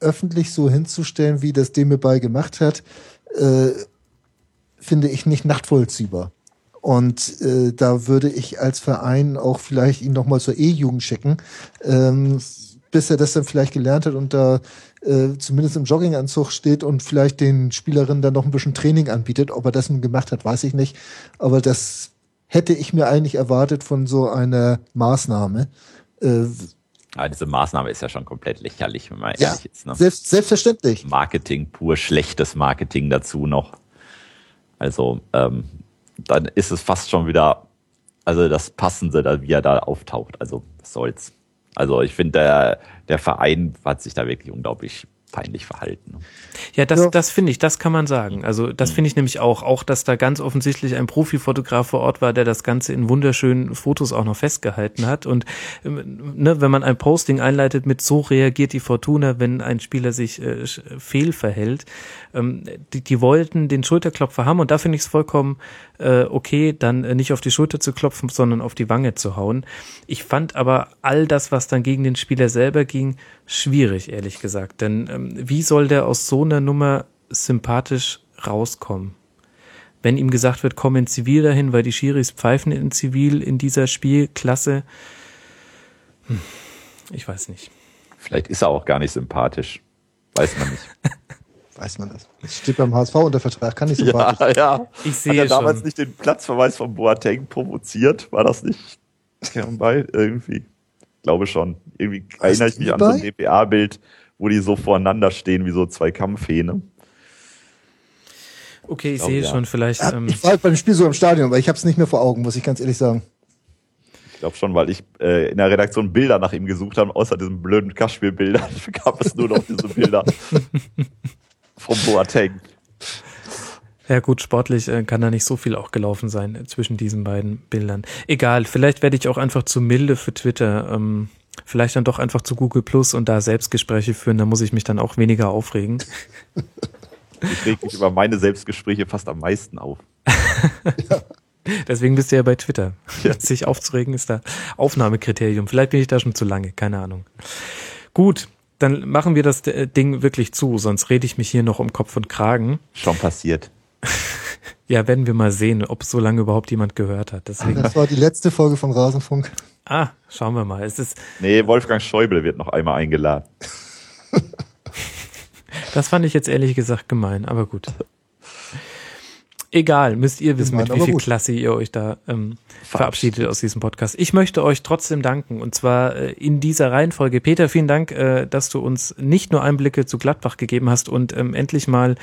öffentlich so hinzustellen, wie das Demirbay gemacht hat, äh, finde ich nicht nachtvollziehbar. Und äh, da würde ich als Verein auch vielleicht ihn nochmal zur E-Jugend schicken, ähm, bis er das dann vielleicht gelernt hat und da äh, zumindest im Jogginganzug steht und vielleicht den Spielerinnen dann noch ein bisschen Training anbietet. Ob er das nun gemacht hat, weiß ich nicht. Aber das hätte ich mir eigentlich erwartet von so einer Maßnahme. Äh, Ja, diese Maßnahme ist ja schon komplett lächerlich, wenn man ja, ehrlich ist. Ne? selbst, selbstverständlich. Marketing, pur schlechtes Marketing dazu noch. Also, ähm, dann ist es fast schon wieder, also das Passende, wie er da auftaucht. Also, was soll's. Also, ich finde, der, der Verein hat sich da wirklich unglaublich peinlich verhalten. Ja, das, Ja. das finde ich, das kann man sagen. Also das finde ich nämlich auch, auch, dass da ganz offensichtlich ein Profifotograf vor Ort war, der das Ganze in wunderschönen Fotos auch noch festgehalten hat. Und ähm, ne, wenn man ein Posting einleitet mit so reagiert die Fortuna, wenn ein Spieler sich äh, fehlverhält, ähm, die, die wollten den Schulterklopfer haben und da finde ich es vollkommen äh, okay, dann äh, nicht auf die Schulter zu klopfen, sondern auf die Wange zu hauen. Ich fand aber all das, was dann gegen den Spieler selber ging, schwierig, ehrlich gesagt. Denn ähm, wie soll der aus so einer Nummer sympathisch rauskommen? Wenn ihm gesagt wird, komm in Zivil dahin, weil die Schiris pfeifen in Zivil in dieser Spielklasse. Hm, ich weiß nicht. Vielleicht ist er auch gar nicht sympathisch. Weiß man nicht. <laughs> Weiß man das. Das steht beim HSV unter Vertrag, kann nicht so ja, ja. Ich Hat sehe er damals schon. nicht den Platzverweis von Boateng provoziert? War das nicht? Bei <laughs> irgendwie. Glaube schon. Irgendwie erinnere ich mich an so ein? DPA-Bild, wo die so voreinander stehen wie so zwei Kampfhähne. Okay, ich glaube, sehe ja. schon, vielleicht. Ähm, ich war halt beim Spiel so im Stadion, aber ich habe es nicht mehr vor Augen, muss ich ganz ehrlich sagen. Ich glaube schon, weil ich äh, in der Redaktion Bilder nach ihm gesucht habe, außer diesen blöden Kaschspielbildern <laughs> gab es nur noch diese Bilder <laughs> vom Boateng. Ja gut, sportlich äh, kann da nicht so viel auch gelaufen sein äh, zwischen diesen beiden Bildern. Egal, vielleicht werde ich auch einfach zu milde für Twitter. Ähm, vielleicht dann doch einfach zu Google Plus und da Selbstgespräche führen, da muss ich mich dann auch weniger aufregen. Ich reg mich über meine Selbstgespräche fast am meisten auf. <laughs> Deswegen bist du ja bei Twitter. <laughs> Sich aufzuregen ist da Aufnahmekriterium. Vielleicht bin ich da schon zu lange, keine Ahnung. Gut, dann machen wir das äh, Ding wirklich zu, sonst rede ich mich hier noch um Kopf und Kragen. Schon passiert. <laughs> Ja, werden wir mal sehen, ob so lange überhaupt jemand gehört hat. Deswegen. Das war die letzte Folge von Rasenfunk. Ah, schauen wir mal. Es ist, Nee, Wolfgang Schäuble wird noch einmal eingeladen. das fand ich jetzt ehrlich gesagt gemein, aber gut. Egal, müsst ihr wissen, mit wie viel gut. Klasse ihr euch da ähm, verabschiedet aus diesem Podcast. Ich möchte euch trotzdem danken und zwar äh, in dieser Reihenfolge. Peter, vielen Dank, äh, dass du uns nicht nur Einblicke zu Gladbach gegeben hast und ähm, endlich mal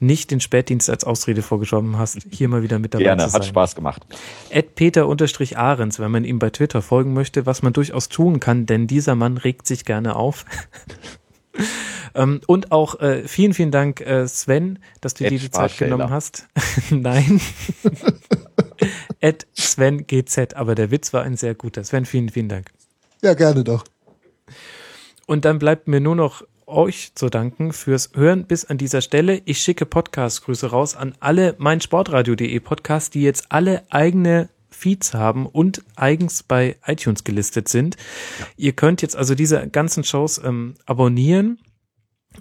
nicht den Spätdienst als Ausrede vorgeschoben hast, hier mal wieder mit dabei Gerne, zu sein. hat Spaß gemacht. Ed Peter unterstrich Ahrens, wenn man ihm bei Twitter folgen möchte, was man durchaus tun kann, denn dieser Mann regt sich gerne auf. <laughs> ähm, und auch äh, vielen, vielen Dank, äh, Sven, dass du Ed dir die Zeit genommen hast. <laughs> Nein. <laughs> Ed Sven GZ, aber der Witz war ein sehr guter. Sven, vielen, vielen Dank. Ja, gerne doch. Und dann bleibt mir nur noch euch zu danken fürs Hören bis an dieser Stelle. Ich schicke Podcast-Grüße raus an alle meinsportradio.de Podcasts, die jetzt alle eigene Feeds haben und eigens bei iTunes gelistet sind. Ihr könnt jetzt also diese ganzen Shows ähm, abonnieren.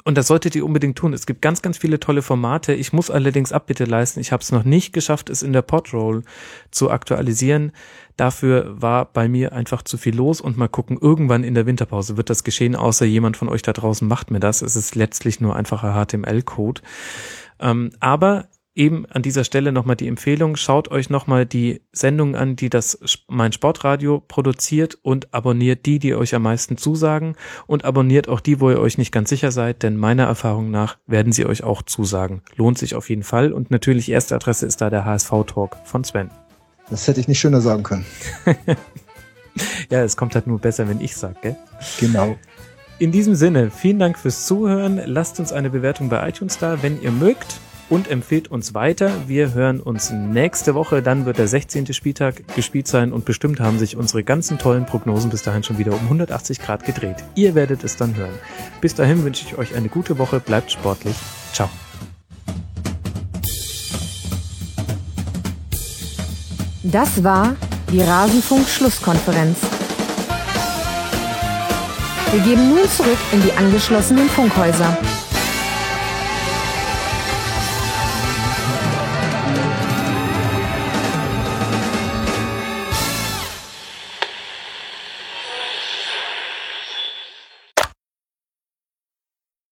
Und das solltet ihr unbedingt tun. Es gibt ganz, ganz viele tolle Formate. Ich muss allerdings Abbitte leisten. Ich habe es noch nicht geschafft, es in der Podroll zu aktualisieren. Dafür war bei mir einfach zu viel los und mal gucken, irgendwann in der Winterpause wird das geschehen, außer jemand von euch da draußen macht mir das. Es ist letztlich nur einfacher HTML-Code. Ähm, aber eben an dieser Stelle nochmal die Empfehlung, schaut euch nochmal die Sendungen an, die das mein Sportradio produziert und abonniert die, die euch am meisten zusagen und abonniert auch die, wo ihr euch nicht ganz sicher seid, denn meiner Erfahrung nach werden sie euch auch zusagen. Lohnt sich auf jeden Fall und natürlich erste Adresse ist da der HSV-Talk von Sven. Das hätte ich nicht schöner sagen können. <laughs> Ja, es kommt halt nur besser, wenn ich sag, gell? Genau. In diesem Sinne, vielen Dank fürs Zuhören. Lasst uns eine Bewertung bei iTunes da, wenn ihr mögt. Und empfehlt uns weiter. Wir hören uns nächste Woche. Dann wird der 16. Spieltag gespielt sein und bestimmt haben sich unsere ganzen tollen Prognosen bis dahin schon wieder um 180 Grad gedreht. Ihr werdet es dann hören. Bis dahin wünsche ich euch eine gute Woche. Bleibt sportlich. Ciao. Das war die Rasenfunk-Schlusskonferenz. Wir geben nun zurück in die angeschlossenen Funkhäuser.